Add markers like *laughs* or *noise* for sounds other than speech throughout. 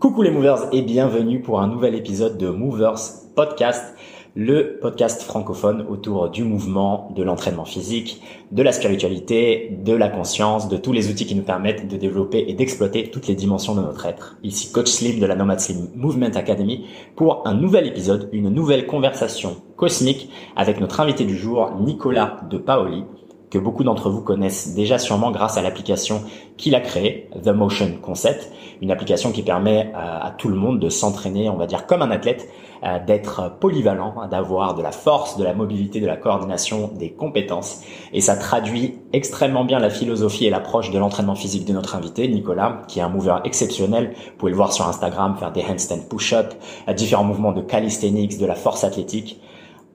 Coucou les movers et bienvenue pour un nouvel épisode de Movers Podcast, le podcast francophone autour du mouvement, de l'entraînement physique, de la spiritualité, de la conscience, de tous les outils qui nous permettent de développer et d'exploiter toutes les dimensions de notre être. Ici Coach Slim de la Nomad Slim Movement Academy pour un nouvel épisode, une nouvelle conversation cosmique avec notre invité du jour, Nicolas de Paoli que beaucoup d'entre vous connaissent déjà sûrement grâce à l'application qu'il a créée, The Motion Concept, une application qui permet à, tout le monde de s'entraîner, on va dire comme un athlète, euh, d'être polyvalent, d'avoir de la force, de la mobilité, de la coordination, des compétences. Et ça traduit extrêmement bien la philosophie et l'approche de l'entraînement physique de notre invité, Nicolas, qui est un mover exceptionnel. Vous pouvez le voir sur Instagram, faire des handstand push-up, différents mouvements de calisthenics, de la force athlétique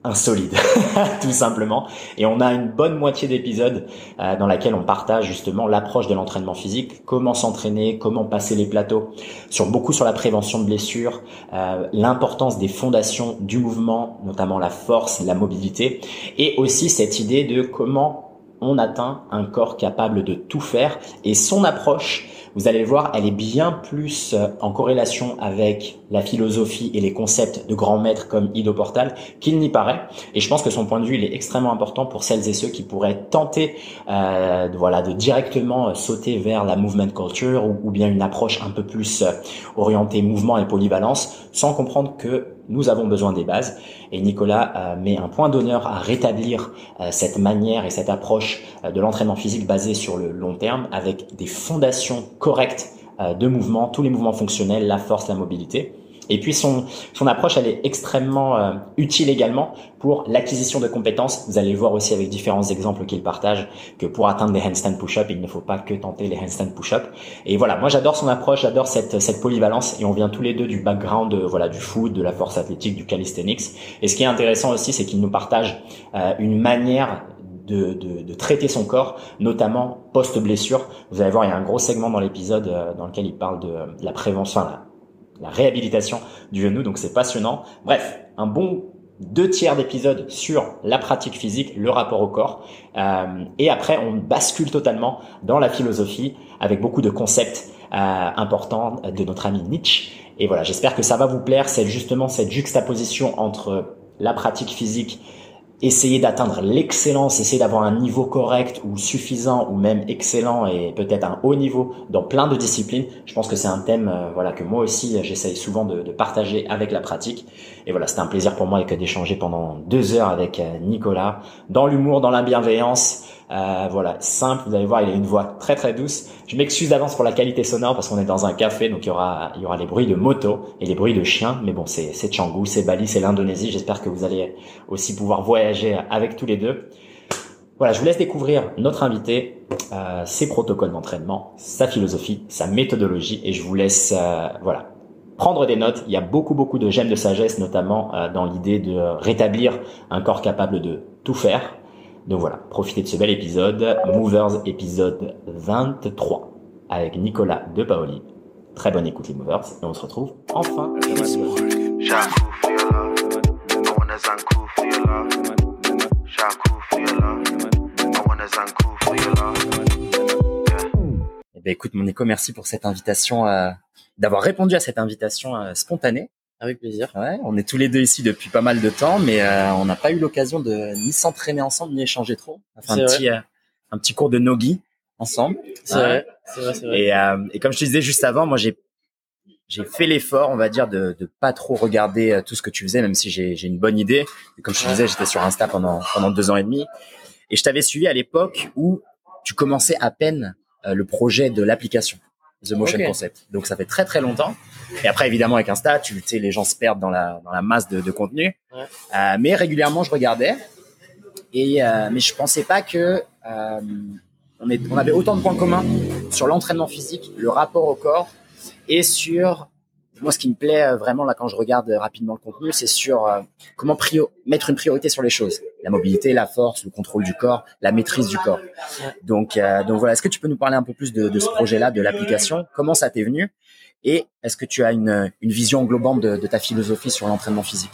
insolide, *laughs* tout simplement. Et on a une bonne moitié d'épisodes euh, dans laquelle on partage justement l'approche de l'entraînement physique, comment s'entraîner, comment passer les plateaux, sur beaucoup sur la prévention de blessures, euh, l'importance des fondations du mouvement, notamment la force, la mobilité, et aussi cette idée de comment on atteint un corps capable de tout faire et son approche vous allez le voir, elle est bien plus euh, en corrélation avec la philosophie et les concepts de grands maîtres comme Ido Portal qu'il n'y paraît. Et je pense que son point de vue, il est extrêmement important pour celles et ceux qui pourraient tenter, euh, voilà, de directement euh, sauter vers la movement culture ou, ou bien une approche un peu plus euh, orientée mouvement et polyvalence, sans comprendre que nous avons besoin des bases. Et Nicolas euh, met un point d'honneur à rétablir euh, cette manière et cette approche euh, de l'entraînement physique basé sur le long terme avec des fondations correctes de mouvement, tous les mouvements fonctionnels, la force, la mobilité. Et puis son, son approche, elle est extrêmement euh, utile également pour l'acquisition de compétences. Vous allez voir aussi avec différents exemples qu'il partage que pour atteindre les handstand push-up, il ne faut pas que tenter les handstand push-up. Et voilà, moi j'adore son approche, j'adore cette, cette polyvalence et on vient tous les deux du background de, voilà du foot, de la force athlétique, du calisthenics. Et ce qui est intéressant aussi, c'est qu'il nous partage euh, une manière de, de, de, traiter son corps, notamment post-blessure. Vous allez voir, il y a un gros segment dans l'épisode euh, dans lequel il parle de, la prévention, enfin, réhabilitation du genou, donc c'est passionnant. Bref, un bon deux tiers d'épisode sur la pratique physique, le rapport au corps, euh, et après on bascule totalement dans la philosophie avec beaucoup de concepts euh, importants de notre ami Nietzsche. Et voilà, j'espère que ça va vous plaire. C'est justement cette juxtaposition entre la pratique physique essayer d'atteindre l'excellence, essayer d'avoir un niveau correct ou suffisant ou même excellent et peut-être un haut niveau dans plein de disciplines. Je pense que c'est un thème euh, voilà que moi aussi j'essaye souvent de, de, partager avec la pratique. Et voilà, c'était un plaisir pour moi d'échanger pendant deux heures avec euh, Nicolas dans l'humour, dans la bienveillance. Euh, voilà, simple. Vous allez voir, il a une voix très très douce. Je m'excuse d'avance pour la qualité sonore parce qu'on est dans un café, donc il y aura il y aura les bruits de moto et les bruits de chiens. Mais bon, c'est c'est Canggu, c'est Bali, c'est l'Indonésie. J'espère que vous allez aussi pouvoir voyager avec tous les deux. Voilà, je vous laisse découvrir notre invité, euh, ses protocoles d'entraînement, sa philosophie, sa méthodologie, et je vous laisse euh, voilà prendre des notes. Il y a beaucoup beaucoup de gemmes de sagesse, notamment euh, dans l'idée de rétablir un corps capable de tout faire donc voilà, profitez de ce bel épisode, Movers épisode 23 avec Nicolas de Paoli. Très bonne écoute les Movers et on se retrouve enfin. Eh ben écoute mon Nico, merci pour cette invitation, euh, d'avoir répondu à cette invitation euh, spontanée. Avec plaisir. Ouais, on est tous les deux ici depuis pas mal de temps, mais euh, on n'a pas eu l'occasion de ni s'entraîner ensemble ni échanger trop. Enfin, un petit, euh, un petit cours de nogi ensemble. C'est vrai, c'est vrai, vrai. Et, euh, et comme je te disais juste avant, moi j'ai j'ai fait l'effort, on va dire, de de pas trop regarder euh, tout ce que tu faisais, même si j'ai j'ai une bonne idée. Et comme je te disais, j'étais sur Insta pendant pendant deux ans et demi, et je t'avais suivi à l'époque où tu commençais à peine le projet de l'application. The Motion Concept. Donc ça fait très très longtemps. Et après évidemment avec Insta, tu sais les gens se perdent dans la dans la masse de, de contenu. Ouais. Euh, mais régulièrement je regardais et euh, mais je pensais pas que euh, on, est, on avait autant de points communs sur l'entraînement physique, le rapport au corps et sur moi, ce qui me plaît vraiment là quand je regarde rapidement le contenu, c'est sur euh, comment mettre une priorité sur les choses, la mobilité, la force, le contrôle du corps, la maîtrise du corps. Donc, euh, donc voilà. Est-ce que tu peux nous parler un peu plus de, de ce projet-là, de l'application? Comment ça t'est venu? Et est-ce que tu as une, une vision globale de, de ta philosophie sur l'entraînement physique?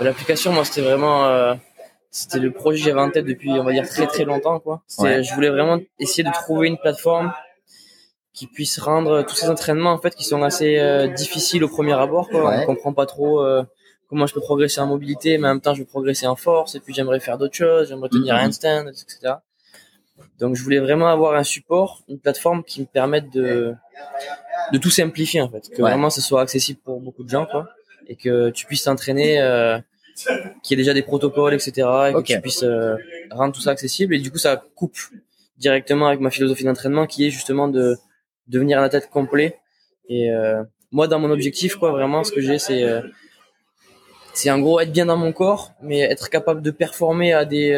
L'application, moi, c'était vraiment euh, c'était le projet que j'avais en tête depuis, on va dire, très très longtemps. Quoi. Ouais. Je voulais vraiment essayer de trouver une plateforme qui puisse rendre tous ces entraînements en fait qui sont assez euh, difficiles au premier abord. Quoi. Ouais. On comprend pas trop euh, comment je peux progresser en mobilité, mais en même temps je veux progresser en force et puis j'aimerais faire d'autres choses, j'aimerais tenir Mhm. un handstand, etc. Donc je voulais vraiment avoir un support, une plateforme qui me permette de de tout simplifier en fait, que Ouais. vraiment ce soit accessible pour beaucoup de gens quoi, et que tu puisses t'entraîner, euh, qu'il y ait déjà des protocoles, etc. Et que tu puisses euh, rendre tout ça accessible. Et du coup ça coupe directement avec ma philosophie d'entraînement qui est justement de devenir un athlète complet. Et euh, moi, dans mon objectif, quoi, vraiment, ce que j'ai, c'est euh, c'est en gros être bien dans mon corps, mais être capable de performer à des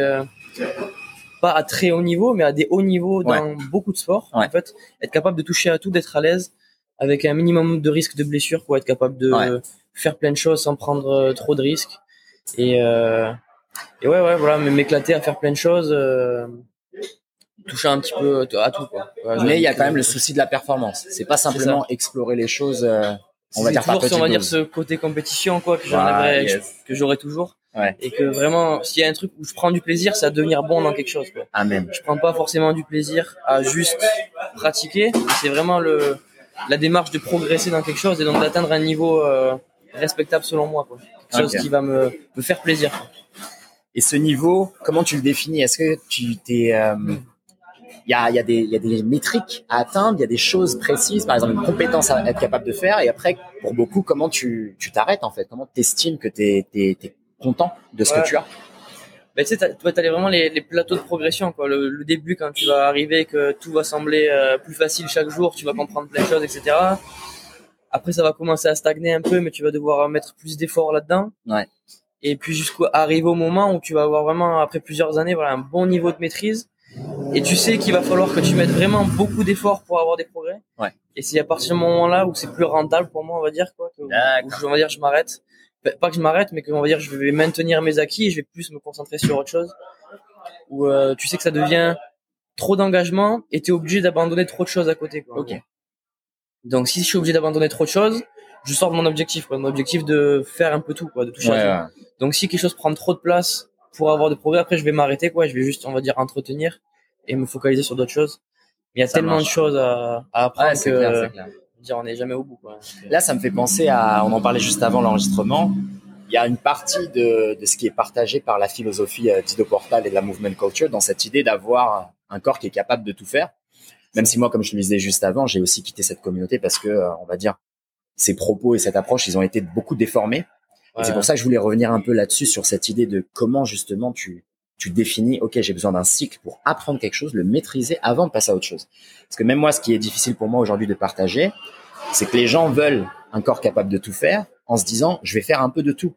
pas à très haut niveau, mais à des hauts niveaux dans beaucoup de sports. Ouais. En fait, être capable de toucher à tout, d'être à l'aise, avec un minimum de risque de blessure, quoi, être capable de Ouais. faire plein de choses sans prendre euh, trop de risques. Et, euh, et ouais, ouais, voilà, m'éclater à faire plein de choses. euh, toucher un petit peu à tout quoi. Ouais, Mais il y a quand même le souci de la performance. C'est pas simplement explorer les choses, euh, on va dire toujours on va dire ce côté compétition quoi que Voilà, j'aimerais yes. que j'aurai toujours Ouais. et que vraiment s'il y a un truc où je prends du plaisir c'est à devenir bon dans quelque chose quoi. Amen. Je prends pas forcément du plaisir à juste pratiquer, c'est vraiment le la démarche de progresser dans quelque chose et donc d'atteindre un niveau euh, respectable selon moi quoi. Quelque chose qui va me, me faire plaisir. Et ce niveau, comment tu le définis? Est-ce que tu t'es euh, il y a, y, a y a des métriques à atteindre, il y a des choses précises, par exemple une compétence à être capable de faire, et après, pour beaucoup, comment tu tu t'arrêtes en fait? Comment tu estimes que tu es, content de ce Ouais. que tu as? Ben, tu sais, tu vois, t'as les- vraiment les, les plateaux de progression, quoi. Le, le début, quand tu vas arriver, que tout va sembler euh, plus facile chaque jour, tu vas comprendre plein de choses, etc. Après, ça va commencer à stagner un peu, mais tu vas devoir mettre plus d'efforts là-dedans. Ouais. Et puis jusqu'à arriver au moment où tu vas avoir vraiment, après plusieurs années, voilà, un bon niveau de maîtrise. Et tu sais qu'il va falloir que tu mettes vraiment beaucoup d'efforts pour avoir des progrès. Ouais. Et c'est à partir du moment-là où c'est plus rentable pour moi, on va dire, quoi. que- où on va dire, je m'arrête. Enfin, Pas que je m'arrête, mais que on va dire, je vais maintenir mes acquis et je vais plus me concentrer sur autre chose. Où euh, tu sais que ça devient trop d'engagement et tu es obligé d'abandonner trop de choses à côté. Quoi. Ok. Donc si je suis obligé d'abandonner trop de choses, je sors de mon objectif, quoi. Mon objectif de faire un peu tout, quoi, de toucher à tout. Donc si quelque chose prend trop de place pour avoir des progrès, après je vais m'arrêter, quoi. Je vais juste, on va dire, entretenir et me focaliser sur d'autres choses. Il y a Ça tellement marche. de choses à, à apprendre Ouais, c'est que clair. Dire, on n'est jamais au bout, quoi. Là, ça me fait penser à, on en parlait juste avant l'enregistrement, il y a une partie de, de ce qui est partagé par la philosophie euh, d'Ido Portal et de la movement culture dans cette idée d'avoir un corps qui est capable de tout faire. Même si moi, comme je le disais juste avant, j'ai aussi quitté cette communauté parce que, euh, on va dire, ces propos et cette approche, ils ont été beaucoup déformés. Et c'est pour ça que je voulais revenir un peu là-dessus sur cette idée de comment justement tu tu définis, ok, j'ai besoin d'un cycle pour apprendre quelque chose, le maîtriser avant de passer à autre chose. Parce que même moi, ce qui est difficile pour moi aujourd'hui de partager, c'est que les gens veulent un corps capable de tout faire en se disant, je vais faire un peu de tout.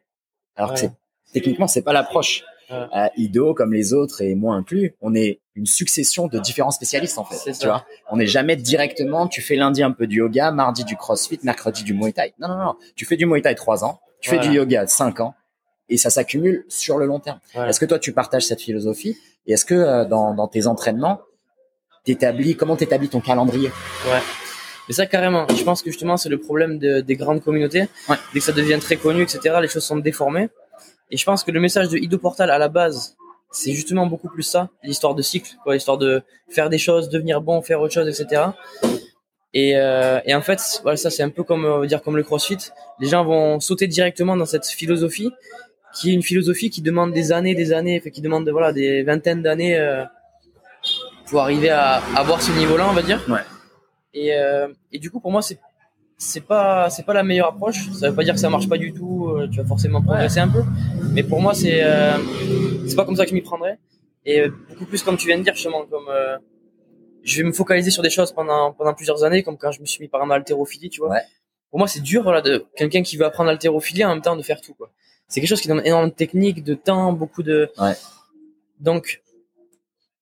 Alors que Ouais. techniquement, c'est pas l'approche. Ouais. Euh, Ido, comme les autres et moi inclus, on est une succession de différents spécialistes en fait. Tu ça. vois, on n'est jamais directement. Tu fais lundi un peu du yoga, mardi du CrossFit, mercredi du Muay Thai. Non, non, non. Tu fais du Muay Thai trois ans, tu fais du yoga cinq ans, et ça s'accumule sur le long terme. Ouais. Est-ce que toi tu partages cette philosophie et est-ce que euh, dans, dans tes entraînements, t'établis comment t'établis ton calendrier? Mais ça, carrément. Je pense que justement, c'est le problème de- des grandes communautés. Ouais. Dès que ça devient très connu, etc., les choses sont déformées. Et je pense que le message de Ido Portal à la base, c'est justement beaucoup plus ça, l'histoire de cycle, quoi, l'histoire de faire des choses, devenir bon, faire autre chose, etc. Et, euh, et en fait, voilà, ça c'est un peu comme, on va dire, comme le CrossFit. Les gens vont sauter directement dans cette philosophie, qui est une philosophie qui demande des années, des années, qui demande voilà des vingtaines d'années euh, pour arriver à avoir ce niveau-là, on va dire. Ouais. Et, euh, et du coup, pour moi, c'est c'est pas c'est pas la meilleure approche. Ça veut pas dire que ça marche pas du tout. euh, Tu vas forcément progresser un peu. Mais pour moi, c'est euh, c'est pas comme ça que je m'y prendrais. Et euh, beaucoup plus comme tu viens de dire, justement, comme euh, je vais me focaliser sur des choses pendant pendant plusieurs années, comme quand je me suis mis par exemple à l'haltérophilie, tu vois. Ouais. Pour moi, c'est dur, voilà, de quelqu'un qui veut apprendre l'haltérophilie en même temps de faire tout, quoi. C'est quelque chose qui demande énormément de technique, de temps, beaucoup de. Ouais. Donc,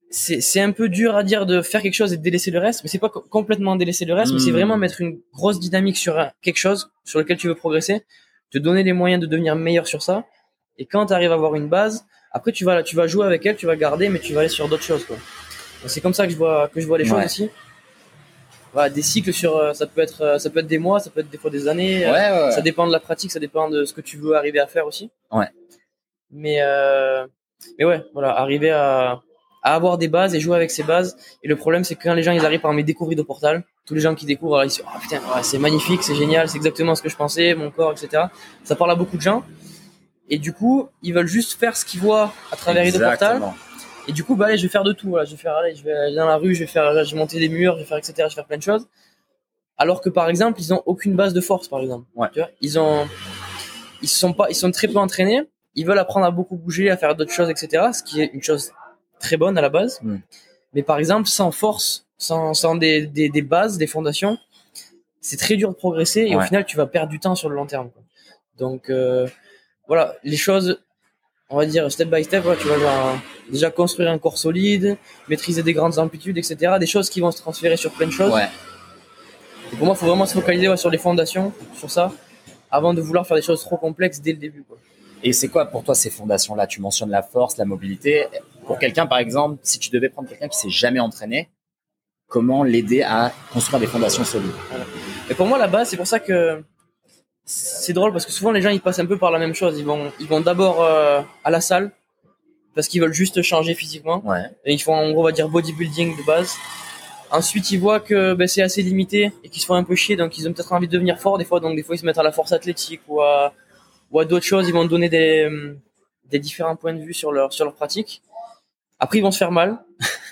c'est c'est un peu dur à dire de faire quelque chose et de délaisser le reste, mais c'est pas co- complètement délaisser le reste, mais c'est Mm. vraiment mettre une grosse dynamique sur un- quelque chose sur lequel tu veux progresser, te donner les moyens de devenir meilleur sur ça. Et quand tu arrives à avoir une base, après tu vas tu vas jouer avec elle, tu vas garder, mais tu vas aller sur d'autres choses. C'est comme ça que je vois que je vois les choses aussi. Voilà, des cycles sur euh, ça peut être euh, ça peut être des mois, ça peut être des fois des années. ouais, ouais. ça dépend de la pratique, ça dépend de ce que tu veux arriver à faire aussi. Ouais. Mais euh, mais ouais, voilà, arriver à à avoir des bases et jouer avec ces bases. Et le problème, c'est que quand les gens ils arrivent par mes découvrir de portal, tous les gens qui découvrent, ils se disent oh, putain, c'est magnifique, c'est génial, c'est exactement ce que je pensais, mon corps, etc. Ça parle à beaucoup de gens. Et du coup, ils veulent juste faire ce qu'ils voient à travers les portal. Et du coup, bah allez, je vais faire de tout. Voilà. Je vais faire, allez, je vais aller dans la rue, je vais faire, je vais monter des murs, je vais faire, etc. Je vais faire plein de choses. Alors que par exemple, ils ont aucune base de force, par exemple. Ouais. Tu vois, ils ont, ils sont pas, ils sont très peu entraînés. Ils veulent apprendre à beaucoup bouger, à faire d'autres choses, etc. Ce qui est une chose très bonne à la base. Mm. Mais par exemple, sans force, sans, sans des, des, des bases, des fondations, c'est très dur de progresser et au final, tu vas perdre du temps sur le long terme. Quoi. Donc euh, voilà, les choses, on va dire step by step. tu vas genre, déjà construire un corps solide, maîtriser des grandes amplitudes, etc. Des choses qui vont se transférer sur plein de choses. Ouais. Et pour moi, il faut vraiment se focaliser ouais, sur les fondations, sur ça, avant de vouloir faire des choses trop complexes dès le début. Quoi. Et c'est quoi pour toi ces fondations-là? Tu mentionnes la force, la mobilité. Pour quelqu'un, par exemple, si tu devais prendre quelqu'un qui s'est jamais entraîné, comment l'aider à construire des fondations solides? Voilà. Et pour moi, la base, c'est pour ça que c'est drôle parce que souvent les gens ils passent un peu par la même chose. Ils vont, ils vont d'abord euh, à la salle parce qu'ils veulent juste changer physiquement. Ouais. Et ils font en gros, on va dire bodybuilding de base. Ensuite, ils voient que ben, c'est assez limité et qu'ils se font un peu chier, donc ils ont peut-être envie de devenir forts des fois. Donc des fois, ils se mettent à la force athlétique ou à, ou à d'autres choses. Ils vont donner des, des différents points de vue sur leur sur leur pratique. Après, ils vont se faire mal. *laughs*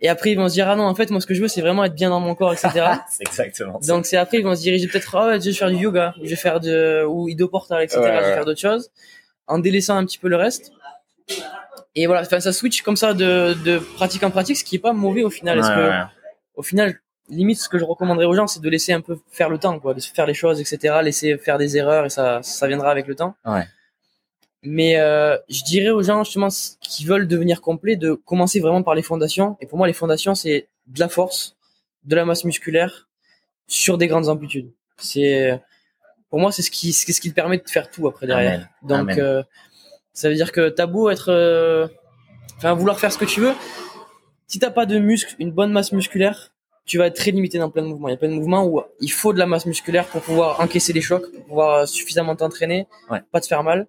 Et après, ils vont se dire, ah non, en fait, moi, ce que je veux, c'est vraiment être bien dans mon corps, etc. *laughs* exactement. Donc, c'est après, ils vont se diriger peut-être, ah ouais, je vais faire du yoga, je vais faire de, ou ido portal, etc. Ouais, je vais faire d'autres choses, en délaissant un petit peu le reste. Et voilà, enfin, ça switch comme ça de, de pratique en pratique, ce qui est pas mauvais au final. Est-ce que, au final, limite, ce que je recommanderais aux gens, c'est de laisser un peu faire le temps, quoi, de faire les choses, etc., laisser faire des erreurs et ça, ça viendra avec le temps. Ouais. Mais euh, je dirais aux gens justement qui veulent devenir complets de commencer vraiment par les fondations. Et pour moi, les fondations, c'est de la force, de la masse musculaire sur des grandes amplitudes. C'est pour moi, c'est ce qui, c'est ce qui te permet de faire tout après derrière. Amen. Donc, Amen. euh, ça veut dire que t'as beau être, euh, enfin, vouloir faire ce que tu veux, si t'as pas de muscle, une bonne masse musculaire, tu vas être très limité dans plein de mouvements. Il y a plein de mouvements où il faut de la masse musculaire pour pouvoir encaisser les chocs, pour pouvoir suffisamment t'entraîner, Ouais. pas te faire mal.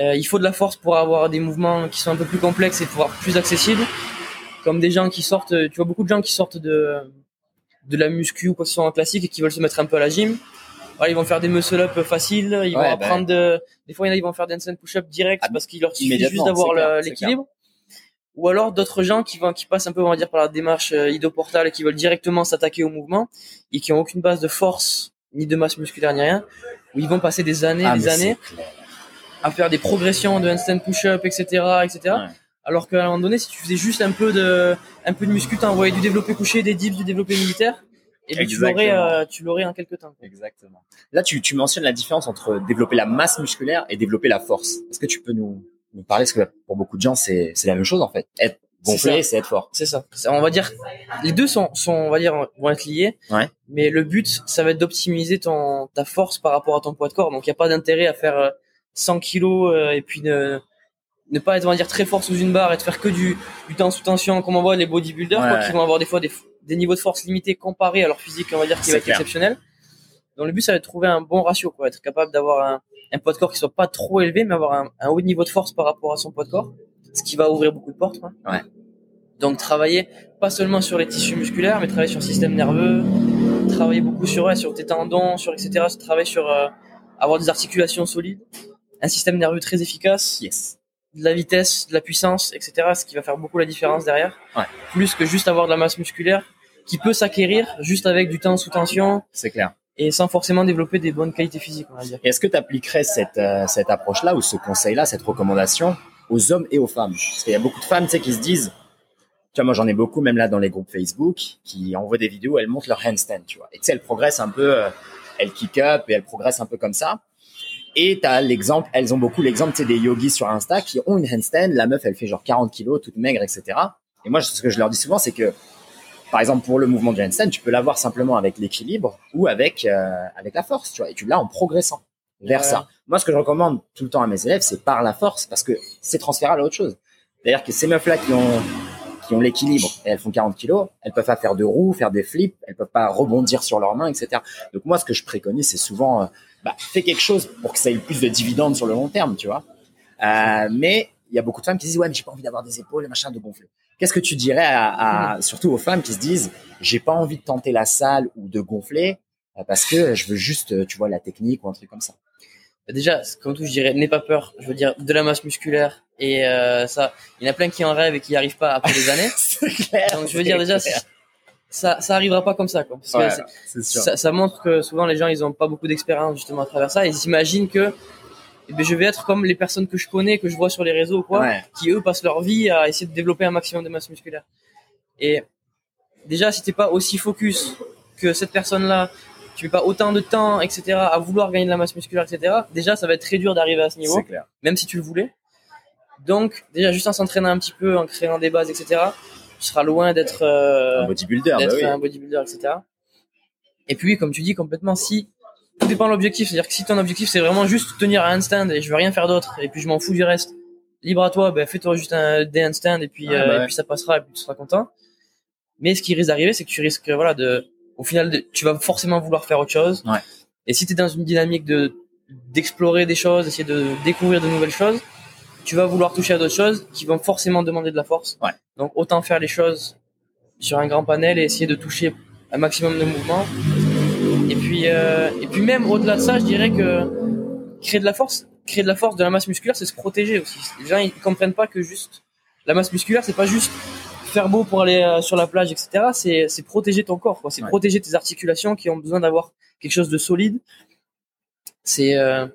Euh, il faut de la force pour avoir des mouvements qui sont un peu plus complexes et pouvoir plus accessibles. Comme des gens qui sortent, euh, tu vois beaucoup de gens qui sortent de de la muscu ou quoi que ce soit en classique et qui veulent se mettre un peu à la gym. Voilà, ils vont faire des muscle up faciles, ils vont apprendre de, des fois il y en a, ils vont faire des handstand push-up direct Ah, parce qu'il leur suffit juste d'avoir l'équilibre. Ou alors d'autres gens qui vont, qui passent un peu, on va dire, par la démarche euh, ido-portal et qui veulent directement s'attaquer au mouvement et qui ont aucune base de force, ni de masse musculaire, ni rien, où ils vont passer des années, Ah, des années clair. À faire des progressions de handstand push-up, etc., etc. Ouais. Alors qu'à un moment donné, si tu faisais juste un peu de, un peu de muscu, t'envoyais du développé couché, des dips, du développé militaire, et ben tu l'aurais, euh, tu l'aurais en quelques temps. Exactement. Là, tu, tu mentionnes la différence entre développer la masse musculaire et développer la force. Est-ce que tu peux nous, nous parler? Parce que pour beaucoup de gens, c'est c'est la même chose en fait. Être gonflé, c'est être fort. C'est ça. Ça, On va dire, les deux sont, sont, on va dire, vont être liés. Ouais. Mais le but, ça va être d'optimiser ton, ta force par rapport à ton poids de corps. Donc, il n'y a pas d'intérêt à faire euh, 100 kilos euh, et puis ne, ne pas être, on va dire, très fort sous une barre et de faire que du, du temps sous tension, comme on voit les bodybuilders, Ouais, quoi, ouais. qui vont avoir des fois des, des niveaux de force limités comparés à leur physique, on va dire, qui va être clair. exceptionnel. Donc, le but, ça va être de trouver un bon ratio, quoi. Être capable d'avoir un, un poids de corps qui soit pas trop élevé, mais avoir un, un haut niveau de force par rapport à son poids de corps. Ce qui va ouvrir beaucoup de portes, quoi. Ouais. Donc travailler pas seulement sur les tissus musculaires, mais travailler sur le système nerveux, travailler beaucoup sur ouais, sur tes tendons, sur etc. Travailler sur euh, avoir des articulations solides, un système nerveux très efficace, Yes. de la vitesse, de la puissance, etc. Ce qui va faire beaucoup la différence derrière. Ouais. Plus que juste avoir de la masse musculaire qui peut s'acquérir juste avec du temps sous tension C'est clair. et sans forcément développer des bonnes qualités physiques, on va dire. Est-ce que tu appliquerais cette, euh, cette approche-là ou ce conseil-là, cette recommandation aux hommes et aux femmes? Parce qu'il y a beaucoup de femmes tu sais, qui se disent, tu vois, moi j'en ai beaucoup, même là dans les groupes Facebook, qui envoient des vidéos, elles montrent leur handstand, tu vois. Et tu sais, elles progressent un peu, euh, elles kick up et elles progressent un peu comme ça. Et tu as l'exemple, elles ont beaucoup l'exemple sais, des yogis sur Insta qui ont une handstand, la meuf elle fait genre 40 kilos, toute maigre, etc. Et moi ce que je leur dis souvent, c'est que par exemple, pour le mouvement du handstand, tu peux l'avoir simplement avec l'équilibre ou avec euh, avec la force, tu vois. Et tu l'as en progressant vers Ouais. ça. Moi, ce que je recommande tout le temps à mes élèves, c'est par la force, parce que c'est transférable à autre chose. C'est-à-dire que ces meufs-là qui ont qui ont l'équilibre et elles font 40 kilos, elles peuvent pas faire de roues, faire des flips, elles peuvent pas rebondir sur leurs mains, etc. Donc moi, ce que je préconise, c'est souvent, euh, bah, fais quelque chose pour que ça ait plus de dividendes sur le long terme, tu vois. Euh, mais il y a beaucoup de femmes qui disent ouais mais j'ai pas envie d'avoir des épaules, machin, de gonfler. Qu'est-ce que tu dirais à, à surtout aux femmes qui se disent j'ai pas envie de tenter la salle ou de gonfler euh, parce que je veux juste, euh, tu vois, la technique ou un truc comme ça. Déjà, comme tout, je dirais, n'aie pas peur. Je veux dire, de la masse musculaire et euh, ça, il y en a plein qui en rêvent et qui n'y arrivent pas après des années. *laughs* clair. Donc je veux dire déjà, ça, ça arrivera pas comme ça, quoi. Parce que Ouais, c'est- c'est sûr. ça, ça montre que souvent les gens ils ont pas beaucoup d'expérience justement à travers ça. Ils s'imaginent que eh ben, je vais être comme les personnes que je connais, que je vois sur les réseaux quoi, Ouais. qui eux passent leur vie à essayer de développer un maximum de masse musculaire. Et déjà, si t'es pas aussi focus que cette personne-là, tu mets pas autant de temps, etc., à vouloir gagner de la masse musculaire, etc., déjà, ça va être très dur d'arriver à ce niveau, clair. même si tu le voulais. Donc, déjà, juste en s'entraînant un petit peu, en créant des bases, etc., tu seras loin d'être euh, Un bodybuilder, bah d'être oui. un bodybuilder, etc. Et puis, comme tu dis, complètement, si tout dépend de l'objectif, c'est-à-dire que si ton objectif c'est vraiment juste tenir un handstand et je veux rien faire d'autre, et puis je m'en fous du reste, libre à toi, ben fais-toi juste un des handstands et puis euh, bah et ouais. puis ça passera et puis tu seras content. Mais ce qui risque d'arriver, c'est que tu risques, voilà, de, au final, de- tu vas forcément vouloir faire autre chose. Ouais. Et si tu es dans une dynamique de d'explorer des choses, essayer de découvrir de nouvelles choses, tu vas vouloir toucher à d'autres choses qui vont forcément demander de la force. Ouais. Donc autant faire les choses sur un grand panel et essayer de toucher un maximum de mouvements. Et puis, euh, et puis même au-delà de ça, je dirais que créer de la force, créer de la force, de la masse musculaire, c'est se protéger aussi. Les gens ils comprennent pas que juste la masse musculaire, c'est pas juste faire beau pour aller euh, sur la plage, etc. C'est c'est protéger ton corps. C'est Ouais. protéger tes articulations qui ont besoin d'avoir quelque chose de solide. C'est euh,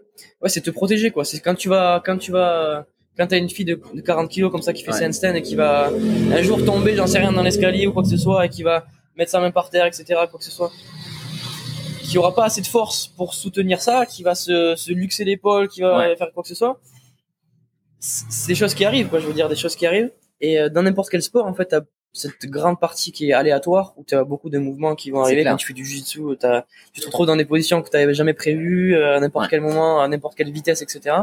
ouais, c'est te protéger, quoi. C'est quand tu vas quand tu vas quand t'as une fille de, de 40 kilos comme ça qui fait Ouais. ses handstands et qui va un jour tomber, j'en sais rien, dans l'escalier ou quoi que ce soit, et qui va mettre sa main par terre, etc., quoi que ce soit, qui aura pas assez de force pour soutenir ça, qui va se, se luxer l'épaule, qui va Ouais. faire quoi que ce soit, c'est des choses qui arrivent, quoi, je veux dire, des choses qui arrivent. Et euh, dans n'importe quel sport, en fait, t'as cette grande partie qui est aléatoire, où tu as beaucoup de mouvements qui vont arriver clair. quand tu fais du jiu-jitsu, tu te retrouves dans des positions que tu n'avais jamais prévues, euh, à n'importe Ouais. quel moment, à n'importe quelle vitesse, etc.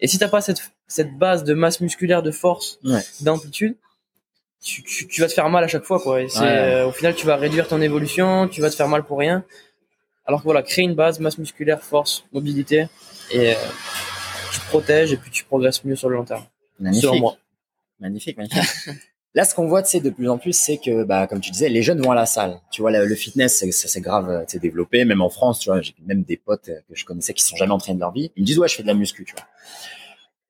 Et si t'as pas cette, cette base de masse musculaire, de force, Ouais. d'amplitude, tu, tu, tu vas te faire mal à chaque fois, quoi. Et c'est, Ouais. euh, au final, tu vas réduire ton évolution, tu vas te faire mal pour rien. Alors que voilà, créer une base, masse musculaire, force, mobilité, et euh, tu te protèges et puis tu progresses mieux sur le long terme. Magnifique. Selon moi. Magnifique, magnifique. *laughs* Là, ce qu'on voit, tu de plus en plus, c'est que, bah, comme tu disais, les jeunes vont à la salle. Tu vois, le, fitness, c'est- ça grave, euh, tu développé. Même en France, tu vois, j'ai même des potes euh, que je connaissais qui sont jamais entraînés de leur vie. Ils me disent, ouais, je fais de la muscu, tu vois.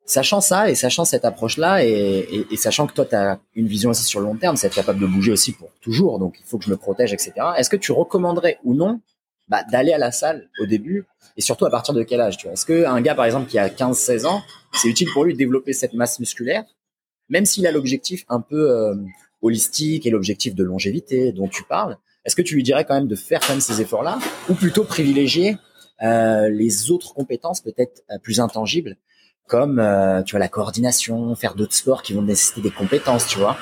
Sachant ça et sachant cette approche-là et sachant que toi, tu as une vision aussi sur le long terme, c'est être capable de bouger aussi pour toujours, donc il faut que je me protège, etc. Est-ce que tu recommanderais ou non bah, d'aller à la salle au début et surtout à partir de quel âge tu vois? Est-ce qu'un gars, par exemple, qui a 15-16 ans, c'est utile pour lui de développer cette masse musculaire même s'il a l'objectif un peu euh, holistique et l'objectif de longévité dont tu parles, est-ce que tu lui dirais quand même de faire quand même ces efforts-là ou plutôt privilégier euh, les autres compétences peut-être euh, plus intangibles comme tu vois la coordination, faire d'autres sports qui vont nécessiter des compétences, tu vois?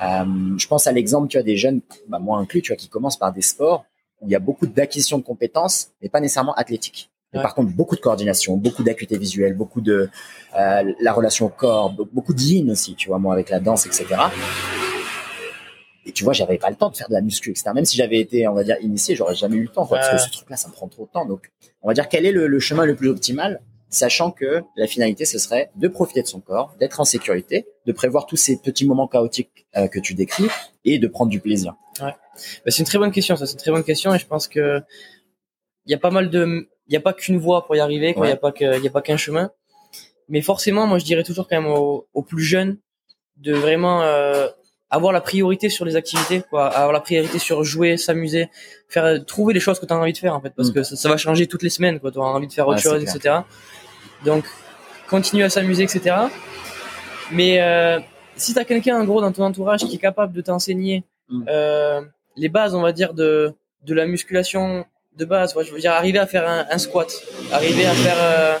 Je pense à l'exemple tu vois des jeunes, bah, moi inclus, tu vois, qui commencent par des sports où il y a beaucoup d'acquisition de compétences, mais pas nécessairement athlétiques. Mais Ouais. par contre, beaucoup de coordination, beaucoup d'acuité visuelle, beaucoup de euh, la relation au corps, be- beaucoup de yin aussi, tu vois, moi avec la danse, etc. Et tu vois, j'avais pas le temps de faire de la muscu, etc. Même si j'avais été, on va dire, initié, j'aurais jamais eu le temps, quoi, parce Ouais. que ce truc-là, ça me prend trop de temps. Donc, on va dire quel est le, le chemin le plus optimal, sachant que la finalité, ce serait de profiter de son corps, d'être en sécurité, de prévoir tous ces petits moments chaotiques euh, que tu décris et de prendre du plaisir. Bah, c'est une très bonne question, ça, c'est une très bonne question, et je pense que il y a pas mal de, il y a pas qu'une voie pour y arriver, quoi. Il Ouais. y a pas que, y a pas qu'un chemin. Mais forcément, moi, je dirais toujours quand même aux, aux plus jeunes de vraiment euh, avoir la priorité sur les activités, quoi. Avoir la priorité sur jouer, s'amuser, faire, trouver les choses que tu as envie de faire, en fait, parce Mm. que ça, ça va changer toutes les semaines, quoi. Tu auras envie de faire autre Ouais, chose, etc. Donc, continue à s'amuser, etc. Mais euh, si tu as quelqu'un, en gros, dans ton entourage qui est capable de t'enseigner Mm. euh, les bases, on va dire, de, de la musculation de base, ouais, je veux dire, arriver à faire un, un squat, arriver à faire, euh,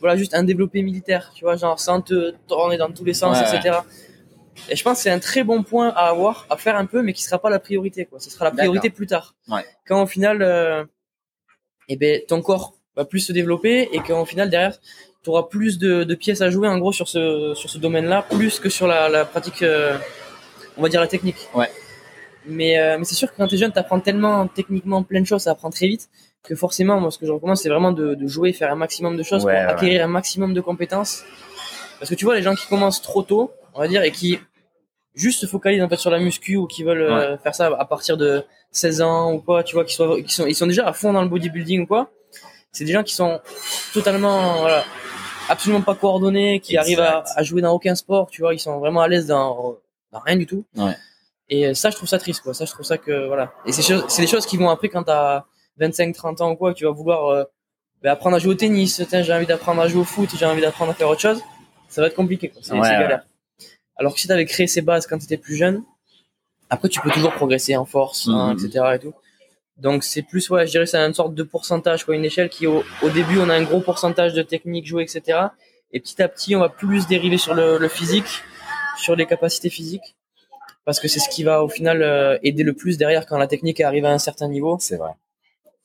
voilà, juste un développé militaire, tu vois, genre sans te tourner dans tous les sens, Ouais, etc. Et je pense que c'est un très bon point à avoir, à faire un peu, mais qui sera pas la priorité, quoi. Ce sera la priorité plus tard. Ouais. Quand au final, euh, eh ben, ton corps va plus se développer et qu'au final, derrière, tu auras plus de, de pièces à jouer, en gros, sur ce, sur ce domaine-là, plus que sur la, la pratique, euh, on va dire la technique. Ouais. Mais, euh, mais c'est sûr que quand t'es jeune, t'apprends tellement techniquement plein de choses, ça apprend très vite, que forcément, moi, ce que je recommande, c'est vraiment de, de jouer, faire un maximum de choses Ouais, pour ouais. acquérir un maximum de compétences. Parce que tu vois, les gens qui commencent trop tôt, on va dire, et qui juste se focalisent en fait sur la muscu ou qui veulent euh, faire ça à partir de 16 ans ou quoi, tu vois, qui sont, qui sont, ils sont déjà à fond dans le bodybuilding ou quoi. C'est des gens qui sont totalement, voilà, absolument pas coordonnés, qui arrivent à, à, jouer dans aucun sport, tu vois, ils sont vraiment à l'aise dans, dans rien du tout. Ouais. Et ça, je trouve ça triste, quoi. Ça, je trouve ça que, voilà. Et c'est, c'est des choses qui vont après quand t'as 25, 30 ans ou quoi, tu vas vouloir euh, bah, apprendre à jouer au tennis, j'ai envie d'apprendre à jouer au foot, j'ai envie d'apprendre à faire autre chose. Ça va être compliqué, quoi. C'est, Ouais, c'est ouais. galère. Alors que si t'avais créé ces bases quand t'étais plus jeune, après, tu peux toujours progresser en force, hein, Mhm. etc. et tout. Donc, c'est plus, ouais, je dirais, c'est une sorte de pourcentage, quoi, une échelle qui, au, au début, on a un gros pourcentage de technique jouée, etc. Et petit à petit, on va plus dériver sur le, le physique, sur les capacités physiques. Parce que c'est ce qui va, au final, euh, aider le plus derrière quand la technique arrive à un certain niveau. C'est vrai.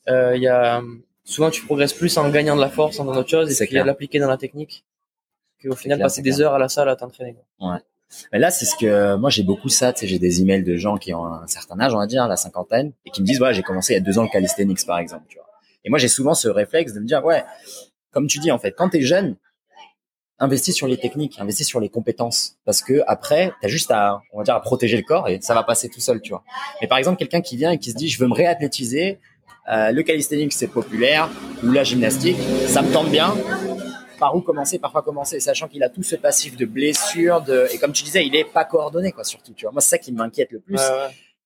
Euh, Il y a, souvent, tu progresses plus en gagnant de la force, en faisant autre chose, et puis à l'appliquer dans la technique. Qu'au final, clair, passer des heures à la salle à t'entraîner. quoi. Mais là, c'est ce que moi j'ai beaucoup ça. Tu sais, j'ai des emails de gens qui ont un certain âge, on va dire la cinquantaine, et qui me disent ouais, j'ai commencé il y a deux ans le calisthenics par exemple. Tu vois. Et moi, j'ai souvent ce réflexe de me dire ouais, comme tu dis en fait, quand t'es jeune, investis sur les techniques, investis sur les compétences, parce que après, t'as juste à, on va dire, à protéger le corps et ça va passer tout seul, tu vois. Mais par exemple, quelqu'un qui vient et qui se dit je veux me réathlétiser, euh, le calisthenics c'est populaire ou la gymnastique, ça me tente bien par où commencer, par quoi commencer, sachant qu'il a tout ce passif de blessures, de et comme tu disais, il est pas coordonné quoi, surtout. Tu vois, moi c'est ça qui m'inquiète le plus.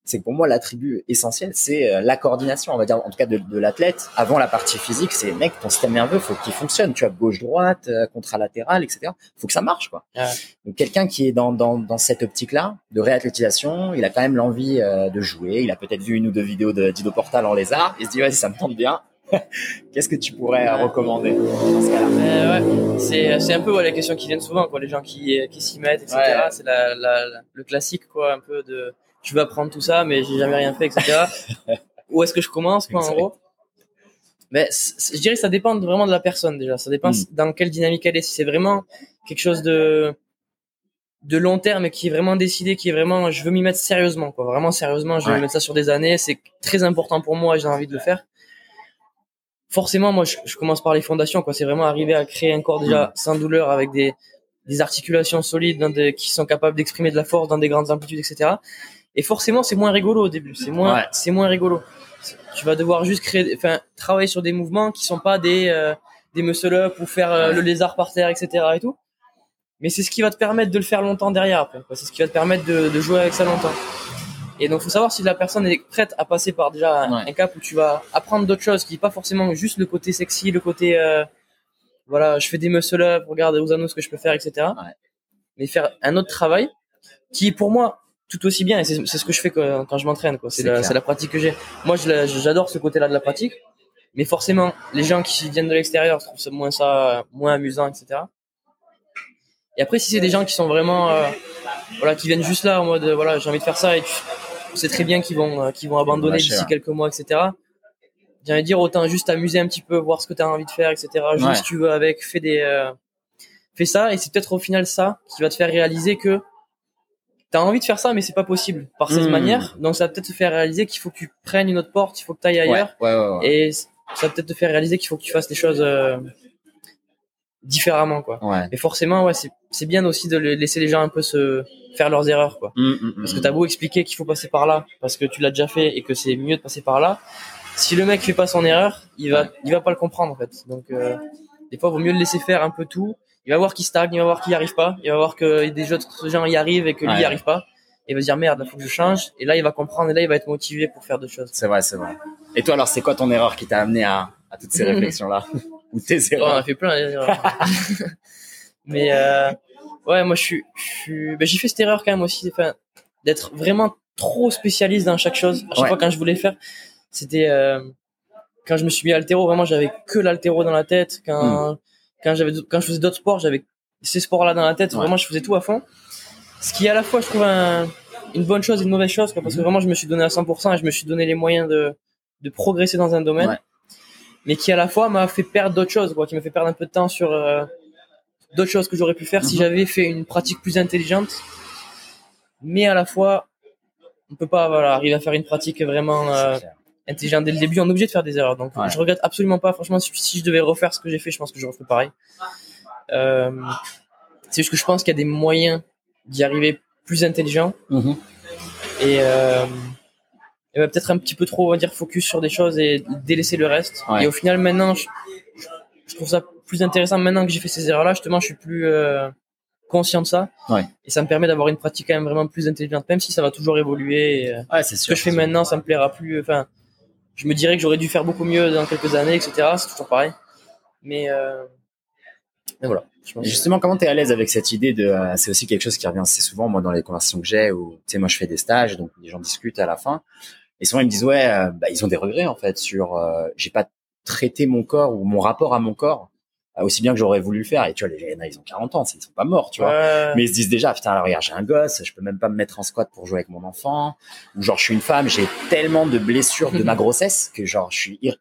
C'est que pour moi l'attribut essentiel c'est euh, la coordination, on va dire en tout cas de, de l'athlète. Avant la partie physique, c'est mec ton système nerveux faut qu'il fonctionne, tu vois, gauche droite, euh, contralatéral, etc. Faut que ça marche quoi. Ouais. Donc quelqu'un qui est dans dans dans cette optique là de réathlétisation, il a quand même l'envie euh, de jouer, il a peut-être vu une ou deux vidéos de Dido Portal en lézard, il se dit ouais ça me tente bien. *laughs* Qu'est-ce que tu pourrais euh, Ouais. recommander dans ce cas-là? Mais ouais, c'est c'est un peu ouais, les questions qui viennent souvent quoi, les gens qui qui s'y mettent, etc. C'est la, la, la- le classique quoi, un peu de tu veux apprendre tout ça, mais j'ai jamais rien fait, etc. *laughs* Où est-ce que je commence quoi en gros? Mais c- je dirais que ça dépend vraiment de la personne déjà. Ça dépend Mm. dans quelle dynamique elle est. Si c'est vraiment quelque chose de de long terme et qui est vraiment décidé, qui est vraiment je veux m'y mettre sérieusement quoi, vraiment sérieusement, je veux Ouais. mettre ça sur des années, c'est très important pour moi, et j'ai envie de le faire forcément, moi, je, je commence par les fondations. quoi. C'est vraiment arriver à créer un corps déjà sans douleur, avec des, des articulations solides, dans des- qui sont capables d'exprimer de la force dans des grandes amplitudes, etc. Et forcément, c'est moins rigolo au début. C'est moins, Ouais. c'est moins rigolo. Tu vas devoir juste créer, enfin, travailler sur des mouvements qui sont pas des euh, des muscle up ou faire euh, Ouais. le lézard par terre, etc. Et tout. Mais c'est ce qui va te permettre de le faire longtemps derrière. Après. C'est ce qui va te permettre de, de jouer avec ça longtemps. Et donc, faut savoir si la personne est prête à passer par déjà un, Ouais. un cap où tu vas apprendre d'autres choses, qui n'est pas forcément juste le côté sexy, le côté, euh, voilà, je fais des muscle up, regarde aux anneaux ce que je peux faire, etc. Mais faire un autre travail qui pour moi tout aussi bien, et c'est ce que je fais quand, quand je m'entraîne, quoi. C'est la, la pratique que j'ai. Moi, j'adore ce côté-là de la pratique, mais forcément, les gens qui viennent de l'extérieur trouvent ça moins ça, moins amusant, etc. Et après, si c'est des gens qui sont vraiment, euh, voilà, qui viennent juste là en mode, voilà, j'ai envie de faire ça, et tu sais très bien qu'ils vont, euh, qu'ils vont abandonner d'ici quelques mois, etc. J'ai envie de dire, autant juste t'amuser un petit peu, voir ce que tu as envie de faire, etc. Joue Ouais. si tu veux avec, fais des, euh, fais ça, et c'est peut-être au final ça qui va te faire réaliser que t'as envie de faire ça, mais c'est pas possible par cette Hmm. manière. Donc ça va peut-être te faire réaliser qu'il faut que tu prennes une autre porte, il faut que tu ailles ailleurs. Ouais, ouais, ouais. Et ça va peut-être te faire réaliser qu'il faut que tu fasses les choses euh, différemment, quoi. Ouais. Et forcément, ouais, c'est c'est bien aussi de laisser les gens un peu se faire leurs erreurs, quoi. Mm, mm, Parce que t'as beau expliquer qu'il faut passer par là, parce que tu l'as déjà fait et que c'est mieux de passer par là. Si le mec fait pas son erreur, il va, il va pas le comprendre en fait. Donc euh, des fois, il vaut mieux le laisser faire un peu tout. Il va voir qu'il stagne, il va voir qu'il y arrive pas, il va voir que des autres gens y arrivent et que lui Ouais. y arrive pas. Et il va se dire merde, il faut que je change. Et là, il va comprendre et là, il va être motivé pour faire d'autres choses. C'est vrai, c'est vrai. Et toi, alors, c'est quoi ton erreur qui t'a amené à, à toutes ces *laughs* réflexions-là Ou tes Oh, on a erreurs fait plein. d'erreurs. *laughs* Mais euh, ouais, moi je suis, ben, j'ai fait cette erreur quand même aussi, enfin, d'être vraiment trop spécialiste dans chaque chose. À chaque Ouais. fois quand je voulais faire, c'était euh, quand je me suis mis à l'altéro, vraiment j'avais que l'altéro dans la tête. Quand quand j'avais quand je faisais d'autres sports, j'avais ces sports-là dans la tête. Ouais. Vraiment, je faisais tout à fond. Ce qui est à la fois, je trouve un- une bonne chose et une mauvaise chose, quoi, parce que Mhm. vraiment je me suis donné à 100% et je me suis donné les moyens de de progresser dans un domaine. Ouais. Mais qui à la fois m'a fait perdre d'autres choses, quoi, qui m'a fait perdre un peu de temps sur euh, d'autres choses que j'aurais pu faire si Mhm. j'avais fait une pratique plus intelligente. Mais à la fois, on peut pas voilà, arriver à faire une pratique vraiment euh, Intelligente dès le début. On est obligé de faire des erreurs. Donc Ouais. je regrette absolument pas. Franchement, si, si je devais refaire ce que j'ai fait, je pense que je referais pareil. Euh, C'est juste que je pense qu'il y a des moyens d'y arriver plus intelligents Mhm. et, euh, et peut-être un petit peu trop, on va dire, focus sur des choses et délaisser le reste. Ouais. Et au final, maintenant, je, je trouve ça plus intéressant maintenant que j'ai fait ces erreurs-là. Justement, je suis plus euh, conscient de ça. Ouais. Et ça me permet d'avoir une pratique quand même vraiment plus intelligente, même si ça va toujours évoluer. Et, Ouais, c'est ce que je fais maintenant, ça me plaira plus. Enfin, je me dirais que j'aurais dû faire beaucoup mieux dans quelques années, etc. C'est toujours pareil. Mais, euh, mais voilà. Je pense justement, comment tu es à l'aise avec cette idée de. euh, c'est aussi quelque chose qui revient assez souvent, moi, dans les conversations que j'ai, où, tu sais, moi, je fais des stages, donc les gens discutent à la fin. Et souvent, ils me disent, ouais, euh, bah, ils ont des regrets, en fait, sur. euh, j'ai pas traité mon corps ou mon rapport à mon corps aussi bien que j'aurais voulu le faire. Et tu vois, les gens, ils ont 40 ans, ils sont pas morts, tu vois. Ouais. Mais ils se disent déjà, putain, alors regarde, j'ai un gosse, je peux même pas me mettre en squat pour jouer avec mon enfant. Ou genre, je suis une femme, j'ai tellement de blessures de ma *laughs* grossesse que genre, je suis, ir-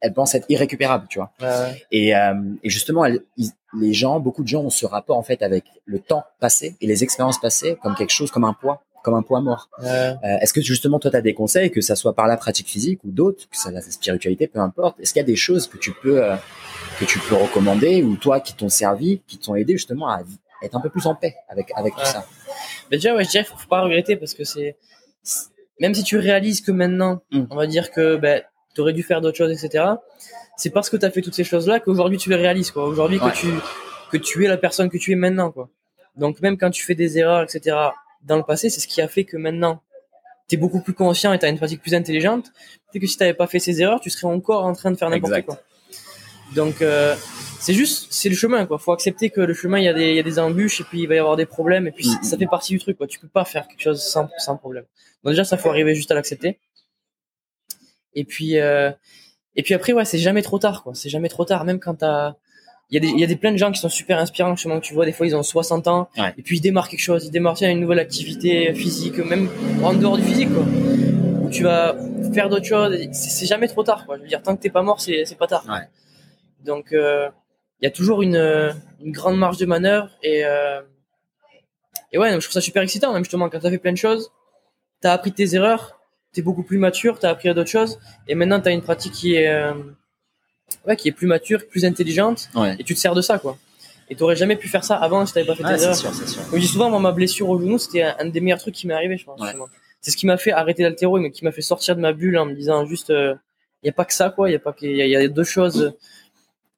elle pense être irrécupérable, tu vois. Ouais. Et, euh, et justement, elle- ils- les gens, beaucoup de gens ont ce rapport en fait avec le temps passé et les expériences passées comme quelque chose, comme un poids, comme un poids mort. Euh, Est-ce que justement, toi, tu as des conseils, que ça soit par la pratique physique ou d'autres, que ça la spiritualité, peu importe. Est-ce qu'il y a des choses que tu peux euh, que tu peux recommander ou toi qui t'ont servi, qui t'ont aidé justement à être un peu plus en paix avec avec tout ça? Mais déjà, ouais, je dirais, faut, faut pas regretter parce que c'est, même si tu réalises que maintenant, Mm. on va dire que, ben, t'aurais dû faire d'autres choses, etc. C'est parce que t'as fait toutes ces choses-là qu'aujourd'hui tu les réalises, quoi. Aujourd'hui Ouais. que tu, que tu es la personne que tu es maintenant, quoi. Donc même quand tu fais des erreurs, etc. dans le passé, c'est ce qui a fait que maintenant, t'es beaucoup plus conscient et t'as une pratique plus intelligente. C'est que si t'avais pas fait ces erreurs, tu serais encore en train de faire n'importe quoi. Donc, euh, c'est juste, c'est le chemin, quoi. Faut accepter que le chemin, il y a des, il y a des embûches et puis il va y avoir des problèmes et puis ça fait partie du truc, quoi. Tu peux pas faire quelque chose sans, sans problème. Donc déjà, ça faut arriver juste à l'accepter. Et puis, euh, et puis après, ouais, c'est jamais trop tard, quoi. C'est jamais trop tard, même quand t'as, il y a des, il y a des plein de gens qui sont super inspirants, justement, que tu vois, des fois, ils ont 60 ans, Ouais. et puis ils démarrent quelque chose, ils démarrent tiens, une nouvelle activité physique, même en dehors du physique, quoi. Où tu vas faire d'autres choses, c'est jamais trop tard, quoi. Je veux dire, tant que t'es pas mort, c'est c'est pas tard. Ouais. Donc, euh, il y a toujours une, une grande marge de manœuvre, et, euh, et ouais, donc je trouve ça super excitant, même justement, quand t'as fait plein de choses, t'as appris tes erreurs, t'es beaucoup plus mature, t'as appris d'autres choses, et maintenant t'as une pratique qui est, euh, ouais, qui est plus mature, plus intelligente, Ouais. et tu te sers de ça, quoi. Et t'aurais jamais pu faire ça avant si t'avais pas fait tes erreurs. sûr, c'est sûr. Je dis souvent, moi, ma blessure au genou, c'était un, des meilleurs trucs qui m'est arrivé, je pense. C'est ce qui m'a fait arrêter l'haltéro, mais qui m'a fait sortir de ma bulle en me disant juste, il y a pas que ça, quoi. Il y a pas que, y, a- y a deux choses.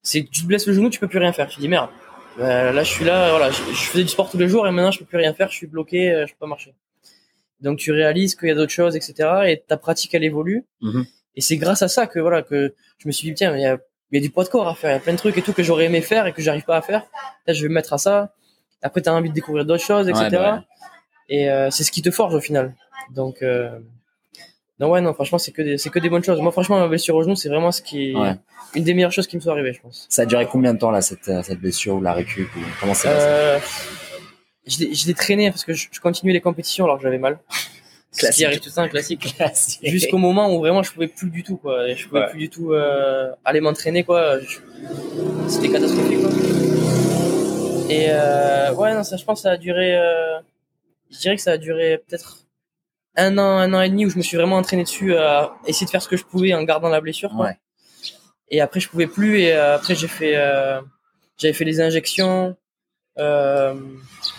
C'est tu te blesses le genou, tu peux plus rien faire. Tu dis merde. euh, là, je suis là, voilà, je, je faisais du sport tous les jours et maintenant, je peux plus rien faire. Je suis bloqué, euh, je peux pas marcher. Donc, tu réalises qu'il y a d'autres choses, etc. Et ta pratique, elle évolue. Mhm. Et c'est grâce à ça que voilà que je me suis dit tiens, il y a, il y a du poids de corps à faire, il y a plein de trucs et tout que j'aurais aimé faire et que j'arrive pas à faire. Là, je vais me mettre à ça. Après, tu as envie de découvrir d'autres choses, etc. Ouais, bah ouais. Et euh, c'est ce qui te forge au final. Donc, euh... non, ouais, non, franchement, c'est que des, c'est que des bonnes choses. Moi, franchement, ma blessure au genou, c'est vraiment ce qui est Ouais. une des meilleures choses qui me sont arrivées, je pense. Ça a duré combien de temps là cette euh, cette blessure ou la récup ou comment c'est Euh, je l'ai- je l'ai traîné parce que je, je continuais les compétitions alors que j'avais mal. Classique. arrive tout temps, classique. Classique. Jusqu'au moment où vraiment je pouvais plus du tout, quoi. Et Je pouvais Ouais. plus du tout euh, aller m'entraîner, quoi. Je- C'était catastrophique, quoi. Et euh, ouais, non, ça, je pense que ça a duré. euh, je dirais que ça a duré peut-être un an, un an et demi où je me suis vraiment entraîné dessus à essayer de faire ce que je pouvais en gardant la blessure, quoi. Ouais. Et après, je pouvais plus. Et après, j'ai fait, j'avais fait les injections. Euh,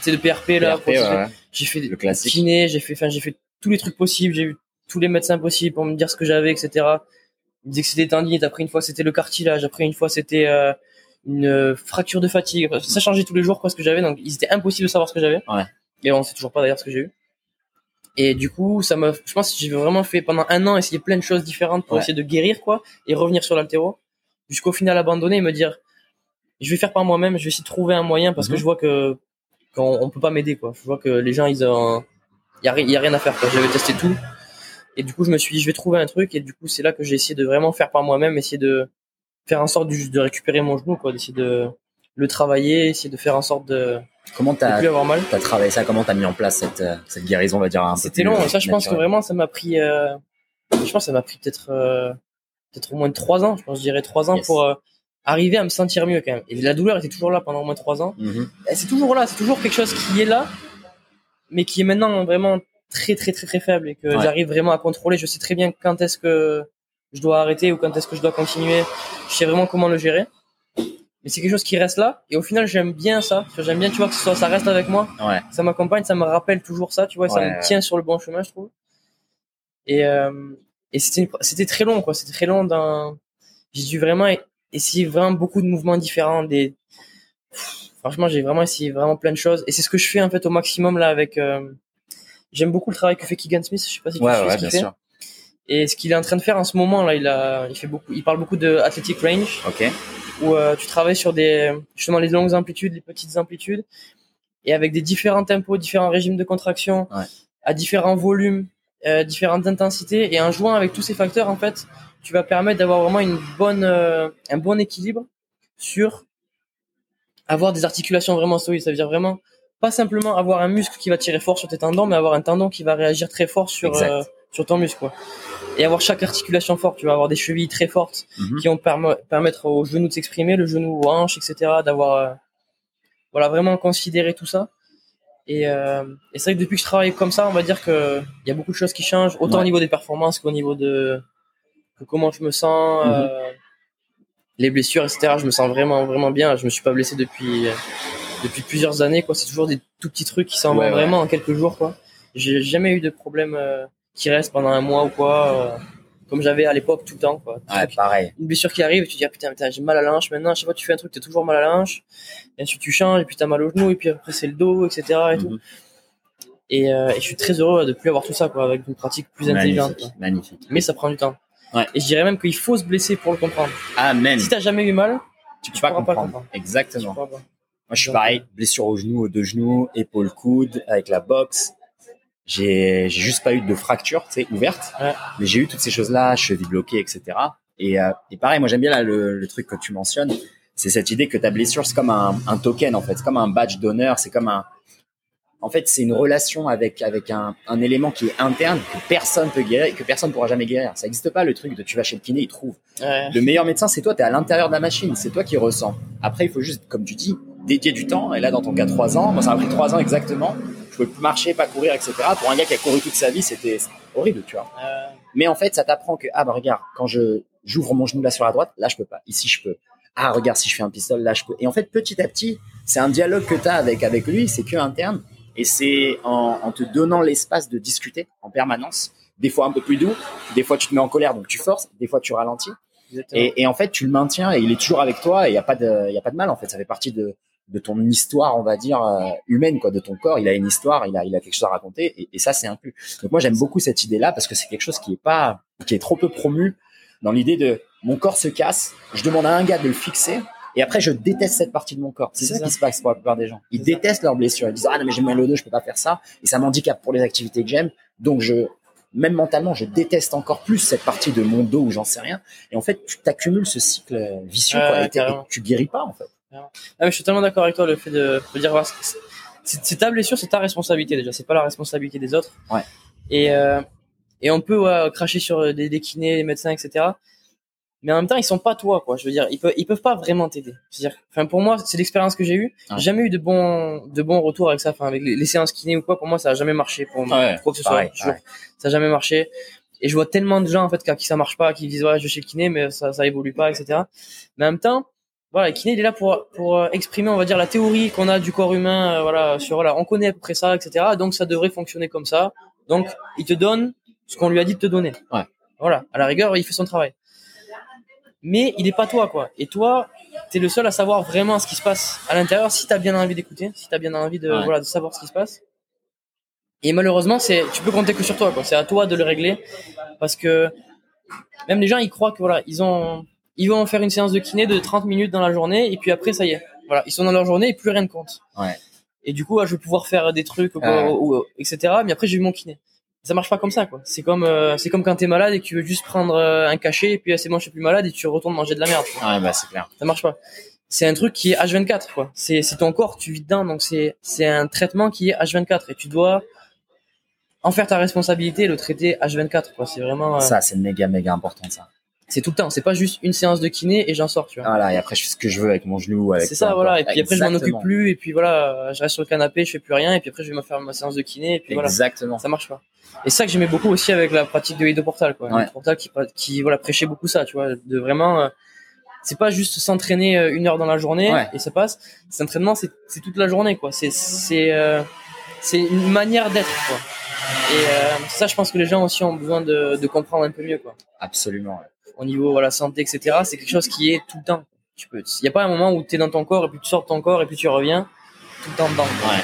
c'est de PRP là. PRP, ouais, ouais. J'ai fait Le classique. kiné, j'ai fait, enfin, j'ai fait tous les trucs possibles. J'ai eu tous les médecins possibles pour me dire ce que j'avais, etc. Ils me disaient que c'était tendinite. Après, une fois, c'était le cartilage. Après, une fois, c'était euh, une euh, fracture de fatigue. Ça changeait tous les jours quoi ce que j'avais. Donc, il était impossible de savoir ce que j'avais. Ouais. Et on sait toujours pas d'ailleurs ce que j'ai eu. Et du coup, ça m'a, je pense que j'ai vraiment fait pendant un an essayer plein de choses différentes pour Ouais. essayer de guérir quoi et revenir sur l'altéro. Jusqu'au final abandonner et me dire, je vais faire par moi-même. Je vais essayer de trouver un moyen parce Mhm. que je vois que qu'on on peut pas m'aider quoi. Je vois que les gens ils ont, il y a, rien à faire. J'avais testé tout. Et du coup, je me suis dit, je vais trouver un truc. Et du coup, c'est là que j'ai essayé de vraiment faire par moi-même, essayer de faire en sorte de, de récupérer mon genou, quoi, d'essayer de le travailler, essayer de faire en sorte de Comment t'as plus avoir mal. t'as travaillé ça? Comment t'as mis en place cette euh, cette guérison, on va dire un C'était long. ça, je pense que vraiment, ça m'a pris, euh, je pense que ça m'a pris peut-être, euh, peut-être au moins trois ans. Je pense, je dirais trois ans Yes. pour euh, arriver à me sentir mieux quand même. Et la douleur était toujours là pendant au moins trois ans. Mhm. Et c'est toujours là, c'est toujours quelque chose qui est là, mais qui est maintenant vraiment très très très très faible et que Ouais. j'arrive vraiment à contrôler. Je sais très bien quand est-ce que je dois arrêter ou quand est-ce que je dois continuer. Je sais vraiment comment le gérer. mais c'est quelque chose qui reste là. Et au final, j'aime bien ça. J'aime bien, tu vois, que ça, ça reste avec moi. Ouais. Ça m'accompagne, ça me rappelle toujours ça, tu vois, ça me tient sur le bon chemin, je trouve. Et, euh, et c'était, une- c'était très long, quoi. C'était très long dans, j'ai dû vraiment e- essayer vraiment beaucoup de mouvements différents, des, Pff, franchement, j'ai vraiment essayé vraiment plein de choses. Et c'est ce que je fais, en fait, au maximum, là, avec, euh, j'aime beaucoup le travail que fait Keegan Smith. Je sais pas si tu Ouais, suis ouais, ce qu'il bien fait. sûr. Et ce qu'il est en train de faire en ce moment, là, il a, il fait beaucoup, il parle beaucoup de athletic range Ok. où euh, tu travailles sur des justement les longues amplitudes, les petites amplitudes, et avec des différents tempos, différents régimes de contraction, Ouais. à différents volumes, euh, différentes intensités, et en jouant avec tous ces facteurs, en fait, tu vas permettre d'avoir vraiment une bonne, euh, un bon équilibre sur avoir des articulations vraiment solides. Ça veut dire vraiment pas simplement avoir un muscle qui va tirer fort sur tes tendons, mais avoir un tendon qui va réagir très fort sur euh, sur ton muscle, quoi. Et avoir chaque articulation forte. Tu vas avoir des chevilles très fortes Mhm. qui vont perm- permettre au genou de s'exprimer, le genou aux hanches, etc. D'avoir, euh, voilà, vraiment considérer tout ça. Et, euh, et c'est vrai que depuis que je travaille comme ça, on va dire que il y a beaucoup de choses qui changent, autant Ouais. au niveau des performances qu'au niveau de que comment je me sens, euh, les blessures, etc. Je me sens vraiment, vraiment bien. Je me suis pas blessé depuis depuis plusieurs années, quoi. C'est toujours des tout petits trucs qui s'en vont ouais. vraiment en quelques jours, quoi. J'ai jamais eu de problème euh, qui reste pendant un mois ou quoi, euh, comme j'avais à l'époque tout le temps, quoi. Ouais, pareil. Une blessure qui arrive, tu te dis ah, putain, putain j'ai mal à la hanche. Maintenant, à chaque fois que tu fais un truc, t'as toujours mal à la hanche. Et ensuite tu changes, et puis t'as mal au genou, et puis après c'est le dos, etc. Et tout. Mhm. Et, euh, et je suis très heureux de plus avoir tout ça, quoi, avec une pratique plus intelligente. quoi. Magnifique. Mais ça prend du temps. Ouais. Et je dirais même qu'il faut se blesser pour le comprendre. Amen. Si t'as jamais eu mal, Tu peux tu pas pourras pas comprendre. Exactement. pas. Moi, je suis pareil. Blessure au genou, aux deux genoux, épaule, coude, avec la boxe. J'ai, j'ai juste pas eu de fracture, tu sais, ouverte. Ouais. Mais j'ai eu toutes ces choses-là, cheville bloquée, etc. Et, euh, et pareil, moi, j'aime bien là, le, le truc que tu mentionnes. C'est cette idée que ta blessure, c'est comme un, un token, en fait. C'est comme un badge d'honneur. C'est comme un, en fait, c'est une relation avec, avec un, un élément qui est interne, que personne peut guérir et que personne pourra jamais guérir. Ça n'existe pas, le truc de tu vas chez le kiné, il trouve. Ouais. Le meilleur médecin, c'est toi, tu es à l'intérieur de la machine, c'est toi qui ressens. Après, il faut juste, comme tu dis, dédier du temps. Et là, dans ton cas, trois ans, moi, ça m'a pris trois ans exactement. Je pouvais plus marcher, pas courir, etc. Pour un gars qui a couru toute sa vie, c'était horrible, tu vois. Euh, Mais en fait, ça t'apprend que, ah bah regarde, quand je j'ouvre mon genou là sur la droite, là, je peux pas. Ici, je peux. Ah, regarde, si je fais un pistol, là, je peux. Et en fait, petit à petit, c'est un dialogue que tu as avec, avec lui, c'est que interne. Et c'est en, en te donnant l'espace de discuter en permanence. Des fois un peu plus doux, des fois tu te mets en colère, donc tu forces, des fois tu ralentis. Et, et en fait, tu le maintiens et il est toujours avec toi et il n'y a pas de, y a pas de mal en fait. Ça fait partie de, de ton histoire, on va dire euh, humaine quoi, de ton corps. Il a une histoire, il a, il a quelque chose à raconter et, et ça c'est inclus. Donc moi j'aime beaucoup cette idée-là parce que c'est quelque chose qui est pas, qui est trop peu promu dans l'idée de mon corps se casse, je demande à un gars de le fixer. Et après, je déteste cette partie de mon corps. C'est ça, ça. qui se passe pour la plupart des gens. Ils C'est ça. détestent leurs blessures. Ils disent ah non mais j'ai mal au dos, je peux pas faire ça et ça m'handicape pour les activités que j'aime. Donc je, même mentalement, je déteste encore plus cette partie de mon dos où j'en sais rien. Et en fait, tu t'accumules ce cycle vicieux, Ouais, quoi, et, tu guéris pas, en fait. Ah, mais je suis tellement d'accord avec toi le fait de, de dire c'est ta blessure, c'est ta responsabilité déjà, c'est pas la responsabilité des autres. Ouais. Et euh, et on peut ouais, cracher sur des, des kinés, des médecins, etc. Mais en même temps, ils sont pas toi, quoi. Je veux dire, ils peuvent ils peuvent pas vraiment t'aider. C'est-à-dire, enfin pour moi, c'est l'expérience que j'ai eue. J'ai jamais eu de bons de bons retours avec ça. Enfin avec les, les séances kiné ou quoi, pour moi, ça a jamais marché pour moi, Ouais, quoi que ce soit. pareil, pareil. Ça a jamais marché. Et je vois tellement de gens en fait qui ça marche pas, qui disent ouais je vais chez le kiné mais ça ça évolue pas, etc. Mais en même temps, voilà, le kiné il est là pour pour euh, exprimer on va dire la théorie qu'on a du corps humain, euh, voilà sur voilà on connaît à peu près ça, etc. Donc ça devrait fonctionner comme ça. Donc il te donne ce qu'on lui a dit de te donner. Ouais. Voilà, à la rigueur il fait son travail. Mais il est pas toi quoi. Et toi t'es le seul à savoir vraiment ce qui se passe à l'intérieur si t'as bien envie d'écouter, si t'as bien envie de Ouais. voilà de savoir ce qui se passe. Et malheureusement, c'est, tu peux compter que sur toi, quoi. C'est à toi de le régler. Parce que même les gens, ils croient que voilà, ils ont, ils vont faire une séance de kiné de 30 minutes dans la journée, et puis après, ça y est. Voilà, ils sont dans leur journée et plus rien ne compte. Ouais. Et du coup, ah, je vais pouvoir faire des trucs, ou- ou- etc. Mais après, j'ai eu mon kiné. Ça marche pas comme ça, quoi. C'est comme, euh, c'est comme quand t'es malade et que tu veux juste prendre euh, un cachet, et puis ah, c'est bon, je suis plus malade, et tu retournes manger de la merde. quoi. Ouais, bah, c'est clair. Ça marche pas. C'est un truc qui est H24, quoi. C'est, c'est ton corps, tu vis dedans, donc c'est, c'est un traitement qui est H24, et tu dois en faire ta responsabilité et le traiter H24, quoi. C'est vraiment, euh, Ça, c'est méga, méga important, ça. C'est tout le temps. C'est pas juste une séance de kiné et j'en sors, tu vois. Voilà, et après, je fais ce que je veux avec mon genou, avec c'est ça, voilà. Et puis après, je m'en occupe plus, et puis voilà, je reste sur le canapé, je fais plus rien, et puis après, je vais me faire ma séance de kiné, et puis voilà. Exactement. Ça marche pas. Et ça que j'aimais beaucoup aussi avec la pratique de Ido Portal, quoi. Ouais. Portal qui, qui, voilà, prêchait beaucoup ça, tu vois, de vraiment, euh, c'est pas juste s'entraîner euh, une heure dans la journée Ouais. et ça passe. Cet entraînement, c'est c'est toute la journée, quoi. C'est c'est euh, c'est une manière d'être, quoi. Et euh, ça, je pense que les gens aussi ont besoin de, de comprendre un peu mieux, quoi. Absolument. ouais. Au niveau voilà santé, etc. C'est quelque chose qui est tout le temps. Tu peux. Il y a pas un moment où tu es dans ton corps et puis tu sors de ton corps et puis tu reviens tout le temps dedans. Ouais.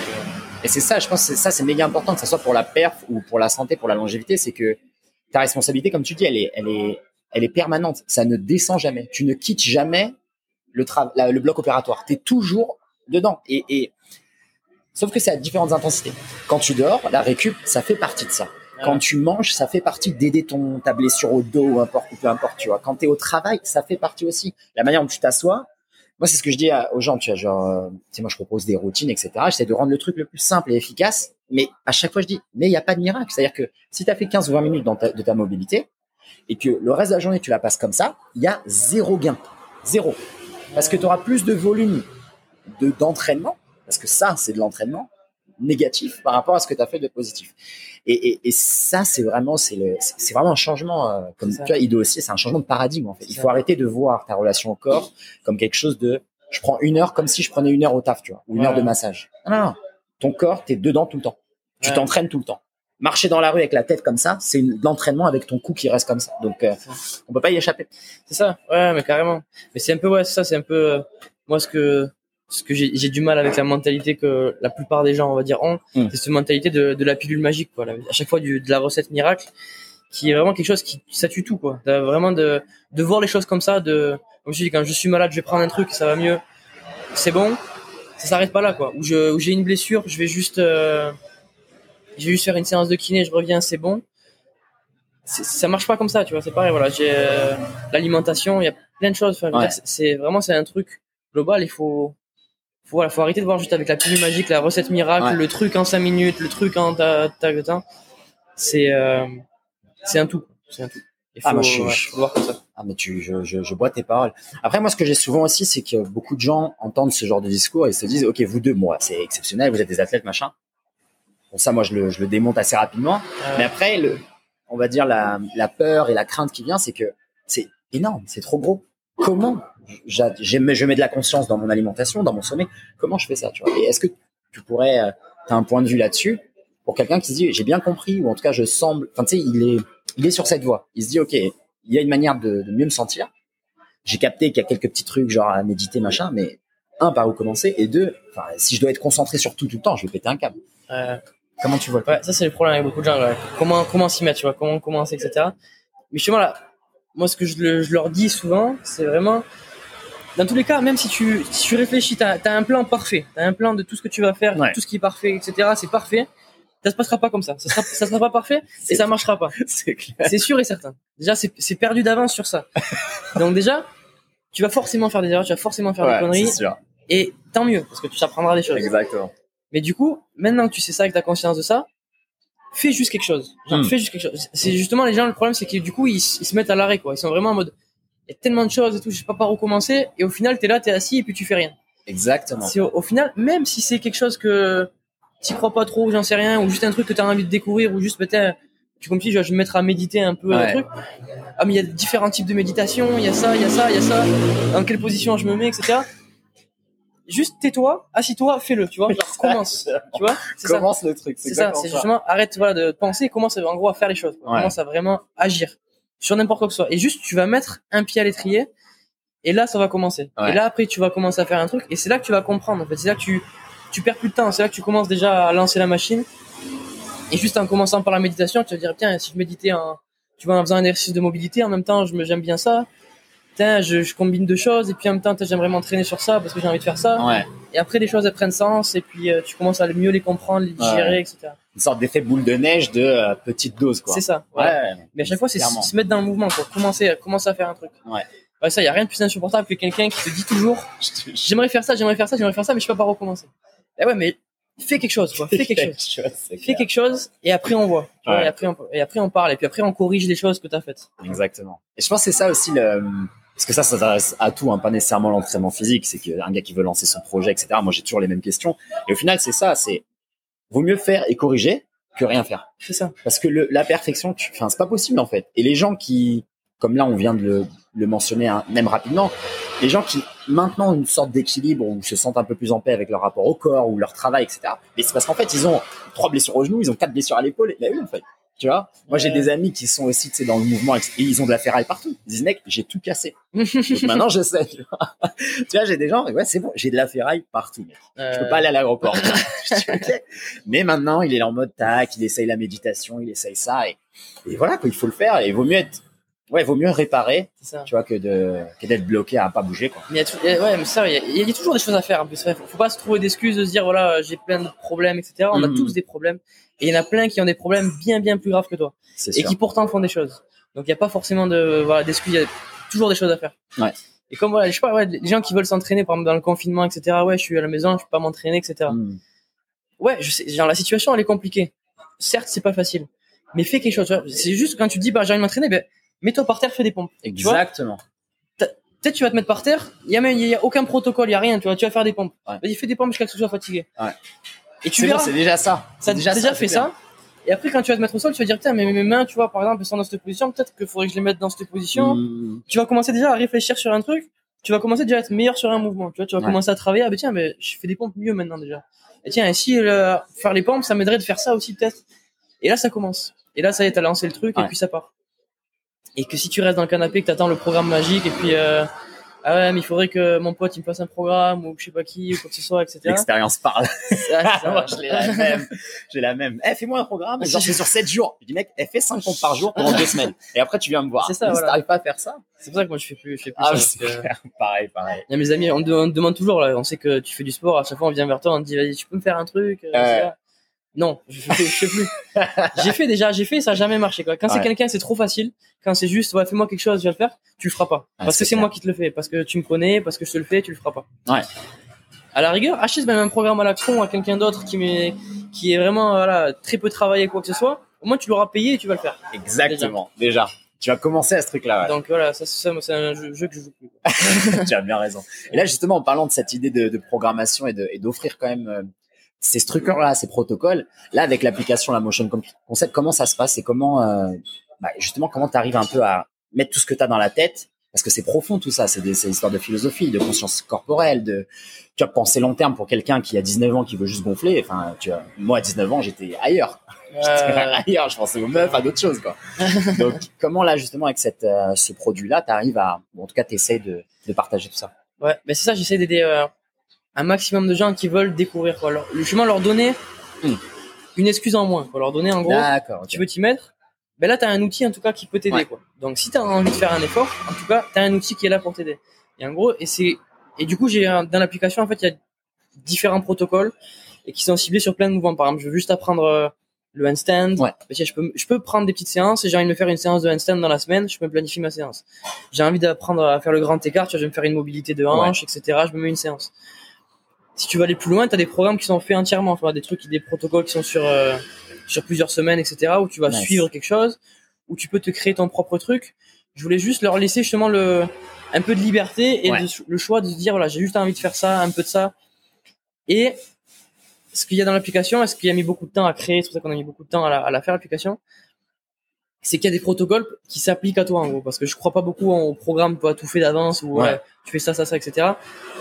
Et c'est ça, je pense que c'est- ça, c'est méga important, que ce soit pour la perf ou pour la santé, pour la longévité, c'est que ta responsabilité, comme tu dis, elle est, elle est, elle est permanente. Ça ne descend jamais. Tu ne quittes jamais le, la- le bloc opératoire. Tu es toujours dedans. Et, et, sauf que c'est à différentes intensités. Quand tu dors, la récup, ça fait partie de ça. Quand tu manges, ça fait partie d'aider ton ta blessure au dos ou importe, peu importe, tu vois. Quand tu es au travail, ça fait partie aussi. La manière dont tu t'assois, moi, c'est ce que je dis aux gens, tu vois, genre, euh, tu moi, je propose des routines, etc. J'essaie de rendre le truc le plus simple et efficace, mais à chaque fois, je dis, mais il n'y a pas de miracle. C'est-à-dire que si tu as fait 15 ou 20 minutes de ta mobilité et que le reste de la journée, tu la passes comme ça, il y a zéro gain. Zéro. Parce que tu auras plus de volume de, d'entraînement, parce que ça, c'est de l'entraînement négatif par rapport à ce que tu as fait de positif. Et, et, et ça, c'est vraiment, c'est le, c'est vraiment un changement, euh, comme tu vois, Ido aussi, c'est un changement de paradigme, en fait. Il faut ça. arrêter de voir ta relation au corps comme quelque chose de, je prends une heure comme si je prenais une heure au taf, tu vois, ou une Ouais. heure de massage. Non, non, non. Ton corps, t'es dedans tout le temps. Tu Ouais. t'entraînes tout le temps. Marcher dans la rue avec la tête comme ça, c'est l'entraînement avec ton cou qui reste comme ça. Donc, euh, on peut pas y échapper. C'est ça, ouais, mais carrément. Mais c'est un peu, ouais, c'est ça, c'est un peu, euh, moi, ce que, ce que j'ai j'ai du mal avec la mentalité que la plupart des gens, on va dire, ont, Mm. c'est cette mentalité de, de la pilule magique, quoi. À chaque fois, du, de la recette miracle, qui est vraiment quelque chose qui, ça tue tout, quoi. Vraiment de, de voir les choses comme ça, de, comme je dis, quand je suis malade, je vais prendre un truc, ça va mieux. C'est bon. Ça s'arrête pas là, quoi. Où je, où j'ai une blessure, je vais juste, euh, je vais juste faire une séance de kiné, je reviens, c'est bon. Ça marche pas comme ça, tu vois. C'est pareil, voilà. J'ai, euh, l'alimentation, il y a plein de choses. Enfin, Ouais. c'est- vraiment c'est un truc global. Il faut, voilà, faut arrêter de voir juste avec la pilule magique, la recette miracle, Ouais. le truc en 5 minutes, le truc en ta, ta, ta, ta. C'est, euh, c'est un tout. C'est un tout. Il faut, Ah, moi, je ouais, faut le voir comme ça. Ah, mais tu, je, je, je bois tes paroles. Après, moi, ce que j'ai souvent aussi, c'est que beaucoup de gens entendent ce genre de discours et se disent, OK, vous deux, moi, c'est exceptionnel, vous êtes des athlètes, machin. Bon, ça, moi, je le, je le démonte assez rapidement. Mais après, le, on va dire la, la peur et la crainte qui vient, c'est que c'est énorme, c'est trop gros. Comment j'ai- je mets de la conscience dans mon alimentation, dans mon sommeil Comment je fais ça tu vois? Et est-ce que tu pourrais, euh, as un point de vue là-dessus? Pour quelqu'un qui se dit j'ai bien compris ou en tout cas je semble, enfin tu sais, il est, il est sur cette voie. Il se dit ok, il y a une manière de, de mieux me sentir. J'ai capté qu'il y a quelques petits trucs genre à méditer machin, mais un par où commencer et deux, enfin si je dois être concentré sur tout tout le temps, je vais péter un câble. Euh, Comment tu vois? le Ouais, ça c'est le problème avec beaucoup de gens. Comment comment s'y mettre, tu vois, comment commencer, etc. Mais justement là, moi ce que je, le- je leur dis souvent, c'est vraiment, dans tous les cas, même si tu si tu réfléchis, t'as as un plan parfait, t'as un plan de tout ce que tu vas faire, Ouais. tout ce qui est parfait, etc. C'est parfait. Ça se passera pas comme ça. Ça sera ça sera pas parfait *laughs* et ça marchera pas. *laughs* C'est sûr et certain. Déjà c'est perdu d'avance sur ça. *laughs* Donc déjà, tu vas forcément faire des erreurs, tu vas forcément faire des conneries sûr. et tant mieux parce que tu apprendras des choses. Exactement. Mais du coup, maintenant que tu sais ça, que tu as conscience de ça, fais juste quelque chose. Genre, Hmm. fais juste quelque chose. C'est justement les gens, le problème, c'est que du coup, ils, ils se mettent à l'arrêt, quoi. Ils sont vraiment en mode, y a tellement de choses et tout, je sais pas par où commencer. Et au final, t'es là, t'es assis et puis tu fais rien. Exactement. C'est au, au final, même si c'est quelque chose que t'y crois pas trop, ou j'en sais rien, ou juste un truc que t'as envie de découvrir, ou juste peut-être, tu comme si je vais me mettre à méditer un peu, Ouais. un truc. Ah, mais il y a différents types de méditation, il y a ça, il y a ça, il y a ça. Dans quelle position je me mets, etc. Juste tais-toi, assis-toi, fais-le, tu vois. Genre, *laughs* commence. Tu vois? Ça. Commence le truc. C'est ça, c'est justement arrête voilà de penser et commence en gros à faire les choses. Ouais. Commence à vraiment agir sur n'importe quoi que ce soit. Et juste tu vas mettre un pied à l'étrier et là ça va commencer. Ouais. Et là après tu vas commencer à faire un truc et c'est là que tu vas comprendre. En fait, c'est là que tu tu perds plus de temps. C'est là que tu commences déjà à lancer la machine. Et juste en commençant par la méditation, tu vas dire tiens si je méditais en tu vois en faisant un exercice de mobilité en même temps je me j'aime bien ça. Je, je combine deux choses et puis en même temps j'aimerais m'entraîner sur ça parce que j'ai envie de faire ça. Ouais. Et après les choses elles prennent sens et puis euh, tu commences à mieux les comprendre, les digérer, Ouais. etc. Une sorte d'effet boule de neige de euh, petite dose, quoi. C'est ça. Ouais. Mais à chaque fois, c'est se mettre dans le mouvement, quoi. Commencer, commencer à faire un truc. Ouais. Ouais, ça, y a rien de plus insupportable que quelqu'un qui te dit toujours, *laughs* j'aimerais faire ça, j'aimerais faire ça, j'aimerais faire ça, mais je sais pas par où commencer. Eh ouais, mais fais quelque chose, quoi. *laughs* Fais quelque chose. Fais clair. quelque chose, et après on voit. Tu vois, Ouais. et après on, et après on parle, et puis après on corrige les choses que t'as faites. Exactement. Et je pense que c'est ça aussi le, parce que ça, ça s'adresse à tout, hein, pas nécessairement l'entraînement physique. C'est qu'un gars qui veut lancer son projet, etc. Moi, j'ai toujours les mêmes questions. Et au final, c'est ça, c'est, vaut mieux faire et corriger que rien faire. C'est ça. Parce que le, la perfection, tu, enfin, c'est pas possible, en fait. Et les gens qui, comme là, on vient de le, le mentionner hein, même rapidement, les gens qui maintenant ont une sorte d'équilibre ou se sentent un peu plus en paix avec leur rapport au corps ou leur travail, etc. Mais c'est parce qu'en fait, ils ont trois blessures au genou, ils ont quatre blessures à l'épaule. Et oui, en fait, tu vois, moi j'ai des amis qui sont aussi tu sais, dans le mouvement et ils ont de la ferraille partout. Ils disent mec, j'ai tout cassé. Donc *laughs* maintenant je sais. Tu vois, tu vois j'ai des gens, ouais c'est bon, j'ai de la ferraille partout. Mec. Je peux pas aller à l'aéroport. *laughs* okay. Mais maintenant il est en mode tac, il essaye la méditation, il essaye ça et, et voilà quoi, il faut le faire. Et il vaut mieux être Ouais, il vaut mieux réparer, ça. tu vois, que de que d'être bloqué à pas bouger, quoi. Mais il y a, ouais, mais ça, il y, a, il y, a, toujours des choses à faire. En plus, faut, faut pas se trouver d'excuses de se dire voilà, j'ai plein de problèmes, etc. On a tous des problèmes, et il y en a plein qui ont des problèmes bien bien plus graves que toi, et sûr. qui pourtant font des choses. Donc il y a pas forcément de voilà d'excuses. Il y a toujours des choses à faire. Ouais. Et comme voilà, je sais pas, ouais, les gens qui veulent s'entraîner, par exemple dans le confinement, etc. Ouais, je suis à la maison, je peux pas m'entraîner, etc. Mm. Ouais, je sais, genre la situation elle est compliquée. Certes, c'est pas facile, mais fais quelque chose. C'est juste quand tu dis bah j'ai envie de m'entraîner, ben mets-toi par terre, fais des pompes. Exactement. Peut-être tu vas te mettre par terre, il y a, y a aucun protocole, il y a rien, tu vois, tu vas faire des pompes. Ouais. Vas-y, fais des pompes jusqu'à ce que tu sois fatigué. Ouais. Et tu verras. Bon, c'est déjà ça. Ça déjà, déjà fait ça. Et après, quand tu vas te mettre au sol, tu vas dire, tiens, mais mes mains, tu vois, par exemple, elles sont dans cette position, peut-être qu'il faudrait que je les mette dans cette position. Mmh. Tu vas commencer déjà à réfléchir sur un truc. Tu vas commencer déjà à être meilleur sur un mouvement. Tu vois, tu vas Ouais. commencer à travailler. Ah, ben tiens, mais je fais des pompes mieux maintenant déjà. Et tiens, et si euh, faire les pompes, ça m'aiderait de faire ça aussi peut-être. Et là, ça commence. Et là, ça y est, t'as lancé le truc Ouais. et puis ça part. Et que si tu restes dans le canapé, que t'attends le programme magique et puis euh, ah ouais, mais il faudrait que mon pote il me fasse un programme ou je sais pas qui ou quoi que ce soit, etc. L'expérience parle. Ah, ça- Moi, je l'ai la même. J'ai la même. Eh, fais-moi un programme. Genre, c'est sur 7 jours. Je dis, mec, eh, fais 5 pompes par jour pendant 2 semaines. Et après, tu viens me voir. C'est ça, Mais Si voilà. t'arrives pas à faire ça. C'est pour ça que moi je fais plus, je fais plus Ah, ça, que-. *laughs* Pareil, pareil. Il y a mes amis, on me demande, toujours, là, on sait que tu fais du sport, à chaque fois on vient vers toi, on te dit, vas-y, tu peux me faire un truc euh. Non, je je fais plus. *laughs* j'ai fait déjà, j'ai fait, ça a jamais marché, quoi. Quand c'est quelqu'un, c'est trop facile. Quand c'est juste, ouais, fais-moi quelque chose, je vais le faire, tu le feras pas. Ah, parce que c'est moi qui te le fais, parce que tu me connais, parce que je te le fais, tu le feras pas. Ouais. À la rigueur, achète même un programme à la con à quelqu'un d'autre qui est vraiment, voilà, très peu travaillé, quoi que ce soit. Au moins, tu l'auras payé et tu vas le faire. Exactement. Déjà. Tu vas commencer à ce truc-là. ouais. Donc voilà, ça, c'est ça, moi, c'est un jeu, jeu que je joue plus. *laughs* tu as bien raison. Et là, justement, en parlant de cette idée de, de programmation et d'offrir quand même euh, ces structures-là, ces protocoles, là, avec l'application, la Motion Concept, comment ça se passe et comment, euh, bah, justement, comment tu arrives un peu à mettre tout ce que tu as dans la tête? Parce que c'est profond tout ça, c'est des, des histoires de philosophie, de conscience corporelle, de tu as penser long terme pour quelqu'un qui a 19 ans qui veut juste gonfler. Enfin, tu vois, moi à 19 ans j'étais ailleurs, *laughs* J'étais Euh, ailleurs, je pensais aux meufs, à d'autres choses quoi. *laughs* Donc comment là justement avec cette, euh, ce produit-là, tu arrives à, ou en tout cas t'essayes de, de partager tout ça? Ouais, mais c'est ça, j'essaie d'aider euh, un maximum de gens qui veulent découvrir, quoi. Leur, justement, leur donner Hmm. une excuse en moins, quoi. Leur donner, en gros, D'accord. ok. tu veux t'y mettre, ben là, t'as un outil, en tout cas, qui peut t'aider, Ouais. quoi. Donc, si t'as envie de faire un effort, en tout cas, t'as un outil qui est là pour t'aider. Et en gros, et c'est, et du coup, j'ai, dans l'application, en fait, il y a différents protocoles et qui sont ciblés sur plein de mouvements. Par exemple, je veux juste apprendre euh, le handstand. Ouais. Ben, je peux, je peux prendre des petites séances et j'ai envie de me faire une séance de handstand dans la semaine, je peux planifier ma séance. J'ai envie d'apprendre à faire le grand écart, tu vois, je vais me faire une mobilité de hanche, etc. Je me mets une séance. Si tu veux aller plus loin, tu as des programmes qui sont faits entièrement, vois, des trucs, des protocoles qui sont sur euh, sur plusieurs semaines, etc. Où tu vas Nice. suivre quelque chose, où tu peux te créer ton propre truc. Je voulais juste leur laisser justement le un peu de liberté et Ouais. de- le choix de se dire voilà, j'ai juste envie de faire ça, un peu de ça. Et ce qu'il y a dans l'application, est-ce qu'il y a mis beaucoup de temps à créer, c'est pour ça qu'on a mis beaucoup de temps à la, à la faire l'application, c'est qu'il y a des protocoles qui s'appliquent à toi en gros, parce que je crois pas beaucoup au programme pas tout fait d'avance ou Ouais. tu fais ça, ça, ça, etc.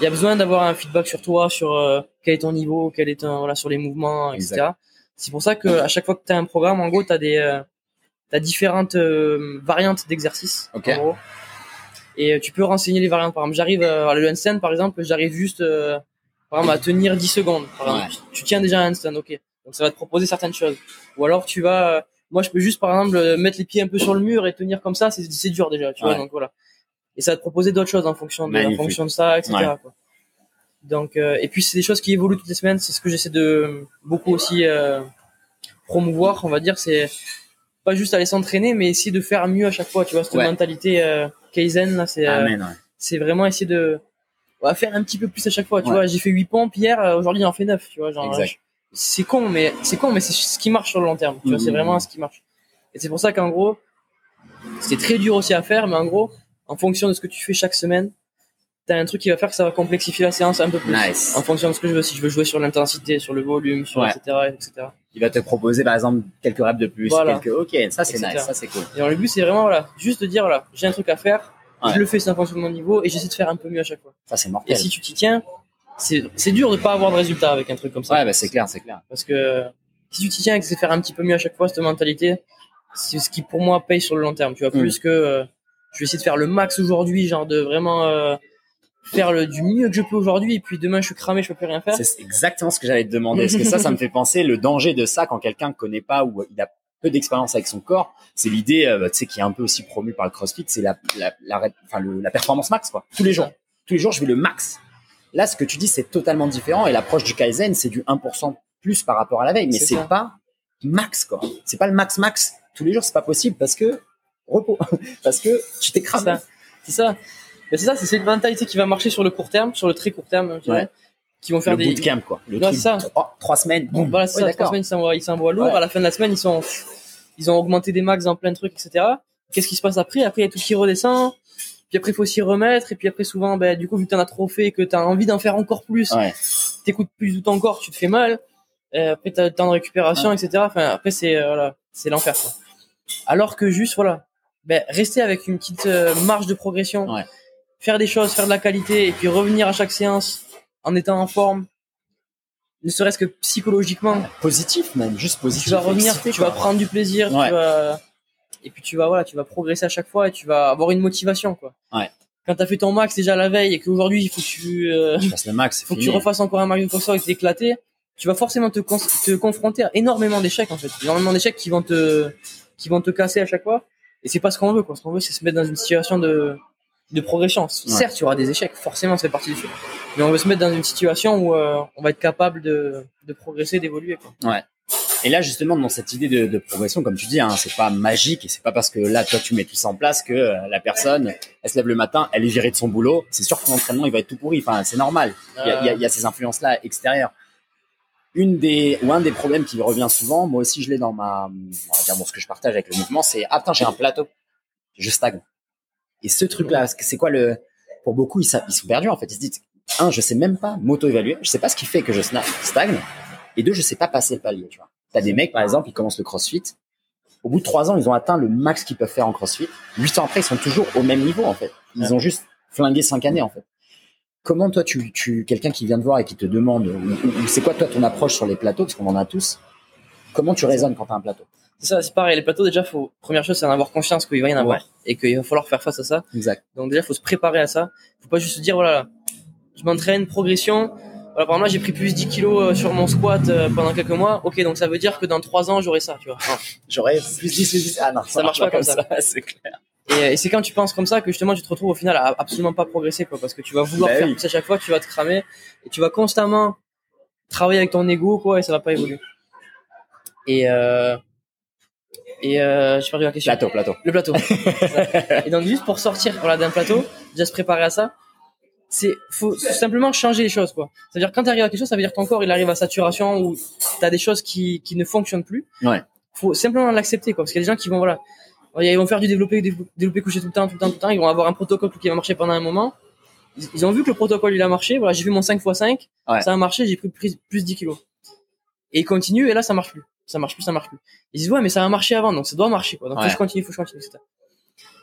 Il y a besoin d'avoir un feedback sur toi, sur euh, quel est ton niveau, quel est ton, voilà, sur les mouvements, etc. C'est pour ça que à chaque fois que tu as un programme, en gros, tu as des euh, t'as différentes euh, variantes d'exercices. Ok. En gros. Et euh, tu peux renseigner les variantes. Par exemple, j'arrive euh, à le handstand, par exemple, j'arrive juste euh, par exemple, à tenir 10 secondes. Par exemple, Ouais. tu tiens déjà un handstand, ok. Donc ça va te proposer certaines choses. Ou alors tu vas, euh, moi je peux juste par exemple euh, mettre les pieds un peu sur le mur et tenir comme ça, c'est c'est dur déjà, tu vois. Donc voilà. Et ça va te proposer d'autres choses en fonction de, en fonction de ça, etc. Ouais. quoi. Donc euh, et puis c'est des choses qui évoluent toutes les semaines. C'est ce que j'essaie de beaucoup aussi euh, promouvoir, on va dire. C'est pas juste aller s'entraîner, mais essayer de faire mieux à chaque fois. Tu vois cette Ouais. mentalité euh, kaizen là, c'est euh, c'est vraiment essayer de ouais, faire un petit peu plus à chaque fois. Tu vois, j'ai fait 8 pompes hier, euh, aujourd'hui j'en fais 9. Tu vois, genre, Exact. C'est con, mais c'est con, mais c'est ce qui marche sur le long terme. Tu vois, c'est Mhm. vraiment ce qui marche. Et c'est pour ça qu'en gros, c'est très dur aussi à faire, mais en gros, en fonction de ce que tu fais chaque semaine, t'as un truc qui va faire que ça va complexifier la séance un peu plus. Nice. En fonction de ce que je veux, si je veux jouer sur l'intensité, sur le volume, sur Ouais. etc., etc. Il va te proposer par exemple quelques reps de plus, Voilà. quelques. Ok, ça c'est nice, ça c'est cool. Et alors, le but, c'est vraiment, voilà, juste de dire, voilà, j'ai un truc à faire, Ouais. Je le fais, c'est en fonction de mon niveau et j'essaie de faire un peu mieux à chaque fois. Ça, c'est Et mortel. si tu t'y tiens, c'est c'est dur de pas avoir de résultat avec un truc comme ça. Ouais, bah, c'est clair, c'est clair. Parce que si tu t'y tiens et que c'est faire un petit peu mieux à chaque fois, cette mentalité, c'est ce qui pour moi paye sur le long terme. Tu vois, Mm. plus que euh, je vais essayer de faire le max aujourd'hui, genre de vraiment euh, faire le, du mieux que je peux aujourd'hui, et puis demain je suis cramé, je peux plus rien faire. C'est exactement ce que j'allais te demander. Parce que ça, ça me fait penser le danger de ça quand quelqu'un connaît pas ou il a peu d'expérience avec son corps. C'est l'idée, euh, tu sais, qui est un peu aussi promue par le CrossFit, c'est la, la, la, le- la performance max, quoi. Tous les jours. Tous les jours, je vais le max. Là, ce que tu dis, c'est totalement différent. Et l'approche du Kaizen, c'est du 1% plus par rapport à la veille. Mais C'est pas max, quoi. C'est pas le max max. Tous les jours, c'est pas possible parce que repos. *laughs* parce que tu t'es C'est cramé. ça. C'est ça. Mais c'est ça, c'est cette mentalité qui va marcher sur le court terme, sur le très court terme, je dirais, Ouais. qui vont faire Le des. bootcamp, quoi. Le c'est ça. trois, trois semaines. boum. Voilà, c'est Ouais, ça. Trois semaines, ils s'envoient, ils s'envoient lourd. Ouais. À la fin de la semaine, ils sont, ils ont augmenté des max dans plein de trucs, etc. Qu'est-ce qui se passe après? Après, il y a tout qui redescend. Puis après, il faut s'y remettre. Et puis après, souvent, ben, du coup, vu que t'en as trop fait et que t'as envie d'en faire encore plus, Ouais. t'écoutes plus tout encore, tu te fais mal. Euh, après, t'as le temps de récupération, etc. Enfin, après, c'est euh, voilà, c'est l'enfer. quoi. Alors que juste, voilà, ben, rester avec une petite euh, marge de progression, Ouais. faire des choses, faire de la qualité, et puis revenir à chaque séance en étant en forme, ne serait-ce que psychologiquement. Positif, même. Juste positif. Tu vas revenir, tu vas prendre du plaisir, Ouais. tu vas et puis tu vas voilà, tu vas progresser à chaque fois et tu vas avoir une motivation quoi. Ouais. Quand t'as fait ton max déjà la veille et qu'aujourd'hui il faut que tu euh, le max. c'est faut que fini. tu refasses encore un max de course et t'éclater, tu vas forcément te, con- te confronter à énormément d'échecs en fait, énormément d'échecs qui vont te qui vont te casser à chaque fois et c'est pas ce qu'on veut quoi. Ce qu'on veut c'est se mettre dans une situation de de progression. Certes, il y aura des échecs, forcément, fait partie du jeu. Mais on veut se mettre dans une situation où euh, on va être capable de, de progresser, d'évoluer. quoi. Et là, justement, dans cette idée de, progression, comme tu dis, hein, c'est pas magique et c'est pas parce que là, toi, tu mets tout ça en place que euh, la personne, elle se lève le matin, elle est virée de son boulot. C'est sûr que l'entraînement, il va être tout pourri. Enfin, c'est normal. Il y a, ces influences-là extérieures. Une des, ou un des problèmes qui revient souvent, moi aussi, je l'ai dans ma, on va dire, bon, ce que je partage avec le mouvement, c'est, ah, putain, j'ai un plateau. Je stagne. Et ce truc-là, c'est quoi le, pour beaucoup, ils, ils sont perdus, en fait. Ils se disent, un, je sais même pas m'auto-évaluer. Je sais pas ce qui fait que je stagne. Et deux, je sais pas passer le palier, tu vois. T'as des mecs, par exemple, ils commencent le crossfit. Au bout de trois ans, ils ont atteint le max qu'ils peuvent faire en crossfit. Huit ans après, ils sont toujours au même niveau, en fait. Ils ont juste flingué cinq années, en fait. Comment toi, tu, tu quelqu'un qui vient te voir et qui te demande, ou, ou- ou c'est quoi toi ton approche sur les plateaux, parce qu'on en a tous. Comment tu raisonnes quand t'as un plateau? C'est ça, c'est pareil. Les plateaux, déjà, faut, première chose, c'est en avoir conscience qu'il va y en avoir Ouais. et qu'il va falloir faire face à ça. Exact. Donc, déjà, faut se préparer à ça. Faut pas juste se dire, voilà, je m'entraîne, progression. Voilà, par exemple, là, j'ai pris plus 10 kilos euh, sur mon squat euh, pendant quelques mois. Ok, donc ça veut dire que dans 3 ans, j'aurai ça, tu vois. Non. J'aurais plus 10, plus 10. Ah non, Ça marche pas comme ça. *laughs* c'est clair. Et, et c'est quand tu penses comme ça que justement tu te retrouves au final à absolument pas progresser quoi parce que tu vas vouloir Bah faire oui. plus à chaque fois, tu vas te cramer et tu vas constamment travailler avec ton ego quoi et ça va pas évoluer. Et euh, et euh, j'ai perdu la question. Plateau, plateau. Le plateau. Ça. *laughs* et donc juste pour sortir voilà d'un plateau, déjà se préparer à ça, c'est faut simplement changer les choses quoi. C'est-à-dire quand tu arrives à quelque chose, ça veut dire que ton corps il arrive à saturation ou tu as des choses qui qui ne fonctionnent plus. Ouais. Faut simplement l'accepter quoi parce qu'il y a des gens qui vont voilà ils vont faire du développé, dévelop- développé couché tout le temps, tout le temps, tout le temps. Ils vont avoir un protocole qui va marcher pendant un moment. Ils, ils ont vu que le protocole il a marché. Voilà, j'ai fait mon 5 x 5 Ouais. ça a marché, j'ai pris plus, plus 10 kilos. Et ils continuent et là ça marche plus. Ça marche plus, ça marche plus. Ils disent ouais mais ça a marché avant donc ça doit marcher quoi. Donc faut que je continue, faut que je continue, etc.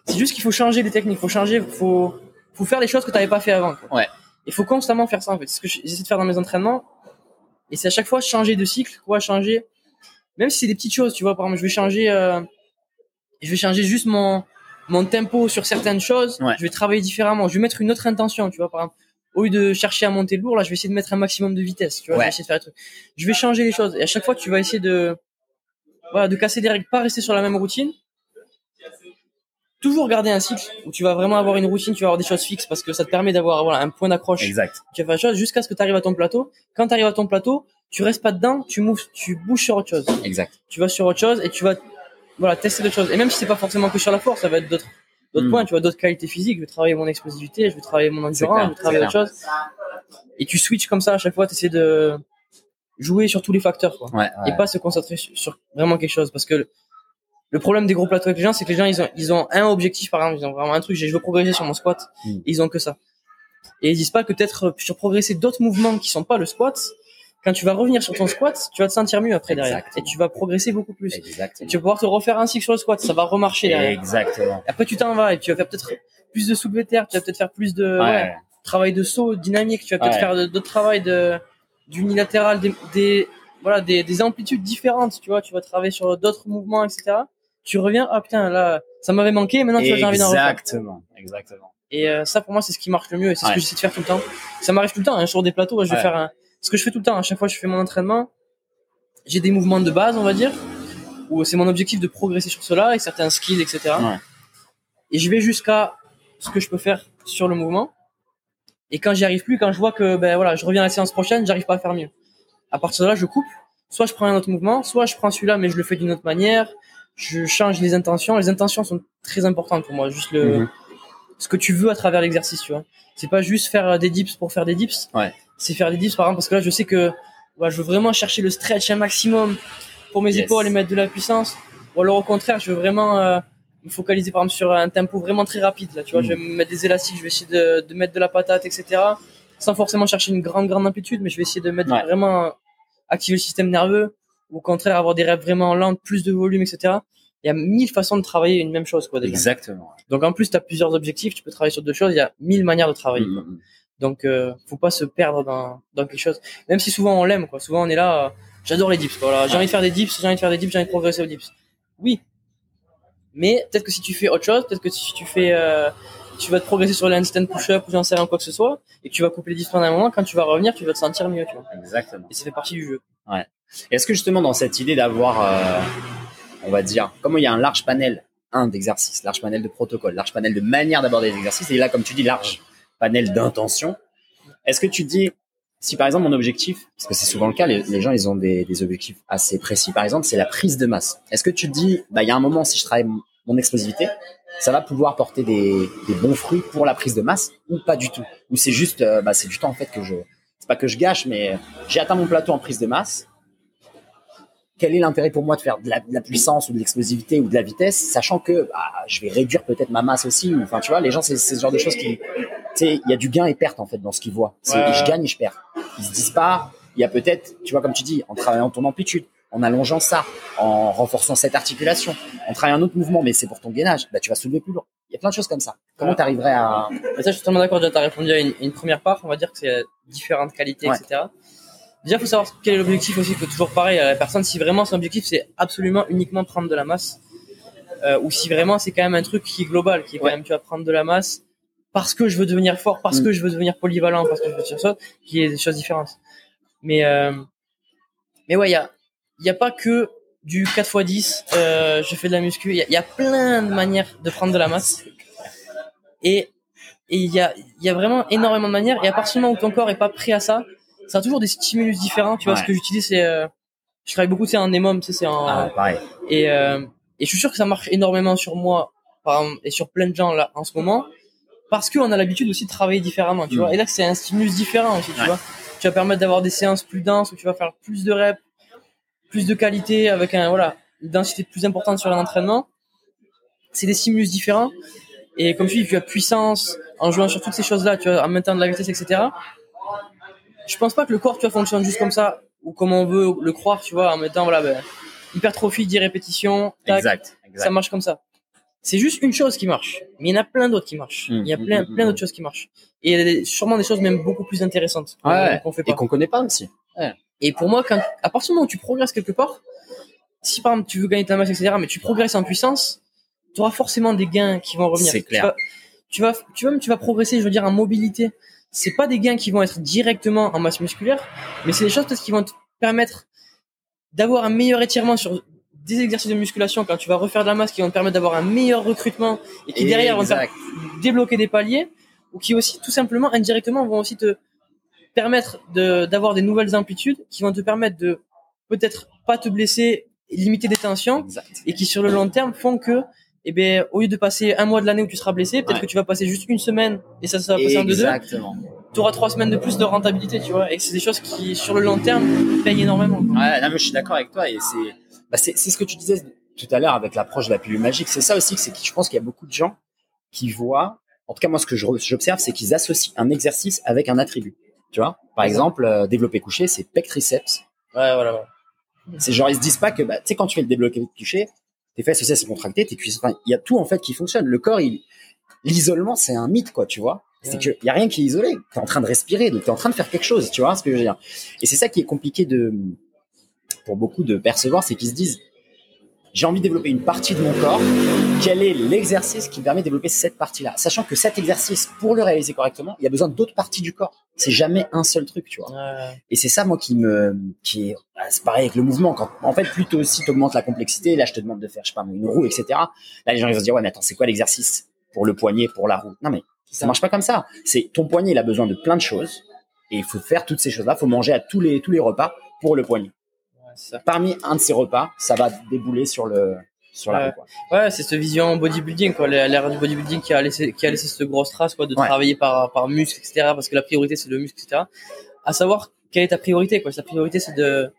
C'est juste qu'il faut changer les techniques, faut changer, faut, faut faire les choses que tu n'avais pas fait avant. Quoi. Ouais. Il faut constamment faire ça en fait. C'est ce que j'essaie de faire dans mes entraînements. Et c'est à chaque fois changer de cycle, quoi, changer. Même si c'est des petites choses, tu vois. Par exemple, je vais changer, euh, je vais changer juste mon mon tempo sur certaines choses. Ouais. Je vais travailler différemment. Je vais mettre une autre intention, tu vois. Par exemple, au lieu de chercher à monter lourd, là, je vais essayer de mettre un maximum de vitesse. Tu vois, Ouais. je vais essayer de faire des trucs. Je vais changer les choses. Et à chaque fois, tu vas essayer de voilà, de casser des règles, pas rester sur la même routine toujours garder un cycle où tu vas vraiment avoir une routine, tu vas avoir des choses fixes parce que ça te permet d'avoir voilà, un point d'accroche. Exact. Tu vas faire jusqu'à ce que tu arrives à ton plateau. Quand tu arrives à ton plateau, tu restes pas dedans, tu moves, tu bouges sur autre chose. Exact. Tu vas sur autre chose et tu vas voilà, tester d'autres choses. Et même si c'est pas forcément que sur la force, ça va être d'autres d'autres Mm. points, tu vois, d'autres qualités physiques, je vais travailler mon explosivité, je vais travailler mon endurance, clair, je vais travailler c'est d'autres choses. Et tu switches comme ça à chaque fois, tu essaies de jouer sur tous les facteurs quoi Ouais. et pas se concentrer sur, sur vraiment quelque chose parce que le, problème des gros plateaux avec les gens c'est que les gens ils ont ils ont un objectif par exemple ils ont vraiment un truc je veux progresser sur mon squat Mm. et ils ont que ça et ils disent pas que peut-être euh, sur progresser d'autres mouvements qui sont pas le squat quand tu vas revenir sur ton squat tu vas te sentir mieux après derrière Exactement. et tu vas progresser beaucoup plus et tu vas pouvoir te refaire un cycle sur le squat ça va remarcher derrière Exactement. après tu t'en vas et tu vas faire peut-être plus de soulevé de terre, tu vas peut-être faire plus de Ouais. ouais, travail de saut dynamique, tu vas peut-être Ouais. faire d'autres travail de d'unilatéral, des, des voilà des, des amplitudes différentes, tu vois, tu vas travailler sur d'autres mouvements, etc. Tu reviens, ah putain là, ça m'avait manqué, maintenant j'ai envie d'en refaire. Exactement, exactement. Et euh, ça, pour moi, c'est ce qui marche le mieux et c'est ce que j'essaie de faire tout le temps. Ça m'arrive tout le temps, hein, sur des plateaux, je vais Ouais. faire un... ce que je fais tout le temps. À chaque fois que je fais mon entraînement, j'ai des mouvements de base, on va dire, où c'est mon objectif de progresser sur cela, avec certains skills, etc. Ouais. Et je vais jusqu'à ce que je peux faire sur le mouvement. Et quand j'y arrive plus, quand je vois que ben voilà, je reviens à la séance prochaine, j'arrive pas à faire mieux. À partir de là, je coupe. Soit je prends un autre mouvement, soit je prends celui-là, mais je le fais d'une autre manière. Je change les intentions. Les intentions sont très importantes pour moi. Juste le, Mhm. ce que tu veux à travers l'exercice, tu vois. C'est pas juste faire euh, des dips pour faire des dips. Ouais. C'est faire des dips, par exemple, parce que là, je sais que ouais, je veux vraiment chercher le stretch un maximum pour mes Yes. épaules et mettre de la puissance. Ou alors, au contraire, je veux vraiment euh, me focaliser, par exemple, sur un tempo vraiment très rapide. Là, tu vois, Mm. je vais me mettre des élastiques, je vais essayer de, de mettre de la patate, etc. Sans forcément chercher une grande, grande amplitude, mais je vais essayer de mettre Ouais. vraiment activer le système nerveux. Ou au contraire, avoir des rêves vraiment lentes, plus de volume, etc. Il y a mille façons de travailler une même chose, quoi, déjà. Exactement. Donc en plus, tu as plusieurs objectifs, tu peux travailler sur deux choses, il y a mille manières de travailler. quoi. Mhm. Donc euh, faut pas se perdre dans, dans quelque chose. Même si souvent on l'aime, quoi. Souvent on est là, euh, j'adore les dips. Voilà, j'ai envie de faire des dips, j'ai envie de faire des dips, j'ai envie de progresser aux dips. Oui. Mais peut-être que si tu fais autre chose, peut-être que si tu fais, euh, tu vas te progresser sur le handstand push-up ou j'en sais rien quoi que ce soit, et que tu vas couper les dips pendant un moment, quand tu vas revenir, tu vas te sentir mieux, tu vois. Exactement. Et ça fait partie du jeu. Est-ce que justement dans cette idée d'avoir, euh, on va dire, comme il y a un large panel, un d'exercices, large panel de protocoles, large panel de manières d'aborder les exercices, et là comme tu dis, large panel d'intentions, est-ce que tu dis, si par exemple mon objectif, parce que c'est souvent le cas, les, gens ils ont des, objectifs assez précis, par exemple c'est la prise de masse. Est-ce que tu dis, bah il y a un moment si je travaille mon, explosivité, ça va pouvoir porter des, des bons fruits pour la prise de masse ou pas du tout? Ou c'est juste, euh, bah c'est du temps en fait que je, c'est pas que je gâche, mais j'ai atteint mon plateau en prise de masse quel est l'intérêt pour moi de faire de la, de la puissance ou de l'explosivité ou de la vitesse, sachant que bah, je vais réduire peut-être ma masse aussi. Enfin, tu vois, les gens, c'est ce genre de choses qui, tu sais, il y a du gain et perte en fait dans ce qu'ils voient. C'est Ouais. je gagne et je perds. Ils se disent pas, il y a peut-être, tu vois, comme tu dis, en travaillant ton amplitude, en allongeant ça, en renforçant cette articulation, en travaillant un autre mouvement, mais c'est pour ton gainage, bah tu vas soulever plus lourd. Il y a plein de choses comme ça. Comment Ouais. tu arriverais à ça, je suis totalement d'accord. Tu as répondu à une, une première part. On va dire que c'est euh, différentes qualités, Ouais. etc. Déjà, faut savoir quel est l'objectif aussi. que toujours pareil à la personne. Si vraiment son objectif, c'est absolument uniquement prendre de la masse, euh, ou si vraiment c'est quand même un truc qui est global, qui est quand Ouais. même tu vas prendre de la masse parce que je veux devenir fort, parce Mm. que je veux devenir polyvalent, parce que je veux faire ça, qui est des choses différentes. Mais euh, mais ouais, il y a il y a pas que du 4 x 10, euh, je fais de la muscu. Il y a, il y a plein de manières de prendre de la masse. Et et il y a, il y a vraiment énormément de manières. Et à partir du moment où ton corps est pas prêt à ça, ça a toujours des stimulus différents. Tu vois, Ouais. ce que j'utilise, c'est, euh, je travaille beaucoup, c'est tu sais, c'est en, ah, pareil. et, euh, et je suis sûr que ça marche énormément sur moi, par et sur plein de gens là, en ce moment, parce qu'on a l'habitude aussi de travailler différemment, tu Mm. vois. Et là, c'est un stimulus différent aussi, tu Ouais. vois. Tu vas permettre d'avoir des séances plus denses où tu vas faire plus de reps, plus de qualité avec un, voilà, une densité plus importante sur un entraînement. C'est des stimulus différents. Et comme tu dis, tu as puissance en jouant sur toutes ces choses-là, tu vois, en mettant de la vitesse, etc. Je pense pas que le corps, tu vois, fonctionne juste comme ça, ou comme on veut le croire, tu vois, en mettant, voilà, ben, hypertrophie, 10 répétitions, tac, Exact. exact. ça marche comme ça. C'est juste une chose qui marche, mais il y en a plein d'autres qui marchent. Mm, Il y a mm, plein, mm, plein d'autres choses qui marchent. Et il y a sûrement des choses même beaucoup plus intéressantes qu'on Ouais. fait Et pas. qu'on connaît pas aussi. Et pour moi, quand, à partir du moment où tu progresses quelque part, si par exemple tu veux gagner ta masse, etc., mais tu progresses en puissance, tu auras forcément des gains qui vont revenir. C'est Tu clair. vas- Tu vas, tu vas, même, tu vas progresser, je veux dire, en mobilité. C'est pas des gains qui vont être directement en masse musculaire, mais c'est des choses peut-être qui vont te permettre d'avoir un meilleur étirement sur des exercices de musculation quand tu vas refaire de la masse qui vont te permettre d'avoir un meilleur recrutement et qui derrière vont te débloquer des paliers ou qui aussi tout simplement indirectement vont aussi te permettre de d'avoir des nouvelles amplitudes qui vont te permettre de peut-être pas te blesser limiter des tensions Exact. et qui sur le long terme font que eh ben au lieu de passer un mois de l'année où tu seras blessé peut-être Ouais. que tu vas passer juste une semaine et ça ça va passer en deux deux Exactement. tu auras trois semaines de plus de rentabilité tu vois et c'est des choses qui sur le long terme payent énormément quoi. Ouais, non, mais je suis d'accord avec toi et c'est, bah, c'est, c'est ce que tu disais tout à l'heure avec l'approche de la pilule magique. C'est ça aussi c'est que je pense qu'il y a beaucoup de gens qui voient, en tout cas moi ce que j'observe, c'est qu'ils associent un exercice avec un attribut. Tu vois, par exemple, euh, développer couché, c'est pec triceps. ouais voilà. C'est genre ils se disent pas que, bah, tu sais, quand tu fais le développé couché, tes fesses aussi sont contractées, tes cuisses, enfin, il y a tout en fait qui fonctionne. Le corps, il, l'isolement, c'est un mythe, quoi, tu vois. C'est qu'il y a rien qui est isolé. T'es en train de respirer, donc t'es en train de faire quelque chose, tu vois ce que je veux dire. Et c'est ça qui est compliqué de, pour beaucoup de percevoir, c'est qu'ils se disent, j'ai envie de développer une partie de mon corps. Quel est l'exercice qui me permet de développer cette partie-là? Sachant que cet exercice, pour le réaliser correctement, il y a besoin d'autres parties du corps. C'est jamais un seul truc, tu vois. Et c'est ça, moi, qui me, qui est, bah, c'est pareil avec le mouvement. Quand, en fait, plutôt aussi augmentes la complexité, là, je te demande de faire, je sais pas, une roue, etc. Là, les gens, ils vont se dire, ouais, mais attends, c'est quoi l'exercice pour le poignet, pour la roue? Non, mais ça marche pas comme ça. C'est ton poignet, il a besoin de plein de choses. Et il faut faire toutes ces choses-là. Il faut manger à tous les, tous les repas pour le poignet. Parmi un de ces repas, ça va débouler sur le, sur la quoi. Ouais, c'est cette vision bodybuilding, quoi. L'ère du bodybuilding qui a laissé, qui a laissé cette grosse trace, quoi, de Ouais. travailler par, par muscle, etc. Parce que la priorité, c'est le muscle, etc. À savoir, quelle est ta priorité, quoi? Ta priorité, c'est de,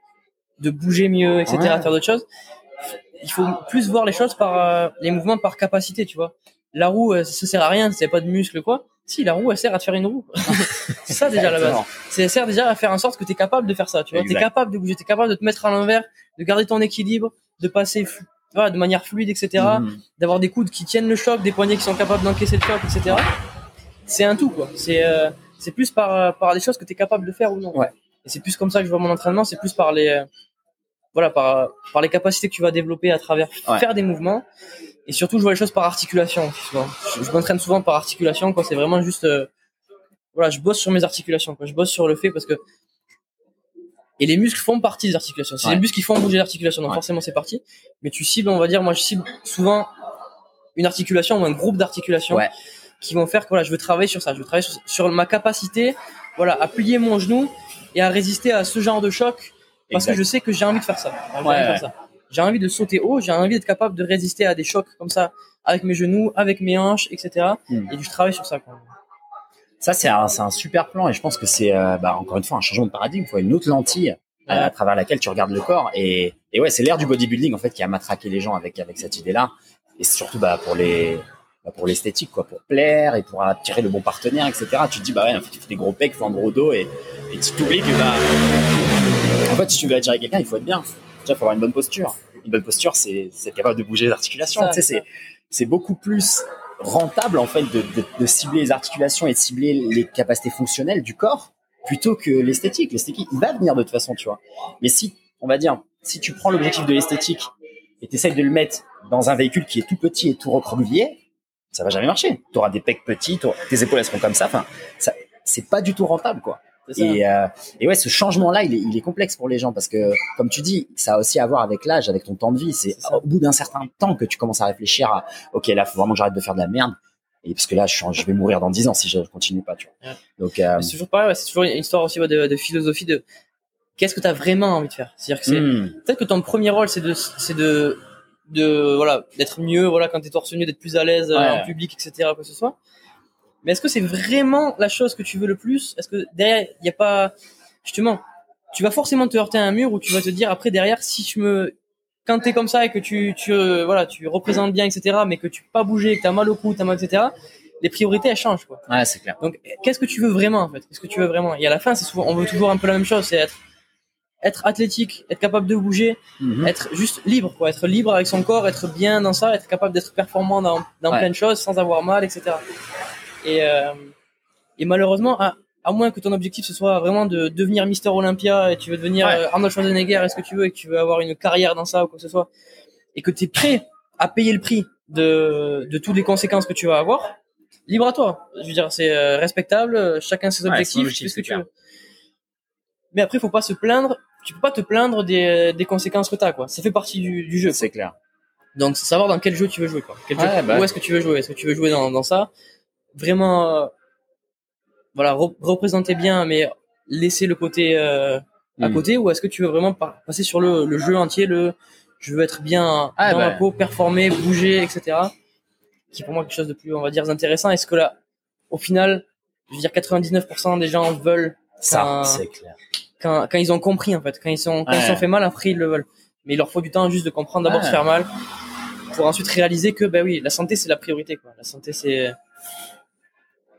de bouger mieux, etc., Ouais. faire d'autres choses. Il faut plus voir les choses par, euh, les mouvements par capacité, tu vois. La roue, euh, ça sert à rien, c'est pas de muscle, quoi. Si, la roue, elle sert à te faire une roue. c'est *laughs* ça, déjà, la base. C'est elle sert déjà à faire en sorte que tu es capable de faire ça, tu vois. Tu es capable de bouger, tu es capable de te mettre à l'envers, de garder ton équilibre, de passer voilà, de manière fluide, etc. Mhm. D'avoir des coudes qui tiennent le choc, des poignets qui sont capables d'encaisser le choc, etc. C'est un tout, quoi. C'est euh, c'est plus par, euh, par des choses que tu es capable de faire ou non. Ouais. Et c'est plus comme ça que je vois mon entraînement, c'est plus par les, euh, voilà, par, par les capacités que tu vas développer à travers Ouais. faire des mouvements. Et surtout, je vois les choses par articulation. Souvent. Je, je m'entraîne souvent par articulation, quoi. C'est vraiment juste, euh, voilà, je bosse sur mes articulations, quoi. Je bosse sur le fait parce que et les muscles font partie des articulations. C'est Ouais. les muscles qui font bouger l'articulation, donc Ouais. forcément c'est parti. Mais tu cibles, on va dire, moi je cible souvent une articulation ou un groupe d'articulations Ouais. qui vont faire que voilà, je veux travailler sur ça, je veux travailler sur, sur ma capacité, voilà, à plier mon genou et à résister à ce genre de choc parce Exact. que je sais que j'ai envie de faire ça. Envie de faire ça. J'ai envie de sauter haut, j'ai envie d'être capable de résister à des chocs comme ça avec mes genoux, avec mes hanches, etc. Mm. Et je travaille sur ça. Quoi. Ça, c'est un, super plan et je pense que c'est, euh, bah, encore une fois, un changement de paradigme. Il faut une autre lentille euh, à travers laquelle tu regardes le corps. Et, et ouais, c'est l'ère du bodybuilding, en fait, qui a matraqué les gens avec, avec cette idée-là. Et surtout, bah, pour les, bah, pour l'esthétique, quoi, pour plaire et pour attirer le bon partenaire, etc. Tu te dis, bah ouais, en fait, tu fais des gros pecs, il faut un gros dos et, et tu t'oublies que, bah, en fait, si tu veux attirer quelqu'un, il faut être bien. Déjà, il faut avoir une bonne posture. Une bonne posture, c'est, être capable de bouger les articulations. Tu sais, c'est, beaucoup plus rentable en fait de, de, de cibler les articulations et de cibler les capacités fonctionnelles du corps plutôt que l'esthétique. L'esthétique, il va venir de toute façon, tu vois. Mais si, on va dire, si tu prends l'objectif de l'esthétique et tu essaies de le mettre dans un véhicule qui est tout petit et tout recroquevillé, ça va jamais marcher. Tu auras des pecs petits, tes épaules elles seront comme ça. Enfin, ça, c'est pas du tout rentable, quoi. Et, euh, et ouais, ce changement-là, il est, il est complexe pour les gens parce que, comme tu dis, ça a aussi à voir avec l'âge, avec ton temps de vie. C'est au bout d'un certain temps que tu commences à réfléchir à, ok, là, faut vraiment que j'arrête de faire de la merde. Et parce que là, je, vais mourir dans 10 ans si je continue pas, tu vois. Ouais. Donc, euh, C'est toujours pareil, ouais, c'est toujours une histoire aussi ouais, de, de philosophie de qu'est-ce que tu as vraiment envie de faire? C'est-à-dire que c'est hmm, peut-être que ton premier rôle c'est de c'est de de voilà d'être mieux voilà quand t'es torse nu d'être plus à l'aise euh, en public etc quoi que ce soit mais est-ce que c'est vraiment la chose que tu veux le plus? Est-ce que derrière il y a pas justement tu vas forcément te heurter à un mur où tu vas te dire après derrière si je me quand t'es comme ça et que tu tu euh, voilà tu représentes bien etc mais que tu peux pas bouger que t'as mal au cou t'as mal etc les priorités elles changent quoi ouais, c'est clair. donc, qu'est-ce que tu veux vraiment en fait? Qu'est-ce que tu veux vraiment? Et à la fin, c'est souvent, on veut toujours un peu la même chose, c'est être, être athlétique, être capable de bouger, Mhm. être juste libre, quoi, être libre avec son corps, être bien dans ça, être capable d'être performant dans, dans Ouais. plein de choses sans avoir mal, etc. Et, euh, et malheureusement, à, à moins que ton objectif ce soit vraiment de devenir Mister Olympia et tu veux devenir Ouais. euh, Arnold Schwarzenegger, est-ce que tu veux et que tu veux avoir une carrière dans ça ou quoi que ce soit, et que tu es prêt à payer le prix de, de toutes les conséquences que tu vas avoir, libre à toi. Je veux dire, c'est euh, respectable, chacun ses Ouais, objectifs, son objectif, ce que tu veux. Mais après, faut pas se plaindre. Tu peux pas te plaindre des, des conséquences que t'as, quoi. Ça fait partie du, du jeu. C'est clair. Donc, savoir dans quel jeu tu veux jouer, quoi. Quel jeu- Ouais, bah où ouais. est-ce que tu veux jouer? Est-ce que tu veux jouer dans, dans ça? Vraiment, euh, voilà, re- représenter bien, mais laisser le côté euh, à Mm. côté, ou est-ce que tu veux vraiment passer sur le, le jeu entier, le je veux être bien Ah, dans bah. ma peau, performer, bouger, etc. Qui est pour moi quelque chose de plus, on va dire, intéressant. Est-ce que là, au final, je veux dire, 99% des gens veulent Ça, quand, c'est clair. quand, quand ils ont compris en fait, quand ils sont quand ils Ouais. sont fait mal, après ils le veulent. Mais il leur faut du temps juste de comprendre d'abord Ouais. se faire mal, pour ensuite réaliser que ben oui, la santé c'est la priorité quoi. La santé c'est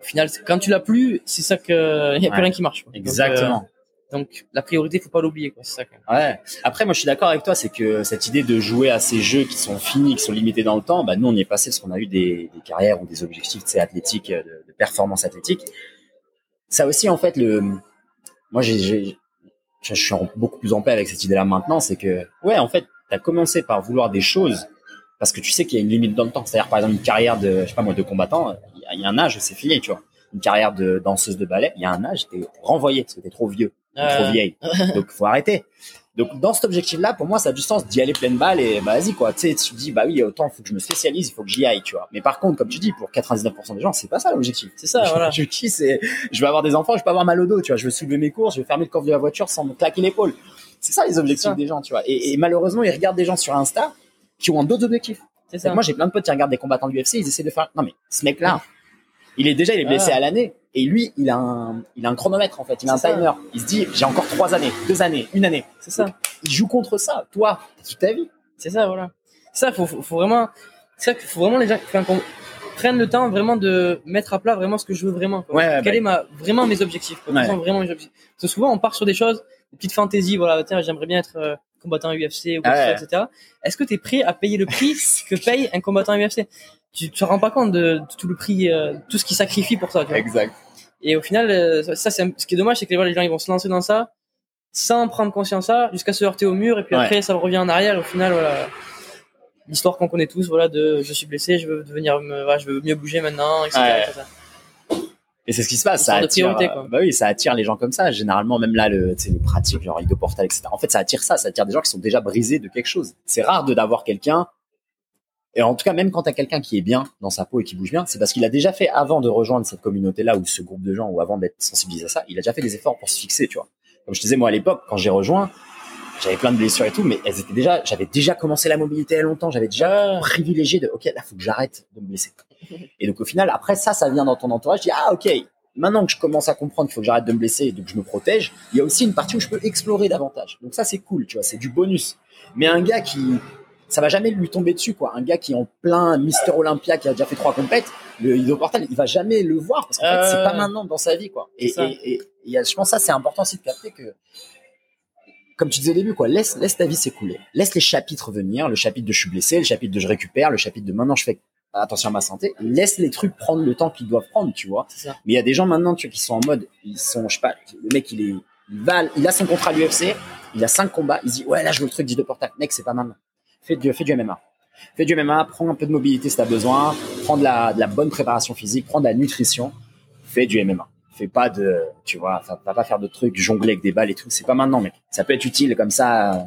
au final quand tu l'as plus, c'est ça que il y a plus Ouais. rien qui marche. quoi. Donc, Exactement. euh, Donc la priorité, faut pas l'oublier, quoi. C'est ça. Quand même. Ouais. Après, moi, je suis d'accord avec toi, c'est que cette idée de jouer à ces jeux qui sont finis, qui sont limités dans le temps, bah nous, on y est passé parce qu'on a eu des, des carrières ou des objectifs, c'est athlétiques, de, de performance athlétique. Ça aussi, en fait, le, moi, j'ai, je suis beaucoup plus en paix avec cette idée-là maintenant, c'est que, ouais, en fait, t'as commencé par vouloir des choses parce que tu sais qu'il y a une limite dans le temps. C'est-à-dire, par exemple, une carrière de, je sais pas moi, de combattant, il y a- un âge, c'est fini, tu vois. Une carrière de danseuse de ballet, il y a un âge, t'es renvoyé parce que t'es trop vieux, Euh, trop vieille. *laughs* Donc, faut arrêter. Donc, dans cet objectif-là, pour moi, ça a du sens d'y aller pleine balle et bah, vas-y, quoi. Tu sais, tu te dis, bah oui, autant, faut que je me spécialise, il faut que j'y aille, tu vois. Mais par contre, comme tu dis, pour 99% des gens, c'est pas ça l'objectif. C'est ça, voilà. *laughs* Je dis, c'est, je vais avoir des enfants, je vais pas avoir mal au dos, tu vois. Je vais soulever mes courses, je vais fermer le coffre de la voiture sans me claquer l'épaule. C'est ça les objectifs ça. des gens, tu vois. Et, et malheureusement, ils regardent des gens sur Insta qui ont d'autres objectifs. Ça. Moi, j'ai plein de potes qui regardent des combattants de l'UFC, ils essaient de faire. Non, mais ce mec-là, il est déjà, il est blessé Ah. à l'année. Et lui, il a un, il a un chronomètre, en fait. Il a un ça. timer. Il se dit, j'ai encore trois années, deux années, une année. C'est ça. Il joue contre ça. Toi, toute ta vie. C'est ça, voilà. Ça, faut, faut, faut vraiment, c'est ça qu'il faut vraiment les gens, qu'on prenne le temps vraiment de mettre à plat vraiment ce que je veux vraiment. Quoi. Ouais, Quel bah- est ma, vraiment mes objectifs. Quoi. Ouais. Quels sont vraiment mes objectifs. Parce que souvent, on part sur des choses, des petites fantaisies, voilà, tiens, j'aimerais bien être euh, combattant UFC ou quoi Ah ouais. etc. Est-ce que tu es prêt à payer le prix *laughs* que paye un combattant UFC Tu te rends pas compte de, de tout le prix, euh, tout ce qu'il sacrifie pour ça. Tu vois? Exact. Et au final, euh, ça, c'est ce qui est dommage, c'est que les gens ils vont se lancer dans ça sans prendre conscience de ça, jusqu'à se heurter au mur, et puis Ouais. après ça revient en arrière. Et au final, voilà, l'histoire qu'on connaît tous, voilà, de je suis blessé, je veux devenir, voilà, je veux mieux bouger maintenant, etc. Ouais. etc. Et c'est ce qui se passe. Ça attire, euh, bah oui, ça attire les gens comme ça. Généralement, même là, le, les pratiques, genre idoportal, etc. En fait, ça attire ça. Ça attire des gens qui sont déjà brisés de quelque chose. C'est rare de d'avoir quelqu'un. Et en tout cas, même quand t'as quelqu'un qui est bien dans sa peau et qui bouge bien, c'est parce qu'il a déjà fait avant de rejoindre cette communauté-là ou ce groupe de gens ou avant d'être sensibilisé à ça, il a déjà fait des efforts pour se fixer, tu vois. Comme je te disais, moi, à l'époque, quand j'ai rejoint, j'avais plein de blessures et tout, mais elles étaient déjà, j'avais déjà commencé la mobilité il y a longtemps, j'avais déjà privilégié de, ok, là, faut que j'arrête de me blesser. *laughs* Et donc, au final, après ça, ça vient dans ton entourage, tu dis, ah, ok, maintenant que je commence à comprendre qu'il faut que j'arrête de me blesser et donc je me protège, il y a aussi une partie où je peux explorer davantage. Donc ça, c'est cool, tu vois, c'est du bonus. Mais un gars qui, ça va jamais lui tomber dessus, quoi. Un gars qui est en plein Mister Olympia, qui a déjà fait trois compètes, le idoportal, il va jamais le voir parce qu'en fait, c'est Euh, pas maintenant dans sa vie, quoi. Et, et, je pense que ça, c'est important aussi de capter que, comme tu disais au début, quoi, laisse, laisse ta vie s'écouler. Laisse les chapitres venir, le chapitre de je suis blessé, le chapitre de je récupère, le chapitre de maintenant je fais attention à ma santé. Laisse les trucs prendre le temps qu'ils doivent prendre, tu vois. Ça. Mais il y a des gens maintenant, tu vois, qui sont en mode, ils sont, je sais pas, le mec, il est, il va, il a son contrat à l'UFC, il a cinq combats, il se dit, ouais, là, je veux le truc dit de portal. Mec, c'est pas maintenant. Fais du, fais du MMA. Fais du MMA, prends un peu de mobilité si t'as besoin, prends de la, de la bonne préparation physique, prends de la nutrition, fais du MMA. Fais pas de, tu vois, va pas faire de trucs, jongler avec des balles et tout. C'est pas maintenant, mec. Ça peut être utile comme ça, euh,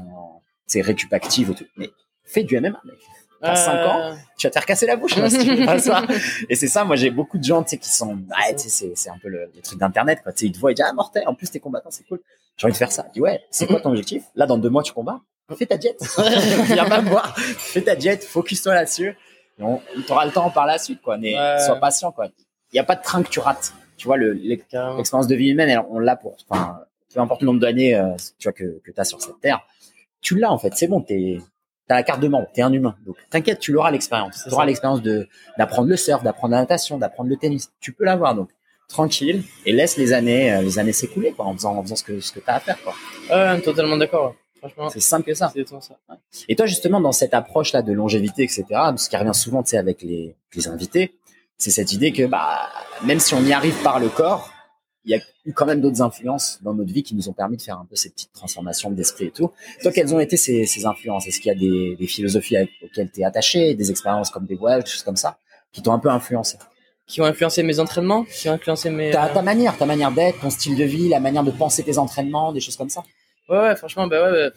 c'est récup active et tout. Mais fais du MMA, mec. T'as 5 ans, Euh, tu vas te faire casser la bouche là, si tu fais pas ça. Et c'est ça, moi j'ai beaucoup de gens tu sais, qui sont, ouais, tu sais, c'est, un peu le, le truc d'internet, quoi. Tu sais, ils te voient, ils disent, ah, mortel, en plus t'es combattant, c'est cool. J'ai envie de faire ça. Je dis, ouais, c'est quoi ton objectif? Là, dans deux mois, tu combats? Fais ta diète. *laughs* Viens pas me voir. Fais ta diète, focus-toi là-dessus. T'auras le temps par la suite, quoi. Mais Ouais. sois patient, quoi. Il n'y a pas de train que tu rates. Tu vois, le, l'expérience de vie humaine, elle, on l'a pour, enfin, peu importe le nombre d'années, euh, tu vois, que, que t'as sur cette terre. Tu l'as, en fait. C'est bon, t'es, t'as la carte de membre, t'es un humain. Donc, t'inquiète, tu l'auras l'expérience. Tu auras l'expérience de, d'apprendre le surf, d'apprendre la natation, d'apprendre le tennis. Tu peux l'avoir, donc. Tranquille. Et laisse les années, euh, les années s'écouler, quoi, en faisant, en faisant ce que, ce que t'as à faire, quoi. Ouais, totalement d'accord. Franchement, C'est simple que ça. ça. Et toi, justement, dans cette approche-là de longévité, etc., ce qui revient souvent, tu sais, avec les, les invités, c'est cette idée que, bah, même si on y arrive par le corps, il y a eu quand même d'autres influences dans notre vie qui nous ont permis de faire un peu ces petites transformations d'esprit et tout. Toi, quelles ont été ces, ces influences? Est-ce qu'il y a des, des philosophies avec- auxquelles tu es attaché, des expériences comme des voyages, des choses comme ça, qui t'ont un peu influencé? Qui ont influencé mes entraînements, qui ont influencé mes. ta, euh, ta manière, ta manière d'être, ton style de vie, la manière de penser tes entraînements, des choses comme ça? Ouais, ouais, franchement, bah ouais, bah,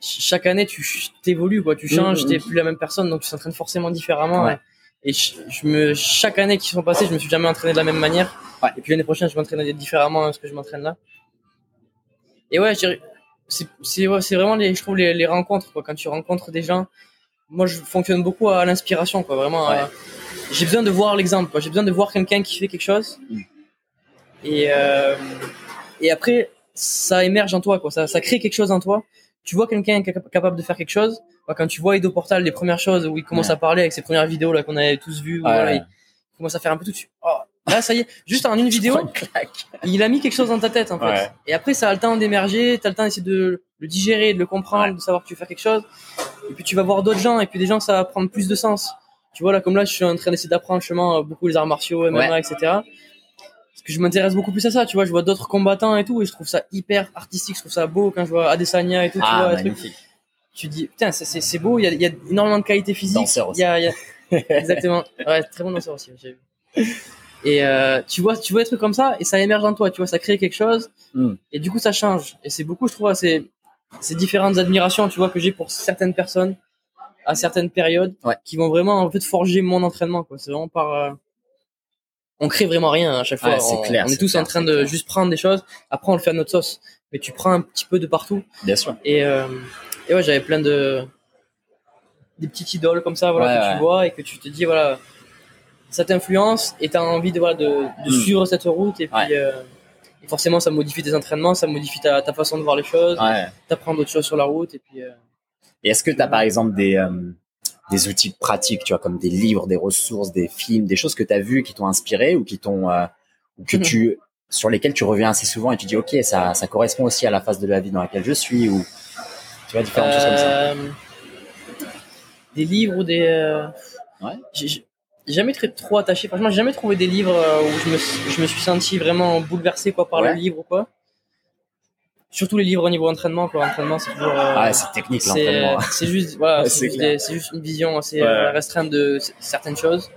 ch- chaque année, tu t'évolues, quoi. Tu changes, Mhm. t'es plus la même personne, donc tu t'entraînes forcément différemment. Ouais. Et je, je me, chaque année qui sont passées, je me suis jamais entraîné de la même manière. Ouais. Et puis l'année prochaine, je m'entraînerai différemment à ce que je m'entraîne là. Et ouais, c'est, ouais, vraiment les, je trouve les, les rencontres, quoi. Quand tu rencontres des gens, moi, je fonctionne beaucoup à l'inspiration, quoi. Vraiment, Ouais. j'ai besoin de voir l'exemple. J'ai besoin de voir quelqu'un qui fait quelque chose. Mm. Et, euh, et après, ça émerge en toi, quoi. Ça, ça crée quelque chose en toi. Tu vois quelqu'un qui est capa- capable de faire quelque chose. Bah, quand tu vois Edo Portal, les premières choses où il commence Ouais. à parler avec ses premières vidéos là qu'on avait tous vues, voilà, il commence à faire un peu tout. Tu, oh, Là, ça y est, juste en une *laughs* vidéo, il a mis quelque chose dans ta tête en fait. Et après, ça a le temps d'émerger, t'as le temps d'essayer de le digérer, de le comprendre, de savoir que tu veux faire quelque chose. Et puis tu vas voir d'autres gens, et puis des gens, ça va prendre plus de sens. Tu vois là, comme là, je suis en train d'essayer d'apprendre justement euh, beaucoup les arts martiaux, MMA, Ouais. etc. Parce que je m'intéresse beaucoup plus à ça. Tu vois, je vois d'autres combattants et tout, et je trouve ça hyper artistique. Je trouve ça beau quand je vois Adesanya et tout. tu Ah, vois. Tu dis, putain, c'est- c'est c'est beau. Il y a, il y a énormément de qualité physique. Danseur aussi. Y a, y a- *laughs* Exactement. Ouais, très bon danseur aussi. Et euh, tu vois, tu vois des trucs comme ça et ça émerge en toi. Tu vois, ça crée quelque chose Mm. et du coup ça change. Et c'est beaucoup, je trouve, ces, ces différentes admirations, tu vois, que j'ai pour certaines personnes à certaines périodes Ouais. qui vont vraiment en fait forger mon entraînement. Quoi. C'est vraiment par euh, on crée vraiment rien à chaque fois. C'est on, clair, on est c'est tous clair, en train c'est de clair. juste prendre des choses. Après, on le fait à notre sauce. Mais tu prends un petit peu de partout. Bien sûr. Et, euh, et ouais, j'avais plein de des petites idoles comme ça, voilà, Ouais, que tu vois et que tu te dis voilà, ça t'influence et t'as envie de voilà de, de Mm. suivre cette route et puis euh, et forcément ça modifie tes entraînements, ça modifie ta, ta façon de voir les choses, t'apprends d'autres choses sur la route et puis euh, Et est-ce que tu as par exemple des, euh, des outils pratiques, tu vois, comme des livres, des ressources, des films, des choses que tu as vues qui t'ont inspiré ou qui t'ont euh, ou que *laughs* tu sur lesquelles tu reviens assez souvent et tu dis OK, ça ça correspond aussi à la phase de la vie dans laquelle je suis ou tu vois différentes choses comme ça. euh, des livres ou des euh, Ouais. j'ai jamais très trop attaché. Franchement, j'ai jamais trouvé des livres euh, où je me, je me suis senti vraiment bouleversé quoi par Ouais. le livre ou quoi. Surtout les livres au niveau entraînement quoi. Entraînement, c'est toujours euh, Ah, c'est technique l'entraînement. *laughs* c'est juste voilà *laughs* c'est juste, juste une vision assez Ouais. restreinte de certaines choses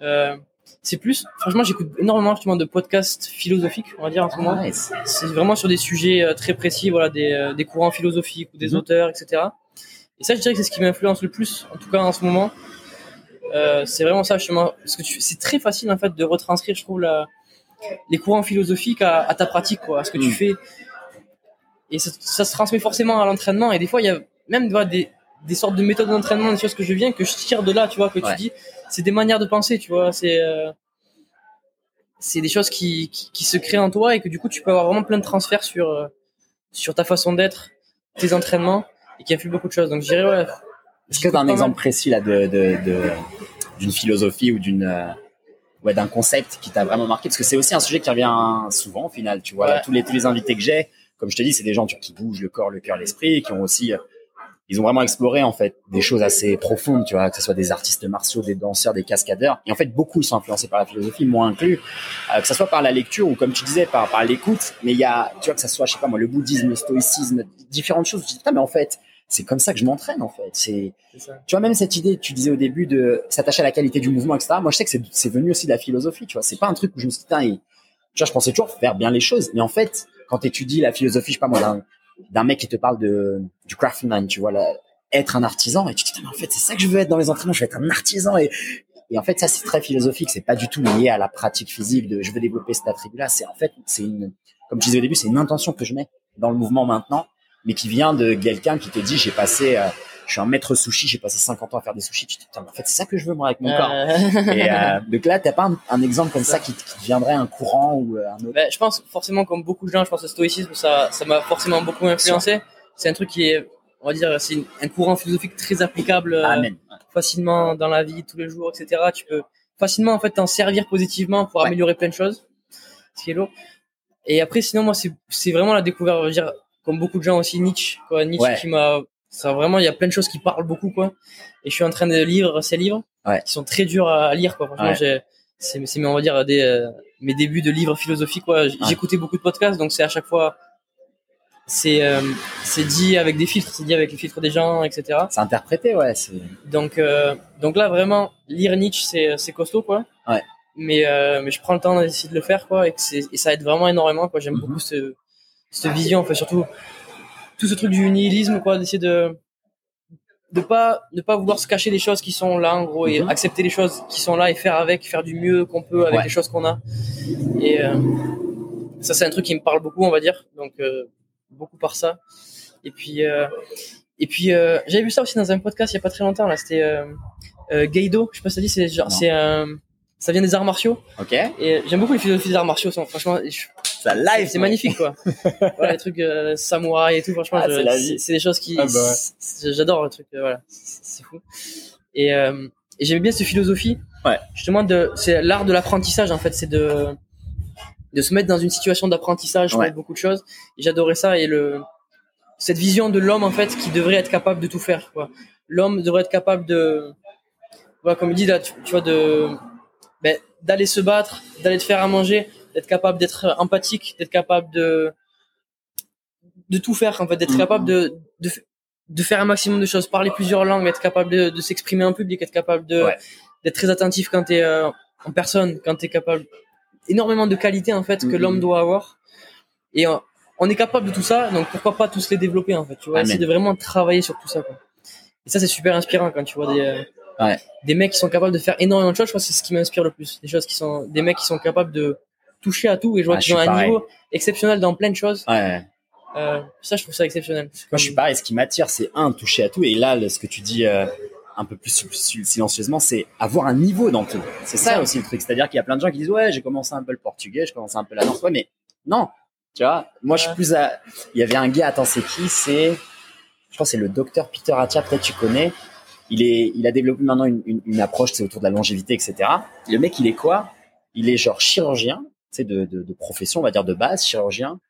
euh, c'est plus franchement j'écoute énormément justement de podcasts philosophiques on va dire en ce moment Ouais, c'est- c'est vraiment sur des sujets euh, très précis voilà des, euh, des courants philosophiques ou des Mhm. auteurs etc et ça je dirais que c'est ce qui m'influence le plus en tout cas en ce moment Euh, c'est vraiment ça justement parce que tu- c'est très facile en fait de retranscrire je trouve la, les courants philosophiques à, à ta pratique quoi à ce que tu Mhm. fais et ça, ça se transmet forcément à l'entraînement et des fois il y a même voilà, des, des sortes de méthodes d'entraînement des choses que je viens que je tire de là tu vois que Ouais. tu dis c'est des manières de penser tu vois c'est euh, c'est des choses qui, qui, qui se créent en toi et que du coup tu peux avoir vraiment plein de transferts sur euh, sur ta façon d'être tes entraînements et qui influent beaucoup de choses donc je dirais ouais Est-ce que tu as un exemple mal. précis là de de- de- d'une philosophie ou d'une euh, ouais d'un concept qui t'a vraiment marqué? Parce que c'est aussi un sujet qui revient souvent au final, tu vois. Ouais. Tous les tous les invités que j'ai, comme je te dis, c'est des gens tu vois, qui bougent le corps, le cœur, l'esprit, qui ont aussi ils ont vraiment exploré en fait des choses assez profondes, tu vois, que ce soit des artistes martiaux, des danseurs, des cascadeurs. Et en fait, beaucoup ils sont influencés par la philosophie, moi inclus, euh, que ce soit par la lecture ou comme tu disais par par l'écoute. Mais il y a, tu vois, que ça soit, je sais pas moi, le bouddhisme, le stoïcisme, différentes choses. Je dis putain, mais en fait, c'est comme ça que je m'entraîne en fait. C'est tu vois, même cette idée, tu disais au début de s'attacher à la qualité du mouvement, etc. Moi, je sais que c'est, c'est venu aussi de la philosophie, tu vois. C'est pas un truc où je me suis dit, putain, et- tu vois, je pensais toujours faire bien les choses. Mais en fait, quand tu étudies la philosophie, je sais pas moi, d'un, mec qui te parle de, du craftsman, tu vois, là, être un artisan, et tu te dis, mais en fait, c'est ça que je veux être dans les entraînements, je veux être un artisan. Et, et en fait, ça, c'est très philosophique. C'est pas du tout lié à la pratique physique de je veux développer cet attribut-là. C'est, en fait, c'est une, comme tu disais au début, c'est une intention que je mets dans le mouvement maintenant, mais qui vient de quelqu'un qui te dit, j'ai passé, euh, je suis un maître sushi, j'ai passé 50 ans à faire des sushis. Tu te dis, putain, mais en fait, c'est ça que je veux, moi, avec mon corps. Euh, *laughs* Et euh, donc là, t'as pas un, un exemple comme ça qui, qui te viendrait un courant ou euh, un autre? Ben, je pense forcément comme beaucoup de gens, je pense le stoïcisme, ça, ça m'a forcément beaucoup influencé. C'est un truc qui est, on va dire, c'est un courant philosophique très applicable euh, Amen. facilement dans la vie tous les jours, etc. Tu peux facilement en fait t'en servir positivement pour Ouais. améliorer plein de choses, ce qui est lourd. Et après, sinon moi c'est c'est vraiment la découverte, je veux dire, comme beaucoup de gens aussi Nietzsche, quoi. Nietzsche Ouais. qui m'a, ça vraiment il y a plein de choses qui parlent beaucoup quoi. Et je suis en train de lire ces livres, Ouais. qui sont très durs à lire quoi. Franchement, Ouais. j'ai c'est c'est on va dire des euh, mes débuts de livres philosophiques quoi. Ouais. J'écoutais beaucoup de podcasts, donc c'est à chaque fois c'est euh, c'est dit avec des filtres, c'est dit avec les filtres des gens, etc. C'est interprété, ouais. C'est Donc, euh, donc là, vraiment, lire Nietzsche, c'est, c'est costaud, quoi. Ouais. Mais, euh, mais je prends le temps d'essayer de le faire, quoi, et, que c'est, et ça aide vraiment énormément, quoi. J'aime Mhm. beaucoup ce, cette vision, enfin, surtout tout ce truc du nihilisme, quoi, d'essayer de de pas ne pas vouloir se cacher des choses qui sont là en gros et Mhm. accepter les choses qui sont là et faire avec faire du mieux qu'on peut avec Ouais. les choses qu'on a. Et euh, ça c'est un truc qui me parle beaucoup on va dire. Donc euh, beaucoup par ça. Et puis euh, et puis euh, j'avais vu ça aussi dans un podcast il y a pas très longtemps là. C'était euh, Gaido. Je sais pas si ça dit c'est genre c'est un ça vient des arts martiaux. Ok. et j'aime beaucoup les philosophies des arts martiaux franchement je- Ça c'est live, c'est magnifique quoi *laughs* voilà, les trucs euh, samouraï et tout franchement Ah, c'est des choses qui Ah bah ouais. j'adore le truc euh, voilà c'est fou et euh, Et j'aimais bien cette philosophie. Ouais. Justement, de, c'est l'art de l'apprentissage, en fait. C'est de, de se mettre dans une situation d'apprentissage Ouais. pour beaucoup de choses. J'adorais ça. Et le, cette vision de l'homme, en fait, qui devrait être capable de tout faire, quoi. L'homme devrait être capable de, voilà, comme il dit là, tu, tu vois, de, ben, d'aller se battre, d'aller te faire à manger, d'être capable d'être empathique, d'être capable de, de tout faire, en fait, d'être Mhm. capable de, de, de faire un maximum de choses, parler plusieurs langues, être capable de, de s'exprimer en public, être capable de, Ouais. d'être très attentif quand t'es euh, en personne, quand t'es capable, énormément de qualités, en fait, que Mhm. l'homme doit avoir. Et on, on est capable de tout ça, donc pourquoi pas tous les développer, en fait, tu vois, Amen. essayer de vraiment travailler sur tout ça, quoi. Et ça, c'est super inspirant quand tu vois des, euh, Ouais. des mecs qui sont capables de faire énormément de choses. Je crois que c'est ce qui m'inspire le plus. Des choses qui sont, des mecs qui sont capables de toucher à tout et je vois Ah, qu'ils ont un pareil. niveau exceptionnel dans plein de choses. Ouais. Euh, ça, je trouve ça exceptionnel. Moi, je suis pareil. Ce qui m'attire, c'est un, toucher à tout. Et là, ce que tu dis euh, un peu plus sil- sil- silencieusement, c'est avoir un niveau dans tout. C'est ça Ça. aussi le truc. C'est-à-dire qu'il y a plein de gens qui disent, ouais, j'ai commencé un peu le portugais, j'ai commencé un peu la danse. Ouais, mais non. Tu vois, moi, je suis plus à. Il y avait un gars, attends, c'est qui C'est. Je crois que c'est le docteur Peter Attia, peut-être tu connais. Il, est, il a développé maintenant une, une, une approche, c'est autour de la longévité, etc. Le mec, il est quoi? Il est genre chirurgien, de, de, profession, on va dire de base, chirurgien,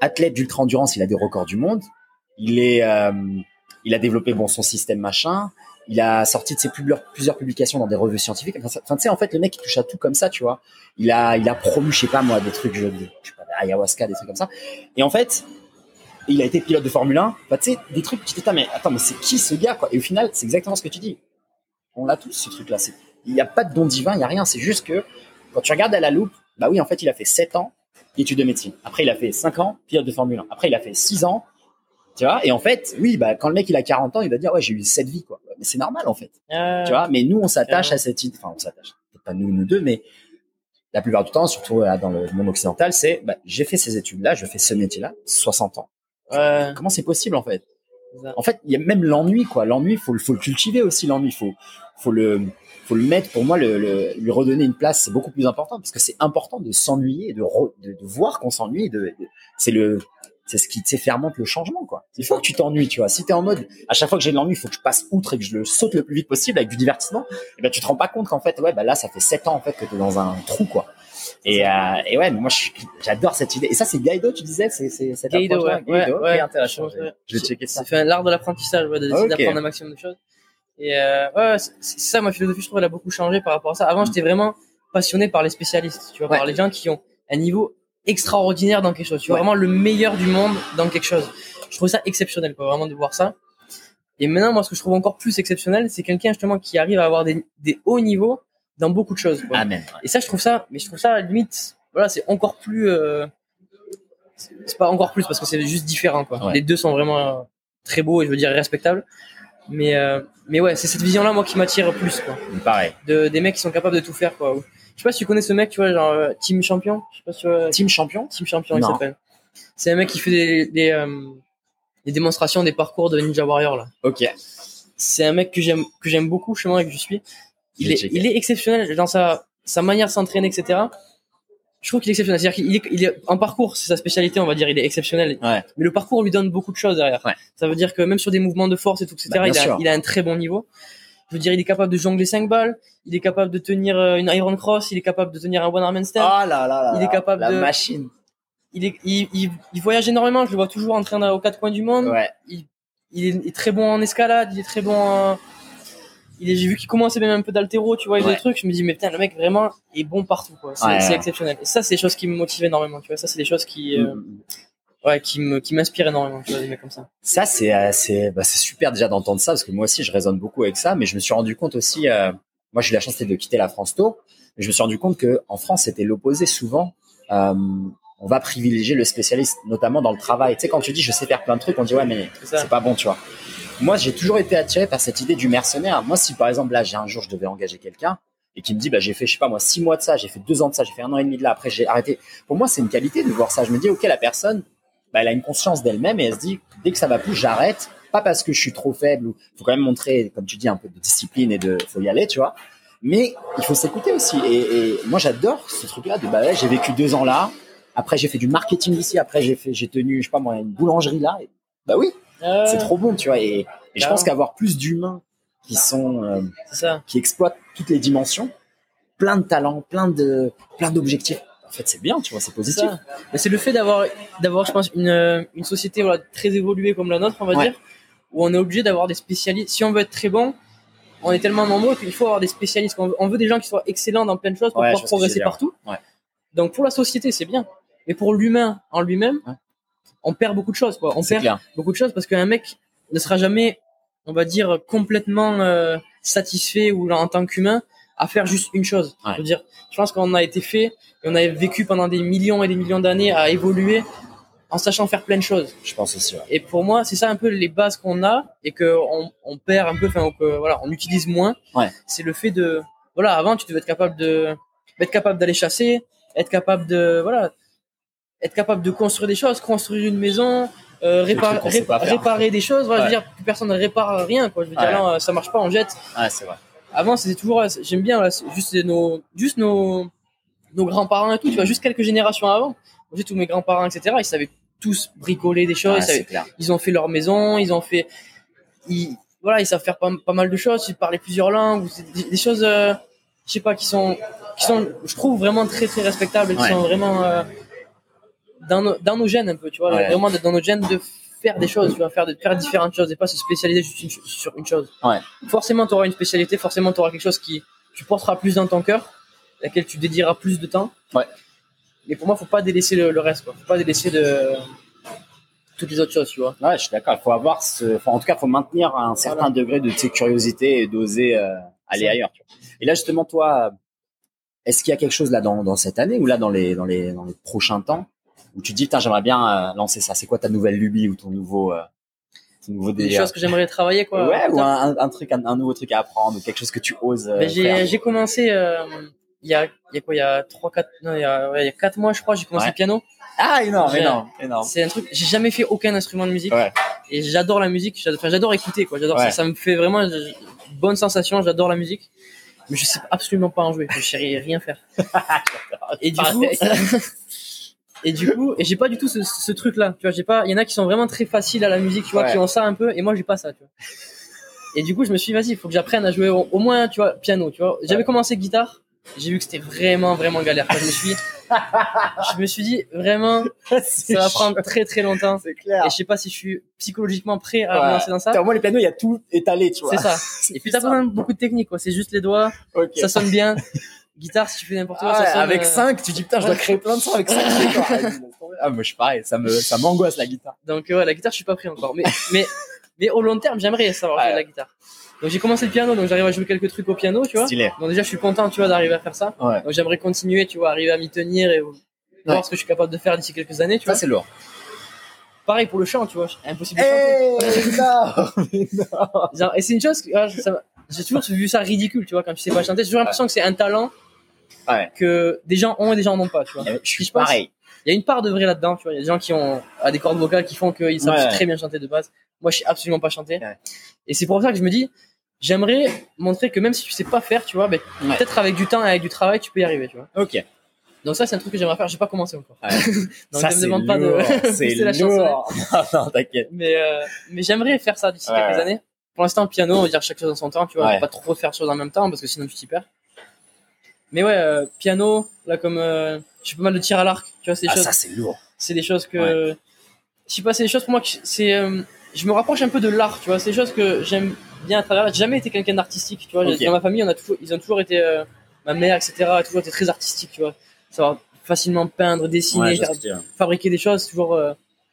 athlète d'ultra endurance, il a des records du monde. Euh, il a développé bon son système machin. Il a sorti de ses plusieurs, publications dans des revues scientifiques. Enfin, tu sais, en fait, le mec il touche à tout comme ça, tu vois. Il a, promu, je sais pas moi, des trucs, je, je sais pas, ayahuasca, des trucs comme ça. Et en fait, il a été pilote de Formule 1. Bah, tu sais, des trucs, tu dis, mais attends, mais c'est qui ce gars, quoi? Et au final, c'est exactement ce que tu dis. On l'a tous, ce truc-là. Il n'y a pas de don divin, il n'y a rien. C'est juste que quand tu regardes à la loupe, bah oui, en fait, il a fait 7 ans études de médecine. Après, il a fait 5 ans pilote de Formule 1. Après, il a fait 6 ans. Tu vois Et en fait, oui, bah, quand le mec il a 40 ans, il va dire, ouais, j'ai eu cette vie, quoi. Mais c'est normal, en fait. Euh, Tu vois Mais nous, on s'attache Clairement. à cette idée. Enfin, on s'attache. Peut-être pas nous, nous deux, mais la plupart du temps, surtout euh, dans le monde occidental, c'est, bah, j'ai fait ces études-là, je fais ce métier-là, 60 ans. Comment c'est possible, en fait? En fait, il y a même l'ennui, quoi. L'ennui, faut, faut le cultiver aussi, l'ennui. Faut, faut le, faut le mettre. Pour moi, le, le- lui redonner une place, c'est beaucoup plus important parce que c'est important de s'ennuyer, de, de, de voir qu'on s'ennuie. De, de- c'est le, c'est ce qui, tu fermente le changement, quoi. Il faut que tu t'ennuies, tu vois. Si t'es en mode, à chaque fois que j'ai de l'ennui, il faut que je passe outre et que je le saute le plus vite possible avec du divertissement. Et ben, tu te rends pas compte qu'en fait, ouais, bah là, ça fait sept ans, en fait, que t'es dans un trou, quoi. Et, euh, et ouais, mais moi, j'adore cette idée. Et ça, c'est Gaido, tu disais, c'est, c'est, cette Gaido, ouais, ouais, Gaido, ouais. ok, intéressant. Je- vais- checker ça. Fait l'art de l'apprentissage, ouais, d'apprendre un maximum de choses. Et euh, ouais, c'est ça, ma philosophie, je trouve, elle a beaucoup changé par rapport à ça. Avant, j'étais vraiment passionné par les spécialistes, tu vois, Ouais. par les gens qui ont un niveau extraordinaire dans quelque chose. Tu vois, Ouais. vraiment le meilleur du monde dans quelque chose. Je trouve ça exceptionnel, quoi, vraiment de voir ça. Et maintenant, moi, ce que je trouve encore plus exceptionnel, c'est quelqu'un justement qui arrive à avoir des, des hauts niveaux dans beaucoup de choses. Quoi. Amen. Et ça, je trouve ça, mais je trouve ça limite, voilà, c'est encore plus, euh, c'est c'est pas encore plus parce que c'est juste différent, quoi. Ouais. Les deux sont vraiment euh, très beaux et je veux dire respectables. Mais, euh, mais ouais, c'est cette vision-là, moi, qui m'attire plus, quoi. Pareil. De, des mecs qui sont capables de tout faire, quoi. Je sais pas si tu connais ce mec, tu vois, genre, euh, Team Champion. Je sais pas si tu vois, Team champion? Team Champion, il s'appelle. C'est un mec qui fait des, des, euh, des démonstrations des parcours de Ninja Warrior, là. Ok. C'est un mec que j'aime, que j'aime beaucoup, chez moi, et que je suis. Il est, il est exceptionnel dans sa, sa manière de s'entraîner, etc. Je trouve qu'il est exceptionnel. C'est-à-dire qu'il est, il est en parcours, c'est sa spécialité, on va dire, il est exceptionnel. Ouais. Mais le parcours lui donne beaucoup de choses derrière. Ouais. Ça veut dire que même sur des mouvements de force et tout, etc., Bah, il, a, il a un très bon niveau. Je veux dire, il est capable de jongler 5 balles, il est capable de tenir euh, une Iron Cross, il est capable de tenir un One Arm Handstand. Ah là là là. Il est capable la de- machine. Il, est, il, il, il voyage énormément, je le vois toujours en train aux quatre coins du monde. Ouais. Il, il est, il est très bon en escalade, il est très bon en... J'ai vu qu'il commençait même un peu d'altéro, tu vois, il faisait Ouais. des trucs. Je me dis, mais putain, le mec vraiment est bon partout, quoi. C'est, Ouais, c'est ouais. exceptionnel. Et ça, c'est des choses qui me motivent énormément, tu vois. Ça, c'est des choses qui, euh, Mm. ouais, qui me, qui m'inspirent énormément, tu vois, des mecs comme ça. Ça c'est euh, c'est bah, c'est super déjà d'entendre ça parce que moi aussi je résonne beaucoup avec ça, mais je me suis rendu compte aussi. euh, moi j'ai eu la chance de quitter la France tôt, mais je me suis rendu compte que en France c'était l'opposé souvent. On va privilégier le spécialiste, notamment dans le travail. Tu sais quand tu dis je sais faire plein de trucs, on dit ouais mais C'est pas bon, tu vois. Moi, j'ai toujours été attiré par cette idée du mercenaire. Moi, si par exemple là, j'ai un jour, je devais engager quelqu'un et qui me dit, bah, j'ai fait, je sais pas moi, six mois de ça, j'ai fait deux ans de ça, j'ai fait un an et demi de là, après j'ai arrêté. Pour moi, c'est une qualité de voir ça. Je me dis, ok, la personne, bah, elle a une conscience d'elle-même et elle se dit, dès que ça va plus, j'arrête. Pas parce que je suis trop faible ou faut quand même montrer, comme tu dis, un peu de discipline et de, faut y aller, tu vois. Mais il faut s'écouter aussi. Et, et moi, j'adore ce truc-là de, bah, ouais, j'ai vécu deux ans là. Après, j'ai fait du marketing ici. Après, j'ai fait, j'ai tenu, je sais pas moi, une boulangerie là. Et- bah oui, Euh, c'est trop bon, tu vois. Et, et je Clairement. pense qu'avoir plus d'humains qui sont euh, ça. qui exploitent toutes les dimensions, plein de talents, plein de plein d'objectifs. En fait, c'est bien, tu vois, c'est positif. c'est le fait d'avoir, d'avoir, je pense, une, une société voilà, très évoluée comme la nôtre, on va Ouais. dire, où on est obligé d'avoir des spécialistes. Si on veut être très bon, on est tellement nombreux qu'il faut avoir des spécialistes. On veut, on veut des gens qui soient excellents dans plein de choses pour Ouais, pouvoir progresser partout. Ouais. Donc pour la société, c'est bien. Mais pour l'humain en lui-même, Ouais. on perd beaucoup de choses. Quoi. On perd clair. beaucoup de choses parce qu'un mec ne sera jamais, on va dire, complètement euh, satisfait ou en tant qu'humain à faire juste une chose. Ouais. Je veux dire, je pense qu'on a été fait et on a vécu pendant des millions et des millions d'années à évoluer en sachant faire plein de choses. Je pense aussi. ouais. Et pour moi, c'est ça un peu les bases qu'on a et que on, on perd un peu, enfin, que, voilà, on utilise moins. Ouais. C'est le fait de, voilà, avant, tu devais être capable de, être capable d'aller chasser, être capable de, voilà, être capable de construire des choses, construire une maison, euh, réparer, faire. des choses. Voilà, je Ouais. veux dire, plus personne ne répare rien, quoi. Je veux dire, là, ça marche pas, on jette. Ouais, c'est vrai. Avant, c'était toujours, j'aime bien, juste nos, juste nos, nos grands-parents et tout, tu vois, juste quelques générations avant. J'ai tous mes grands-parents, etc., ils savaient tous bricoler des choses, ils savaient ils ont fait leur maison, ils ont fait, ils, voilà, ils savent faire pas, pas mal de choses, ils parlaient plusieurs langues, des, des choses, euh, je sais pas, qui sont, qui sont, je trouve vraiment très très respectables, qui sont vraiment euh, dans, nos, dans nos gènes un peu, tu vois, Ouais. vraiment dans nos gènes de faire des choses, tu vois, faire, de, faire différentes choses et pas se spécialiser juste une- sur une chose. Ouais. Forcément, tu auras une spécialité, forcément, tu auras quelque chose qui tu porteras plus dans ton cœur, laquelle tu dédieras plus de temps. Ouais. Mais pour moi, faut pas délaisser le, le reste, quoi. Faut pas délaisser de toutes les autres choses, tu vois. Ouais, je suis d'accord. Il faut avoir ce, enfin, en tout cas, il faut maintenir un certain Voilà. degré de curiosité et d'oser euh, aller ailleurs. Tu vois. Et là, justement, toi, est-ce qu'il y a quelque chose là dans, dans cette année ou là dans les, dans les, dans les prochains temps où tu te dis, putain, j'aimerais bien euh, lancer ça. C'est quoi ta nouvelle lubie ou ton nouveau, euh, ton nouveau des choses que j'aimerais travailler quoi Ouais, ou un, un truc, un, un nouveau truc à apprendre ou quelque chose que tu oses. euh, Ben, j'ai commencé il y a il y a quoi il y a 3 4 non il y a ouais, il y a 4 mois je crois j'ai commencé Ouais. le piano Ah, énorme, énorme, énorme. c'est un truc j'ai jamais fait aucun instrument de musique Ouais. et j'adore la musique j'adore écouter quoi j'adore Ouais. ça, ça me fait vraiment une bonne sensation j'adore la musique mais je sais absolument pas en jouer je sais rien faire *laughs* et du coup *laughs* et du coup et j'ai pas du tout ce, ce truc là tu vois j'ai pas il y en a qui sont vraiment très faciles à la musique tu vois Ouais. qui ont ça un peu et moi j'ai pas ça tu vois. Et du coup je me suis dit vas-y il faut que j'apprenne à jouer au, au moins tu vois piano tu vois. J'avais Ouais. commencé guitare j'ai vu que c'était vraiment vraiment galère je me suis je me suis dit vraiment *laughs* ça va prendre très très longtemps. C'est clair. et je sais pas si je suis psychologiquement prêt à Ouais. me lancer dans ça. Putain, Moi, les pianos, il y a tout étalé, tu vois. c'est ça. *laughs* Et puis t'as pas beaucoup de technique quoi. C'est juste les doigts ça sonne bien *laughs* guitare si tu fais n'importe quoi Ah ça sonne avec euh, 5, tu dis putain, je dois créer plein de sons avec 5 *laughs* Ah, moi je suis pareil, ça me ça m'angoisse la guitare. Donc euh, ouais, la guitare, je suis pas prêt encore. Mais mais mais au long terme, j'aimerais savoir jouer Ouais. de la guitare. Donc j'ai commencé le piano, donc j'arrive à jouer quelques trucs au piano, tu vois. Stylé. Donc déjà, je suis content, tu vois, d'arriver à faire ça. Ouais. Donc j'aimerais continuer, tu vois, arriver à m'y tenir et voir Ouais. ce que je suis capable de faire d'ici quelques années, tu Ça vois. c'est lourd. Pareil pour le chant, tu vois, impossible de chanter. Hey, non, *laughs* non. Genre, et c'est une chose, que, ah, ça j'ai toujours vu ça ridicule, tu vois, quand tu sais pas chanter. J'ai toujours l'impression que c'est un talent Ouais. que des gens ont et des gens n'ont pas, tu vois. Je suis je pense- pareil. Il y a une part de vrai là-dedans, tu vois. Il y a des gens qui ont ah, des cordes vocales qui font qu'ils savent Ouais. très bien chanter de base. Moi, je sais absolument pas chanter. Ouais. Et c'est pour ça que je me dis, j'aimerais montrer que même si tu sais pas faire, tu vois, ben, peut-être avec du temps et avec du travail, tu peux y arriver, tu vois. Ok. Donc ça, c'est un truc que j'aimerais faire. J'ai pas commencé encore. Ouais. *laughs* Donc ça je me demande pas de *laughs* C'est la lourd. *laughs* Non, non, t'inquiète. Mais euh, mais j'aimerais faire ça d'ici Ouais, quelques années. Pour l'instant, piano, on va dire chaque chose en son temps, tu vois. Ouais. Pas trop faire choses en même temps parce que sinon tu t'y perds. Mais ouais, euh, piano, là comme euh, je fais pas mal de tir à l'arc, tu vois, c'est des Ah, choses ça c'est lourd. c'est des choses que je sais pas c'est des choses pour moi que c'est euh, je me rapproche un peu de l'art tu vois. C'est des choses que j'aime bien à travers l'art. j'ai jamais été quelqu'un d'artistique tu vois. Dans ma famille on a toujours ils ont toujours été euh, ma mère etc a toujours été très artistique tu vois. Savoir facilement peindre dessiner Ouais, faire- fabriquer des choses c'est toujours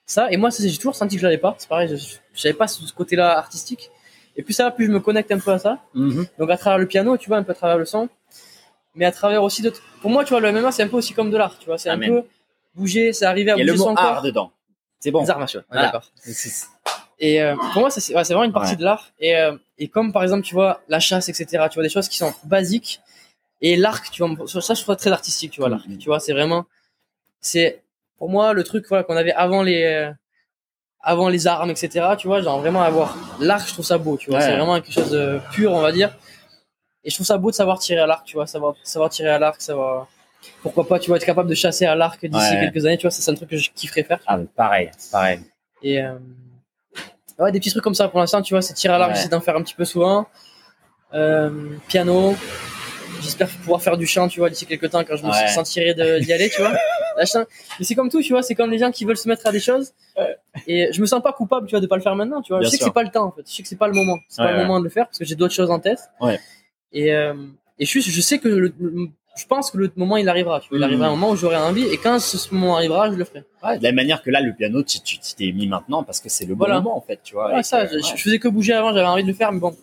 ça. Et moi j'ai toujours senti que je l'avais pas. C'est pareil je j'avais pas ce côté là artistique. Et plus ça va plus je me connecte un peu à ça. Mhm. donc à travers le piano, tu vois, un peu à travers le son, mais à travers aussi d'autres. Pour moi, tu vois, le MMA, c'est un peu aussi comme de l'art, tu vois, c'est un peu bouger, c'est arriver à Il y a bouger le mot son art corps. dedans. C'est bon. Les arts martiaux, Voilà. d'accord. Et euh, pour moi, c'est ouais, vraiment une partie Ouais. de l'art. Et, euh, et comme par exemple, tu vois, la chasse, etc. Tu vois, des choses qui sont basiques. Et l'arc, tu vois, ça, je trouve très artistique, tu vois, l'arc. Mhm. Tu vois, c'est vraiment, c'est pour moi le truc voilà qu'on avait avant les, euh, avant les armes, etc. Tu vois, genre vraiment avoir l'arc, je trouve ça beau, tu vois. Ouais. C'est vraiment quelque chose de pur, on va dire. Et je trouve ça beau de savoir tirer à l'arc, tu vois, savoir, savoir tirer à l'arc, savoir. Pourquoi pas, tu vois, être capable de chasser à l'arc d'ici Ouais. quelques années, tu vois, c'est un truc que je kifferais faire. Ah, pareil, pareil. Et euh, ouais, des petits trucs comme ça pour l'instant, tu vois, c'est tirer à l'arc, Ouais. j'essaie d'en faire un petit peu souvent. euh, piano. J'espère pouvoir faire du chant, tu vois, d'ici quelques temps quand je me Ouais. sentirai d'y aller, tu vois. *laughs* Mais c'est comme tout, tu vois, c'est comme les gens qui veulent se mettre à des choses. Et je me sens pas coupable, tu vois, de pas le faire maintenant, tu vois. Bien je sais sûr. que c'est pas le temps, en fait. Je sais que c'est pas le moment. C'est Ouais, pas le ouais. moment de le faire parce que j'ai d'autres choses en tête. Et, euh, et je, suis- je sais que le- je pense que le moment il arrivera. Il Mhm. arrivera un moment où j'aurai envie et quand ce, moment arrivera, je le ferai. Ouais, de la même manière que là, le piano, tu t'es mis maintenant parce que c'est le bon Voilà. moment, en fait, tu vois. Ouais, ça, que- je, ouais. je faisais que bouger avant, j'avais envie de le faire, mais bon,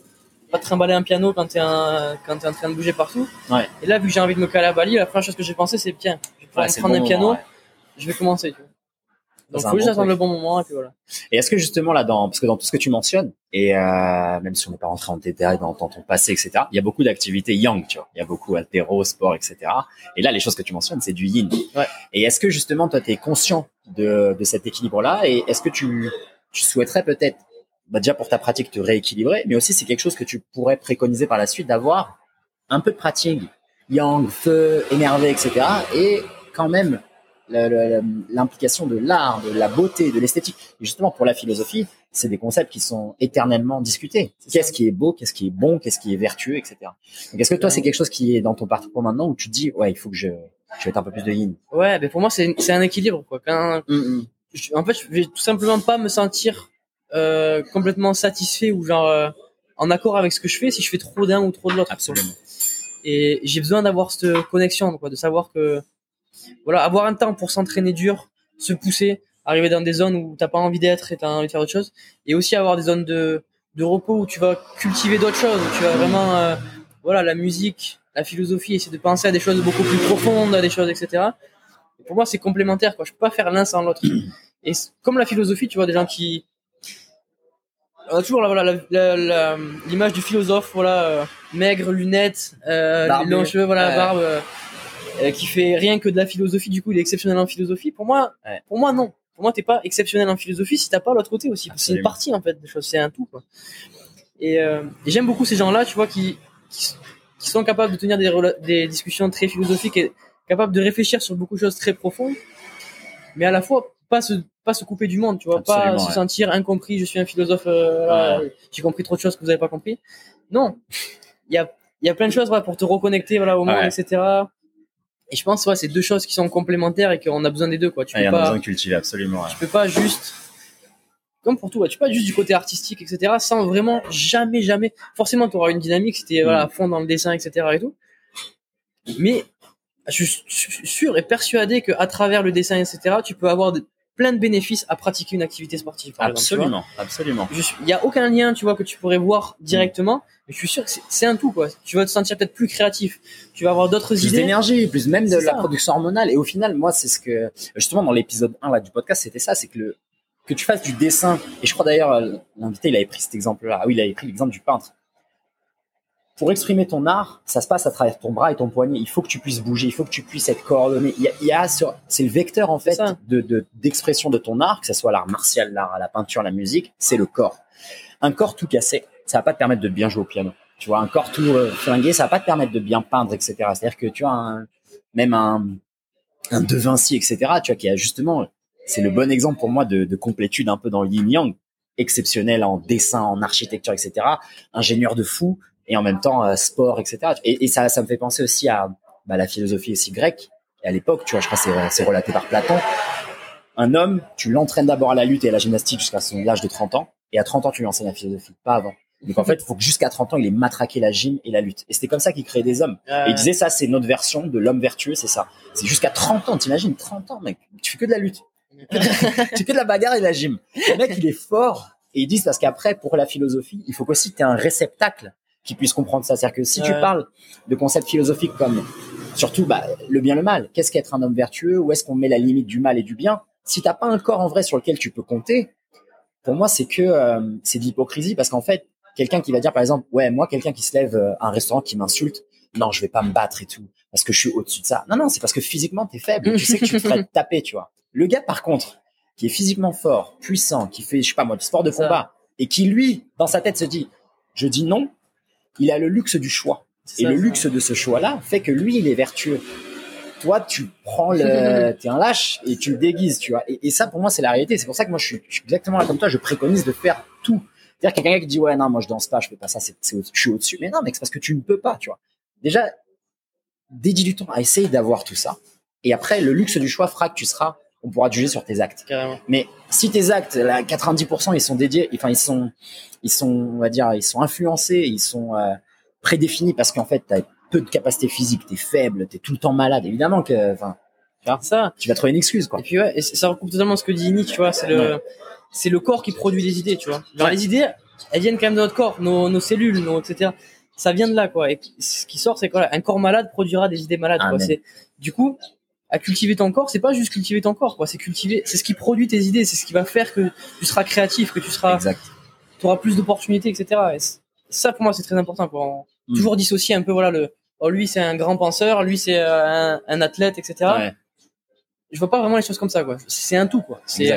pas trimballer un piano quand t'es un, quand t'es en train de bouger partout. Ouais. Et là, vu que j'ai envie de me caler à Bali, la première chose que j'ai pensé, c'est tiens, je vais prendre bon un piano, je vais commencer. Donc, faut juste attendre le bon moment et puis voilà. Et est-ce que justement là, dans, parce que dans tout ce que tu mentionnes, et euh, même si on n'est pas rentré en détail dans, dans ton passé, etc., il y a beaucoup d'activités yang, tu vois. Il y a beaucoup altéro, sport, etc. Et là, les choses que tu mentionnes, c'est du yin. Ouais. Et est-ce que justement, toi, tu es conscient de, de cet équilibre-là? Et est-ce que tu, tu souhaiterais peut-être, bah, déjà pour ta pratique, te rééquilibrer, mais aussi c'est quelque chose que tu pourrais préconiser par la suite d'avoir un peu de pratique yang, feu, énervé, etc. Et quand même l'implication de l'art, de la beauté, de l'esthétique. Justement, pour la philosophie, c'est des concepts qui sont éternellement discutés. Qu'est-ce qui est beau, qu'est-ce qui est bon, qu'est-ce qui est vertueux, etc. Donc, est-ce que toi, c'est quelque chose qui est dans ton parcours maintenant où tu te dis, ouais, il faut que je, je être un peu plus de yin? Ouais, mais pour moi, c'est un équilibre, quoi. Quand, je- en fait, je vais tout simplement pas me sentir euh, complètement satisfait ou genre euh, en accord avec ce que je fais si je fais trop d'un ou trop de l'autre. Absolument. Et j'ai besoin d'avoir cette connexion, quoi, de savoir que voilà, avoir un temps pour s'entraîner dur, se pousser, arriver dans des zones où t'as pas envie d'être et t'as envie de faire autre chose, et aussi avoir des zones de, de repos où tu vas cultiver d'autres choses, où tu vas vraiment, euh, voilà, la musique, la philosophie, essayer de penser à des choses beaucoup plus profondes, à des choses, etc. Et pour moi, c'est complémentaire, quoi. Je peux pas faire l'un sans l'autre. Et comme la philosophie, tu vois, des gens qui, on a toujours voilà, l'image du philosophe, voilà, euh, maigre, lunettes, euh, longs cheveux, voilà, Ouais. barbe, qui fait rien que de la philosophie. Du coup, il est exceptionnel en philosophie. Pour moi, Ouais. pour moi, non. Pour moi, t'es pas exceptionnel en philosophie si t'as pas l'autre côté aussi. C'est une partie en fait des choses, c'est un tout. Quoi. Et, euh, et j'aime beaucoup ces gens-là, tu vois, qui, qui qui sont capables de tenir des, discussions très philosophiques et capables de réfléchir sur beaucoup de choses très profondes, mais à la fois pas se pas se couper du monde, tu vois, Absolument, pas se sentir incompris. Je suis un philosophe, euh, j'ai compris trop de choses que vous avez pas compris. Non, il y a y a plein de choses voilà, pour te reconnecter voilà au monde, etc. Et je pense ouais, c'est deux choses qui sont complémentaires et qu'on a besoin des deux quoi. Tu Ah, il y peux en a pas besoin de cultiver, absolument. ouais. tu peux pas juste comme pour tout ouais, tu peux pas juste du côté artistique etc sans vraiment jamais jamais forcément tu auras une dynamique si t'es voilà, à fond dans le dessin etc et tout mais je suis sûr et persuadé que à travers le dessin etc tu peux avoir de- plein de bénéfices à pratiquer une activité sportive par exemple. Absolument, absolument. Il y a aucun lien, tu vois, que tu pourrais voir directement, mais je suis sûr que c'est- un tout, quoi. Tu vas te sentir peut-être plus créatif. Tu vas avoir d'autres plus idées. d'énergie, plus même de la production hormonale. Et au final, moi, c'est ce que, justement, dans l'épisode 1 là, du podcast, c'était ça, c'est que le, que tu fasses du dessin. Et je crois d'ailleurs, l'invité, il avait pris cet exemple-là. Ah oui, il avait pris l'exemple du peintre. Pour exprimer ton art, ça se passe à travers ton bras et ton poignet. Il faut que tu puisses bouger, il faut que tu puisses être coordonné. Il y a, il y a sur- c'est le vecteur, en fait, de, d'expression de ton art, que ce soit l'art martial, l'art, la peinture, la musique, c'est le corps. Un corps tout cassé, ça va pas te permettre de bien jouer au piano. Tu vois, un corps tout euh, flingué, ça va pas te permettre de bien peindre, etc. C'est-à-dire que tu as un, même un, un De Vinci, etc. Tu vois, qui a justement, c'est le bon exemple pour moi de, de complétude un peu dans le yin yang, exceptionnel en dessin, en architecture, etc. Ingénieur de fou et en même temps euh, sport, etc. Et, et ça, ça me fait penser aussi à bah, la philosophie aussi grecque. Et à l'époque, tu vois, je crois que c'est, c'est relaté par Platon. Un homme, tu l'entraînes d'abord à la lutte et à la gymnastique jusqu'à son âge de 30 ans, et à 30 ans, tu lui enseignes la philosophie, pas avant. Donc en fait, il faut que jusqu'à 30 ans, il ait matraqué la gym et la lutte. Et c'était comme ça qu'il créait des hommes. Euh, Et il disait ça, c'est notre version de l'homme vertueux, c'est ça. C'est jusqu'à 30 ans, t'imagines, 30 ans, mec. Tu fais que de la lutte. *laughs* tu fais que de la bagarre et de la gym. Le mec, il est fort. Et ils disent parce qu'après, pour la philosophie, il faut qu'aussi tu aies un réceptacle qui puisse comprendre ça. C'est-à-dire que si tu parles de concepts philosophiques comme, surtout, bah, le bien, le mal, qu'est-ce qu'être un homme vertueux, où est-ce qu'on met la limite du mal et du bien, si t'as pas un corps en vrai sur lequel tu peux compter, pour moi, c'est que, euh, c'est de l'hypocrisie parce qu'en fait, quelqu'un qui va dire, par exemple, ouais, moi, quelqu'un qui se lève euh, à un restaurant qui m'insulte, non, je vais pas me battre et tout, parce que je suis au-dessus de ça. Non, non, c'est parce que physiquement, t'es faible. tu sais que tu te ferais *laughs* taper, tu vois. Le gars, par contre, qui est physiquement fort, puissant, qui fait, je sais pas moi, du sport de combat, et qui, lui, dans sa tête, se dit, je dis non, il a le luxe du choix. Et ça, le ça. luxe de ce choix-là fait que lui, il est vertueux. Toi, tu prends le, *laughs* t'es un lâche et tu le déguises, tu vois. Et, et ça, pour moi, c'est la réalité. C'est pour ça que moi, je suis, je suis exactement là comme toi. Je préconise de faire tout. C'est-à-dire qu'il y a quelqu'un qui dit ouais non moi je danse pas, je fais pas ça, c'est, c'est au- je suis au-dessus. Mais non mec, c'est parce que tu ne peux pas, tu vois. Déjà, dédie du temps à essayer d'avoir tout ça. Et après, le luxe du choix fera que tu seras, on pourra te juger sur tes actes. Carrément. Mais si tes actes, là, 90% ils sont dédiés, enfin ils sont, ils sont, on va dire, ils sont influencés, ils sont euh, prédéfinis parce qu'en fait t'as peu de capacité physique, t'es faible, t'es tout le temps malade. Évidemment que, enfin, Ça. tu vas trouver une excuse quoi. Et puis ouais, et ça recoupe totalement ce que dit Nick, tu vois, c'est le, c'est le corps qui produit les idées, tu vois. Genre Ouais. les idées, elles viennent quand même de notre corps, nos, nos cellules, nos, etc. Ça vient de là, quoi. Et ce qui sort, c'est quoi Un corps malade produira des idées malades, quoi. Amen. C'est, du coup, à cultiver ton corps, c'est pas juste cultiver ton corps, quoi. C'est cultiver, c'est ce qui produit tes idées, c'est ce qui va faire que tu seras créatif, que tu seras, tu auras plus d'opportunités, etc. Et ça, pour moi, c'est très important, quoi. On- Mm. Toujours dissocier un peu, voilà, le, oh, lui, c'est un grand penseur, lui, c'est euh, un, un athlète, etc. Ouais, Je vois pas vraiment les choses comme ça, quoi. C'est un tout, quoi. C'est,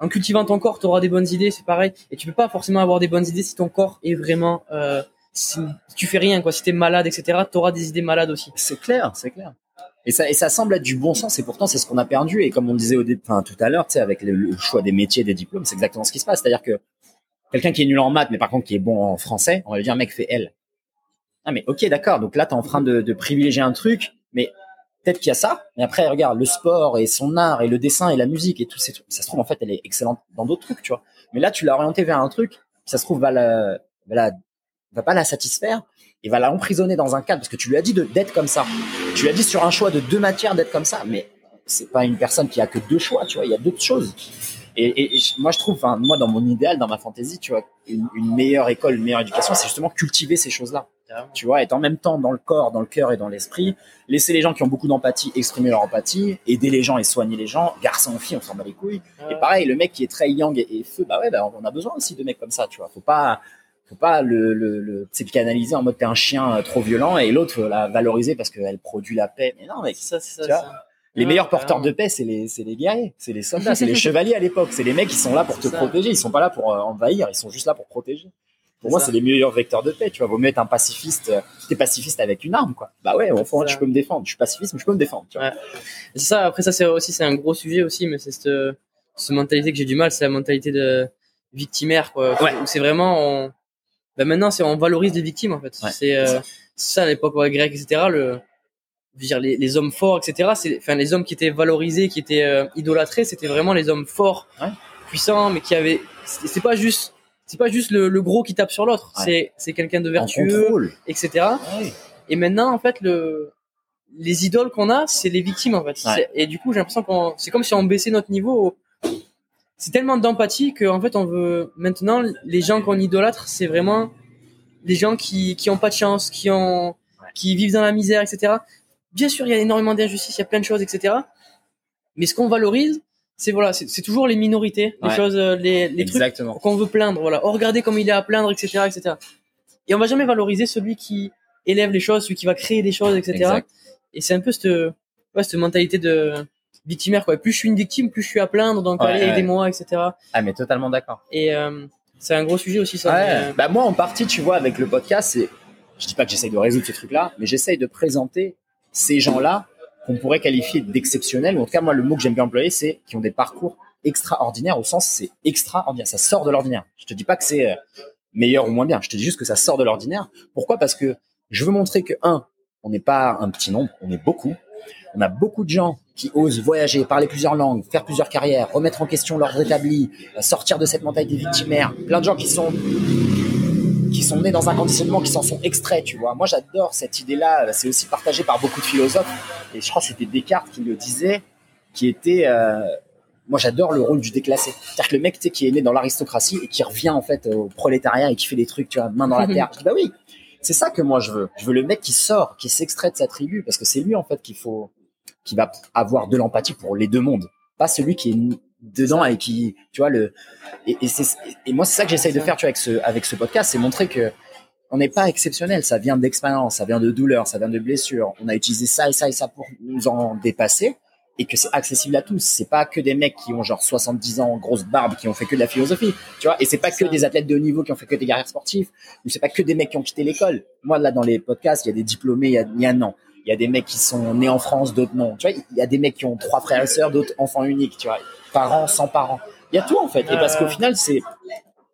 en cultivant ton corps, tu auras des bonnes idées, c'est pareil. Et tu peux pas forcément avoir des bonnes idées si ton corps est vraiment, euh, si tu fais rien, quoi. Si t'es malade, etc., tu auras des idées malades aussi. C'est clair, c'est clair. Et ça, et ça semble être du bon sens, et pourtant c'est ce qu'on a perdu. Et comme on disait au enfin, tout à l'heure, tu sais, avec le, choix des métiers, des diplômes, c'est exactement ce qui se passe. C'est-à-dire que quelqu'un qui est nul en maths, mais par contre qui est bon en français, on va lui dire, mec, fais L. Ah mais ok, d'accord. Donc là, t'es en train de, de privilégier un truc, mais peut-être qu'il y a ça. Mais après, regarde, le sport et son art et le dessin et la musique et trucs, ça se trouve en fait, elle est excellente dans d'autres trucs, tu vois. Mais là, tu l'as orienté vers un truc, ça se trouve va la, va la, va pas la satisfaire et va la emprisonner dans un cadre parce que tu lui as dit de- d'être comme ça. Tu lui as dit sur un choix de deux matières d'être comme ça, mais c'est pas une personne qui a que deux choix, tu vois. Il y a d'autres choses. Et, et- et je- moi, je trouve, moi, dans mon idéal, dans ma fantaisie, tu vois, une, une meilleure école, une meilleure éducation, c'est justement cultiver ces choses-là. Tu vois, être en même temps dans le corps, dans le cœur et dans l'esprit, laisser les gens qui ont beaucoup d'empathie exprimer leur empathie, aider les gens et soigner les gens, garçon ou fille, on s'en bat les couilles. Et pareil, le mec qui est très yang et, et feu, bah ouais, bah on a besoin aussi de mecs comme ça, tu vois. Faut pas, faut pas le, le, le canaliser en mode t'es un chien euh, trop violent et l'autre faut la valoriser parce qu'elle produit la paix. Mais non, mec. Ça, ça. Ça. Les Ouais, meilleurs porteurs de paix, c'est les, c'est les guerriers, c'est les soldats, c'est les *laughs* chevaliers à l'époque. C'est les mecs qui sont là pour te ça. protéger. Ils sont pas là pour euh, envahir, ils sont juste là pour protéger. Pour moi, c'est les meilleurs vecteurs de paix. Tu vois, vaut mieux être un pacifiste. euh, T'es pacifiste avec une arme, quoi. Bah ouais, au fond, C'est ça. je peux me défendre. Je suis pacifiste, mais je peux me défendre. Tu vois. Ouais. C'est ça, après ça, c'est aussi, c'est un gros sujet aussi, mais c'est cette, cette mentalité que j'ai du mal, c'est la mentalité de victimaire, quoi. Ouais. Où c'est vraiment, on, ben maintenant, c'est, on valorise les victimes, en fait. Ouais, c'est, euh, ça, à l'époque grecque, etc., le, dire, les, les hommes forts, etc., c'est, enfin, les hommes qui étaient valorisés, qui étaient euh, idolâtrés, c'était vraiment les hommes forts, Ouais. puissants, mais qui avaient, c'est pas juste, c'est pas juste le, le gros qui tape sur l'autre, Ouais. c'est, c'est quelqu'un de vertueux, etc. Et maintenant, en fait, le, les idoles qu'on a, c'est les victimes, en fait. Et du coup, j'ai l'impression qu'on, c'est comme si on baissait notre niveau. C'est tellement d'empathie qu'en fait, on veut, maintenant, les gens qu'on idolâtre, c'est vraiment les gens qui, qui ont pas de chance, qui ont, qui vivent dans la misère, etc. Bien sûr, il y a énormément d'injustices, il y a plein de choses, etc. Mais ce qu'on valorise, c'est voilà, c'est toujours les minorités, les Ouais. choses, euh, les, les trucs Exactement. qu'on veut plaindre, voilà. Oh, regardez comme il est à plaindre, etc., etc. Et on va jamais valoriser celui qui élève les choses, celui qui va créer des choses, etc. Exact. Et c'est un peu cette, ouais, cette mentalité de victimaire, quoi. Plus je suis une victime, plus je suis à plaindre, donc Ouais, allez, ouais. aidez-moi, etc. Ah, mais totalement d'accord. Et euh, c'est un gros sujet aussi, ça. Ouais. mais, euh, Bah moi en partie, tu vois, avec le podcast, c'est, je dis pas que j'essaye de résoudre ce truc-là, mais j'essaye de présenter ces gens-là qu'on pourrait qualifier d'exceptionnels, ou en tout cas moi le mot que j'aime bien employer, c'est qui ont des parcours extraordinaires au sens c'est extraordinaire, ça sort de l'ordinaire. Je te dis pas que c'est euh, meilleur ou moins bien, je te dis juste que ça sort de l'ordinaire. Pourquoi? Parce que je veux montrer que un, on n'est pas un petit nombre, on est beaucoup. On a beaucoup de gens qui osent voyager, parler plusieurs langues, faire plusieurs carrières, remettre en question l'ordre établi, euh, sortir de cette mentalité victimaire. Plein de gens qui sont qui sont nés dans un conditionnement, qui s'en sont extraits, tu vois. Moi, j'adore cette idée-là. C'est aussi partagé par beaucoup de philosophes. Et je crois que c'était Descartes qui le disait, qui était. euh, moi, j'adore le rôle du déclassé. C'est-à-dire que le mec, tu sais, qui est né dans l'aristocratie et qui revient en fait au prolétariat et qui fait des trucs, tu vois, main dans la *laughs* terre. Bah oui, c'est ça que moi je veux. Je veux le mec qui sort, qui s'extrait de sa tribu, parce que c'est lui en fait qu'il faut, qui va avoir de l'empathie pour les deux mondes, pas celui qui est dedans et qui, tu vois le. Et, et, c'est- et moi, c'est ça que j'essaye de faire, tu vois, avec ce, avec ce podcast, c'est montrer que on n'est pas exceptionnel. Ça vient d'expérience, ça vient de douleur, ça vient de blessures. On a utilisé ça et ça et ça pour nous en dépasser et que c'est accessible à tous. C'est pas que des mecs qui ont genre 70 ans, grosse barbe, qui ont fait que de la philosophie, tu vois. Et c'est pas que des athlètes de haut niveau qui ont fait que des carrières sportives, ou c'est pas que des mecs qui ont quitté l'école. Moi, là, dans les podcasts, il y a des diplômés, il y a, il y a un an. Il y a des mecs qui sont nés en France, d'autres non. Tu vois, il y a des mecs qui ont trois frères et sœurs, d'autres enfants uniques, tu vois. Parents, sans parents. Il y a tout, en fait. Et parce qu'au ouais. final, c'est,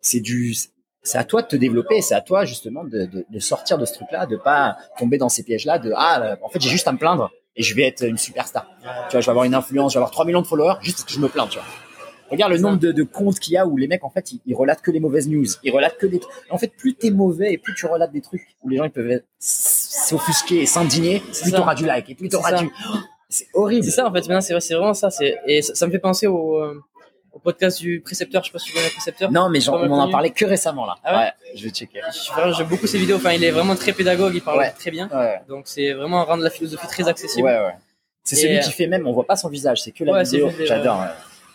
c'est du, c'est à toi de te développer, c'est à toi justement de, de, de sortir de ce truc-là, de pas tomber dans ces pièges-là, de ah euh, en fait j'ai juste à me plaindre et je vais être une superstar. Tu vois, je vais avoir une influence, je vais avoir 3 millions de followers juste parce que je me plains, tu vois. Regarde le nombre de, de comptes qu'il y a où les mecs en fait ils, ils relatent que les mauvaises news, ils relatent que des. En fait, plus t'es mauvais et plus tu relates des trucs où les gens ils peuvent s'offusquer et s'indigner, plus t'auras du like et plus t'auras du. *gasps* C'est horrible. C'est ça en fait. Maintenant, c'est c'est vraiment ça. C'est et ça, ça me fait penser au, euh, au podcast du précepteur. Je sais pas si tu connais le précepteur. Non, mais genre, on en a parlé que récemment là. Ah ouais? Je vais checker. J'aime beaucoup ses vidéos. Enfin, il est vraiment très pédagogue. Il parle Ouais. très bien. Ouais, Donc c'est vraiment rendre la philosophie très ouais, accessible. ouais. C'est Et, celui euh, qui fait même, on voit pas son visage, c'est que la Ouais, c'est vidéo. J'adore.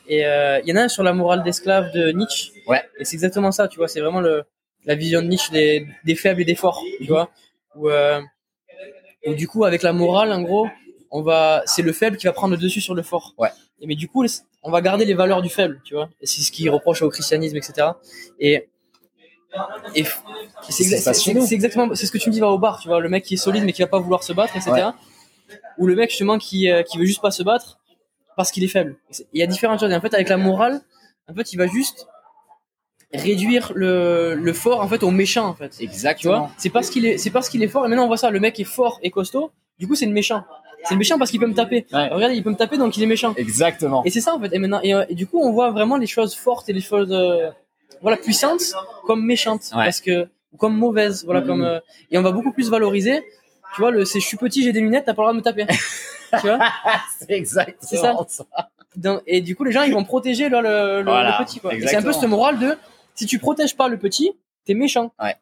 Et euh, il y en a un sur la morale d'esclave de Nietzsche. Ouais. Et c'est exactement ça, tu vois. C'est vraiment le, la vision de Nietzsche des, des faibles et des forts, tu vois. Où, euh, où du coup, avec la morale, en gros, on va, c'est le faible qui va prendre le dessus sur le fort. Ouais. Et mais du coup, on va garder les valeurs du faible, tu vois. Et c'est ce qu'il reproche au christianisme, etc. Et et c'est exa- exactement c'est ce que tu me dis va au bar, tu vois, le mec qui est solide mais qui va pas vouloir se battre, etc. Ouais. Ou le mec justement qui euh, qui veut juste pas se battre parce qu'il est faible. Il y a différentes choses. Et en fait, avec la morale, en fait, il va juste réduire le, le fort en fait au méchant en fait. Exactement. c'est parce qu'il est c'est parce qu'il est fort. Et maintenant on voit ça, le mec est fort et costaud. Du coup, c'est le méchant. C'est le méchant parce qu'il peut me taper. Ouais. Regarde, il peut me taper donc il est méchant. Exactement. Et c'est ça en fait. Et maintenant et, euh, et du coup, on voit vraiment les choses fortes et les choses euh, voilà puissantes comme méchantes Ouais. parce que ou comme mauvaises. Voilà Mhm. comme euh, et on va beaucoup plus valoriser. Tu vois, le c'est je suis petit, j'ai des lunettes, t'as pas le droit de me taper. *laughs* tu vois. c'est exact. C'est ça. Dans- et du coup, les gens, ils vont protéger le, le- Voilà, le petit. Quoi. Et C'est un peu cette morale de si tu protèges pas le petit, t'es méchant. Ouais.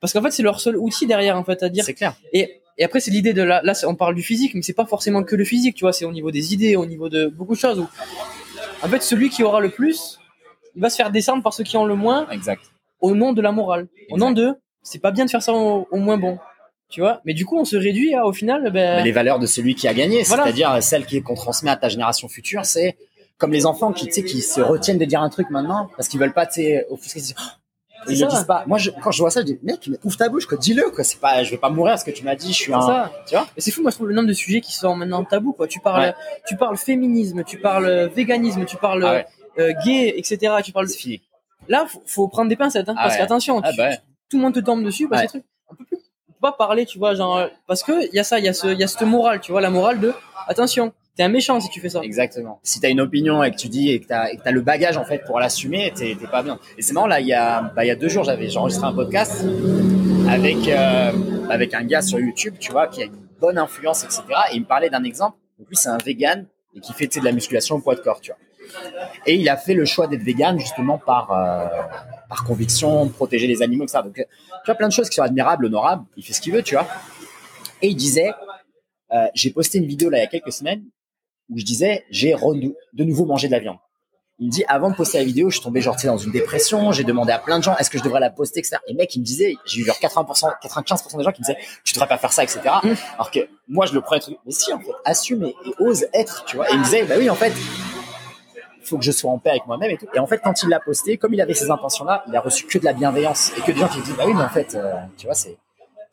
Parce qu'en fait, c'est leur seul outil derrière, en fait, à dire. C'est clair. Et, et après, c'est l'idée de là, là, on parle du physique, mais c'est pas forcément que le physique, tu vois. C'est au niveau des idées, au niveau de beaucoup de choses. Où, en fait, celui qui aura le plus, il va se faire descendre par ceux qui ont le moins Exact. au nom de la morale. Au nom de, c'est pas bien de faire ça au, au moins bon. Tu vois. Mais du coup, on se réduit à, au final, ben. Les valeurs de celui qui a gagné, Voilà. c'est-à-dire celles qu'on transmet à ta génération future, c'est comme les enfants qui, tu sais, qui se retiennent de dire un truc maintenant parce qu'ils veulent pas, tu sais, offusquer. Ils le disent pas. Moi, je, quand je vois ça, je dis, mec, mais ouvre ta bouche, quoi, dis-le, quoi. C'est pas, je vais pas mourir parce que tu m'as dit, je suis un. ça. Tu vois c'est fou, moi je trouve le nombre de sujets qui sont maintenant tabous. Quoi. Tu parles, Ouais. tu parles féminisme, tu parles euh, véganisme, tu parles Ah ouais. euh, gay, etc. Tu parles. Fini. Là, faut, faut prendre des pincettes, hein, Ah parce ouais. qu'attention, Ah bah tout le monde te tombe dessus, parce que ces trucs, on peut plus, on peut pas parler, tu vois, genre parce que il y a ça, il y a ce, il y a cette morale, tu vois, la morale de attention, t'es un méchant si tu fais ça. Exactement. Si t'as une opinion et que tu dis et que t'as, t'as le bagage en fait pour l'assumer, t'es, pas bien. Et c'est marrant là, il y a, bah, il y a deux jours, j'avais enregistré un podcast avec euh, avec un gars sur YouTube, tu vois, qui a une bonne influence, etc. Et il me parlait d'un exemple. Donc lui, c'est un vegan et qui fait de la musculation au poids de corps, tu vois. Et il a fait le choix d'être vegan justement par euh, par conviction, protéger les animaux, etc. Donc euh, tu vois plein de choses qui sont admirables, honorables. Il fait ce qu'il veut, tu vois. Et il disait, euh, j'ai posté une vidéo là il y a quelques semaines où je disais j'ai de nouveau mangé de la viande. Il me dit avant de poster la vidéo, je suis tombé genre dans une dépression, j'ai demandé à plein de gens est-ce que je devrais la poster, etc. Et mec, il me disait, j'ai eu genre 80%, 95% des gens qui me disaient tu devrais pas faire ça, etc. Alors que moi je le truc, mais si en fait, assume et, et ose être, tu vois. Et il me disait bah oui en fait, faut que je sois en paix avec moi-même et tout. Et en fait, quand il l'a posté, comme il avait ces intentions-là, il a reçu que de la bienveillance et que des gens qui disent bah oui mais en fait, euh, tu vois c'est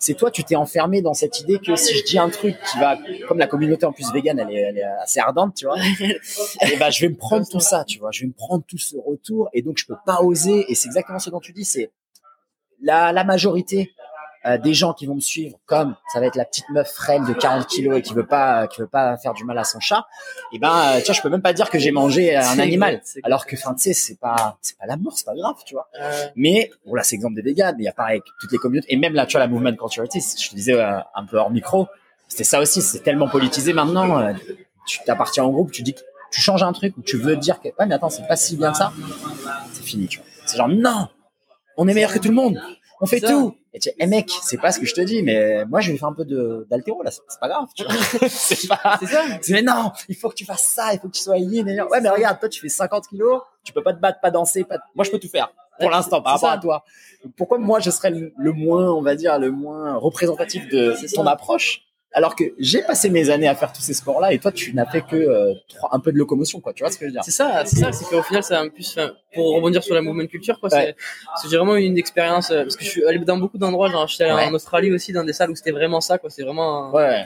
c'est toi, tu t'es enfermé dans cette idée que si je dis un truc qui va, comme la communauté en plus végane, elle est, elle est assez ardente, tu vois, *laughs* et ben je vais me prendre tout ça, tu vois, je vais me prendre tout ce retour, et donc je peux pas oser. Et c'est exactement ce dont tu dis, c'est la, la majorité euh, des gens qui vont me suivre, comme ça va être la petite meuf frêle de 40 kilos et qui veut pas, qui veut pas faire du mal à son chat. Et ben, euh, tu vois, je peux même pas dire que j'ai mangé euh, un animal, alors que, enfin, tu sais, c'est pas, c'est pas la mort, c'est pas grave, tu vois. Mais bon là c'est exemple des véganes, mais il y a pareil toutes les communautés et même là tu vois la movement culturalité, je te disais euh, un peu hors micro, c'était ça aussi, c'est tellement politisé maintenant. euh, tu t'appartiens au groupe, tu dis que tu changes un truc ou tu veux dire que ouais mais attends c'est pas si bien que ça, c'est fini tu vois. C'est genre non, on est meilleur que tout le monde, on fait Ça. tout. Et tu dis, eh mec, c'est pas ce que je te dis, mais moi je vais faire un peu de d'altéro là, c'est pas grave. Tu vois. *laughs* c'est pas. *laughs* c'est ça. Mais non, il faut que tu fasses ça, il faut que tu sois yin. et- Ouais, mais regarde, toi tu fais 50 kilos, tu peux pas te battre, pas danser, pas. Moi je peux tout faire pour l'instant par rapport ça. à toi. Pourquoi moi je serais le le moins, on va dire, le moins représentatif de ton ça. approche alors que j'ai passé mes années à faire tous ces sports-là et toi tu n'as fait que euh, trois- un peu de locomotion, quoi. Tu vois ce que je veux dire? C'est ça, c'est ça, c'est qu'au final, ça a un plus, pour rebondir sur la movement culture, quoi, c'est, Ouais. c'est j'ai vraiment eu une expérience, euh, parce que je suis allé dans beaucoup d'endroits, genre, allé Ouais. en Australie aussi, dans des salles où c'était vraiment ça, quoi, c'est vraiment, Ouais.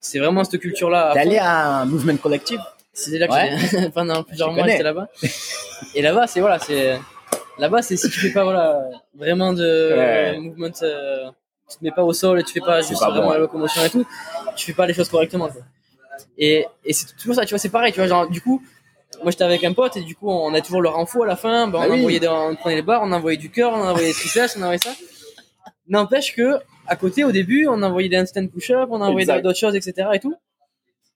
c'est vraiment cette culture-là. T'es allé à un movement collectif C'était là que Ouais. *laughs* pendant plusieurs Je mois, j'étais là-bas. Et là-bas, c'est, voilà, c'est, Là-bas, c'est si tu fais pas voilà vraiment de Ouais. movement, euh, tu te mets pas au sol et tu fais pas juste pas vraiment bon, la locomotion et tout, tu fais pas les choses correctement. Quoi. Et, et c'est toujours ça, tu vois, c'est pareil, tu vois, genre du coup, moi j'étais avec un pote et du coup on a toujours le renfort à la fin, ben, on Ah oui. envoyait des- on prenait les barres, on envoyait du cœur, on envoyait des triceps, on envoyait ça. N'empêche que à côté au début on envoyait des handstand push-up, on envoyait d'autres choses, etc. et tout.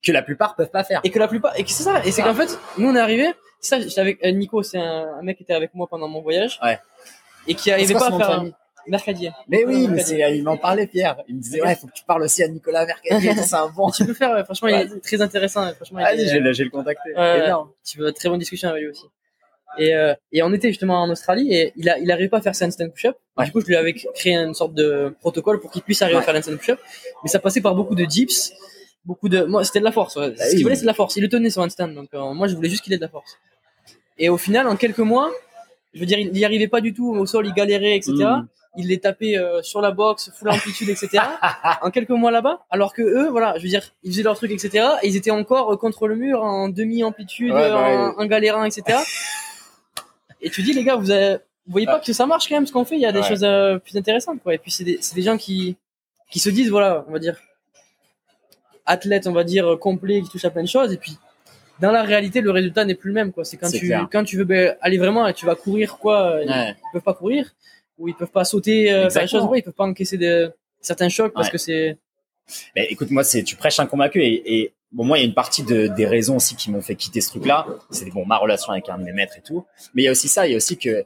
Que la plupart peuvent pas faire. Et que la plupart, et que c'est ça, et c'est qu'en fait, nous on est arrivé, ça, j'étais avec euh, Nico, c'est un, un mec qui était avec moi pendant mon voyage. Ouais. Et qui arrivait pas à faire mercadier. Mais oui, Mercadier. il m'en parlait, Pierre. Il me disait, ouais, faut que tu parles aussi à Nicolas Mercadier, *laughs* c'est un bon. Tu peux faire, ouais, franchement, il est très intéressant, franchement, Allez, je vais, le- contacter. Énorme. tu veux très bonne discussion avec lui aussi. Et, euh, et on était justement en Australie et il a, il arrivait pas à faire ses handstand push-up. Ouais. Du coup, je lui avais créé une sorte de protocole pour qu'il puisse arriver Ouais. à faire l'handstand push-up. Mais ça passait par beaucoup de dips, beaucoup de, moi, c'était de la force. ouais. Bah Ce qu'il voulait, c'est de la force. Il le tenait sur handstand. Donc, euh, moi, je voulais juste qu'il ait de la force. Et au final, en quelques mois, je veux dire, il n'y arrivait pas du tout au sol, il galérait, etc. Il les tapait euh, sur la boxe, full amplitude, etc. en quelques mois là-bas, alors que eux, voilà, je veux dire, ils faisaient leur truc, etc. Et ils étaient encore euh, contre le mur en demi-amplitude, Ouais, bah en, en galérant, etc. et tu dis, les gars, vous, avez, vous voyez pas que ça marche quand même ce qu'on fait? Il y a des Ouais. choses euh, plus intéressantes, quoi. Et puis c'est des, gens qui qui se disent, voilà, on va dire athlète, on va dire complet, qui touche à plein de choses, et puis dans la réalité, le résultat n'est plus le même, quoi. C'est quand C'est tu clair. quand tu veux ben, aller vraiment et tu vas courir, quoi. Ouais. Ils peuvent pas courir ou ils peuvent pas sauter, euh, faire des choses, ils peuvent pas encaisser de certains chocs parce Ouais. que c'est Mais écoute, moi, c'est, tu prêches un convaincu et, et bon, moi, il y a une partie de, des raisons aussi qui m'ont fait quitter ce truc-là. C'est bon, ma relation avec un de mes maîtres et tout. Mais il y a aussi ça, il y a aussi que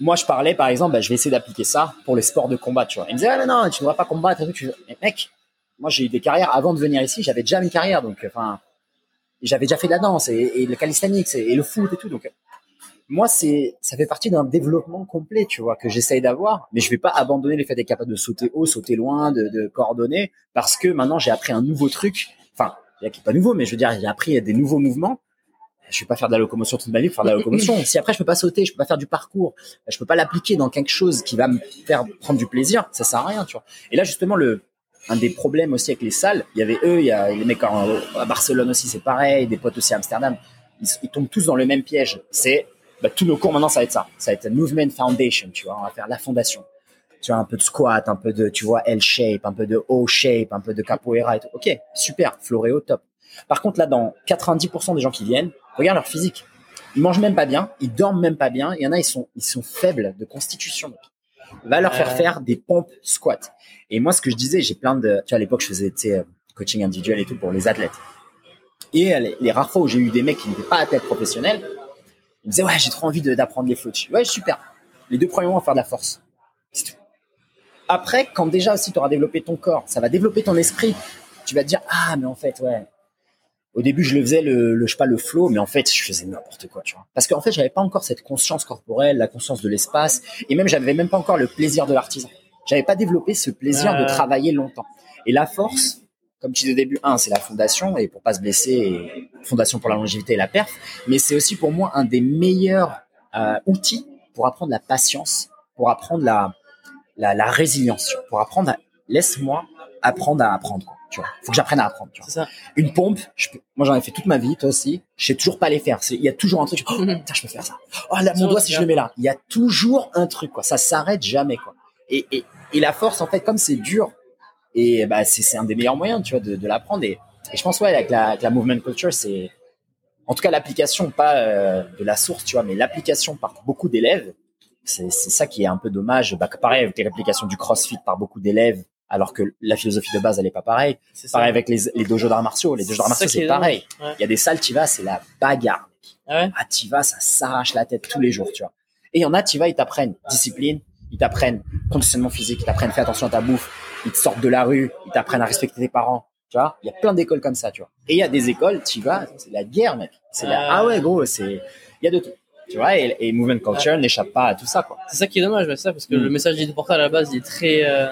moi, je parlais, par exemple, bah, je vais essayer d'appliquer ça pour les sports de combat, tu vois. Il me disait, ah, non, non, tu ne dois pas combattre et tout. Tu... Mais mec, moi, j'ai eu des carrières avant de venir ici, j'avais déjà une carrière, donc, enfin, j'avais déjà fait de la danse et, et le calisthenics et, et le foot et tout, donc, moi, c'est, ça fait partie d'un développement complet, tu vois, que j'essaye d'avoir, mais je vais pas abandonner le fait d'être capable de sauter haut, sauter loin, de, de coordonner, parce que maintenant j'ai appris un nouveau truc. Enfin, il y a qui est pas nouveau, mais je veux dire, j'ai appris des nouveaux mouvements. Je vais pas faire de la locomotion toute ma vie pour faire de la locomotion. si après je peux pas sauter, je peux pas faire du parcours, je peux pas l'appliquer dans quelque chose qui va me faire prendre du plaisir, ça sert à rien, tu vois. Et là, justement, le, un des problèmes aussi avec les salles, il y avait eux, il y a les mecs à Barcelone aussi, c'est pareil, des potes aussi à Amsterdam. Ils, ils tombent tous dans le même piège. C'est bah, tous nos cours maintenant, ça va être ça. Ça va être Movement Foundation, tu vois. On va faire la fondation. Tu vois, un peu de squat, un peu de, tu vois, L-shape, un peu de O-shape, un peu de capoeira et tout. Ok, super, floréo, top. Par contre, là, dans 90% des gens qui viennent, regarde leur physique. Ils mangent même pas bien, ils dorment même pas bien. Il y en a, ils sont, ils sont faibles de constitution. mec. Va leur faire Ouais. faire des pompes squat. Et moi, ce que je disais, j'ai plein de, tu vois, à l'époque, je faisais, tu sais, euh, coaching individuel et tout pour les athlètes. Et euh, les, les rares fois où j'ai eu des mecs qui n'étaient pas athlètes professionnels, ils me disaient, ouais, j'ai trop envie d'apprendre les flots. Je dis, Ouais, super. Les deux premiers mois, on va faire de la force. C'est tout. Après, quand déjà aussi tu auras développé ton corps, ça va développer ton esprit. Tu vas te dire, ah, mais en fait, ouais. Au début, je le faisais le, le je sais pas, le flow, mais en fait, je faisais n'importe quoi, tu vois. Parce qu'en fait, j'avais pas encore cette conscience corporelle, la conscience de l'espace, et même, j'avais même pas encore le plaisir de l'artisan. J'avais pas développé ce plaisir de travailler longtemps. Et la force, comme tu disais au début, un, c'est la fondation, et pour pas se blesser, fondation pour la longévité et la perf, mais c'est aussi pour moi un des meilleurs euh, outils pour apprendre la patience, pour apprendre la, la, la résilience, pour apprendre à, laisse-moi apprendre à apprendre, quoi, tu vois. Faut que j'apprenne à apprendre, tu vois. c'est ça. Une pompe, je peux- moi j'en ai fait toute ma vie, toi aussi, je sais toujours pas les faire. C'est- Il y a toujours un truc, oh, putain, je peux faire ça. Oh, là, mon doigt, si je le mets là. Il y a toujours un truc, quoi. Ça s'arrête jamais, quoi. Et, et, et la force, en fait, comme c'est dur, et bah, c'est un des meilleurs moyens, tu vois, de, de l'apprendre. Et, et je pense, ouais, avec la, avec la movement culture, c'est, en tout cas, l'application, pas euh, de la source, tu vois, mais l'application par beaucoup d'élèves, c'est ça qui est un peu dommage. Bah, pareil avec l'application du CrossFit par beaucoup d'élèves, alors que la philosophie de base, elle est pas pareille. C'est ça. Pareil avec les, les dojos d'arts martiaux. Les dojos d'arts martiaux, c'est est pareil. Ouais. Il y a des salles, tu vas, c'est la bagarre. Ah ouais? Ah, tu vas, ça s'arrache la tête tous les jours, tu vois. Et il y en a, tu vas, ils t'apprennent discipline, ils t'apprennent conditionnement physique, ils t'apprennent fais attention à ta bouffe, ils te sortent de la rue, ils t'apprennent à respecter tes parents, tu vois. Il y a plein d'écoles comme ça, tu vois. Et il y a des écoles, tu vas, c'est la guerre, mec. C'est la, Ah. ouais, gros, c'est, il y a de tout. Tu vois, et, et movement culture n'échappe pas à tout ça, quoi. C'est ça qui est dommage, ouais, c'est ça, parce que Mm. le message du portal à la base, il est très, euh,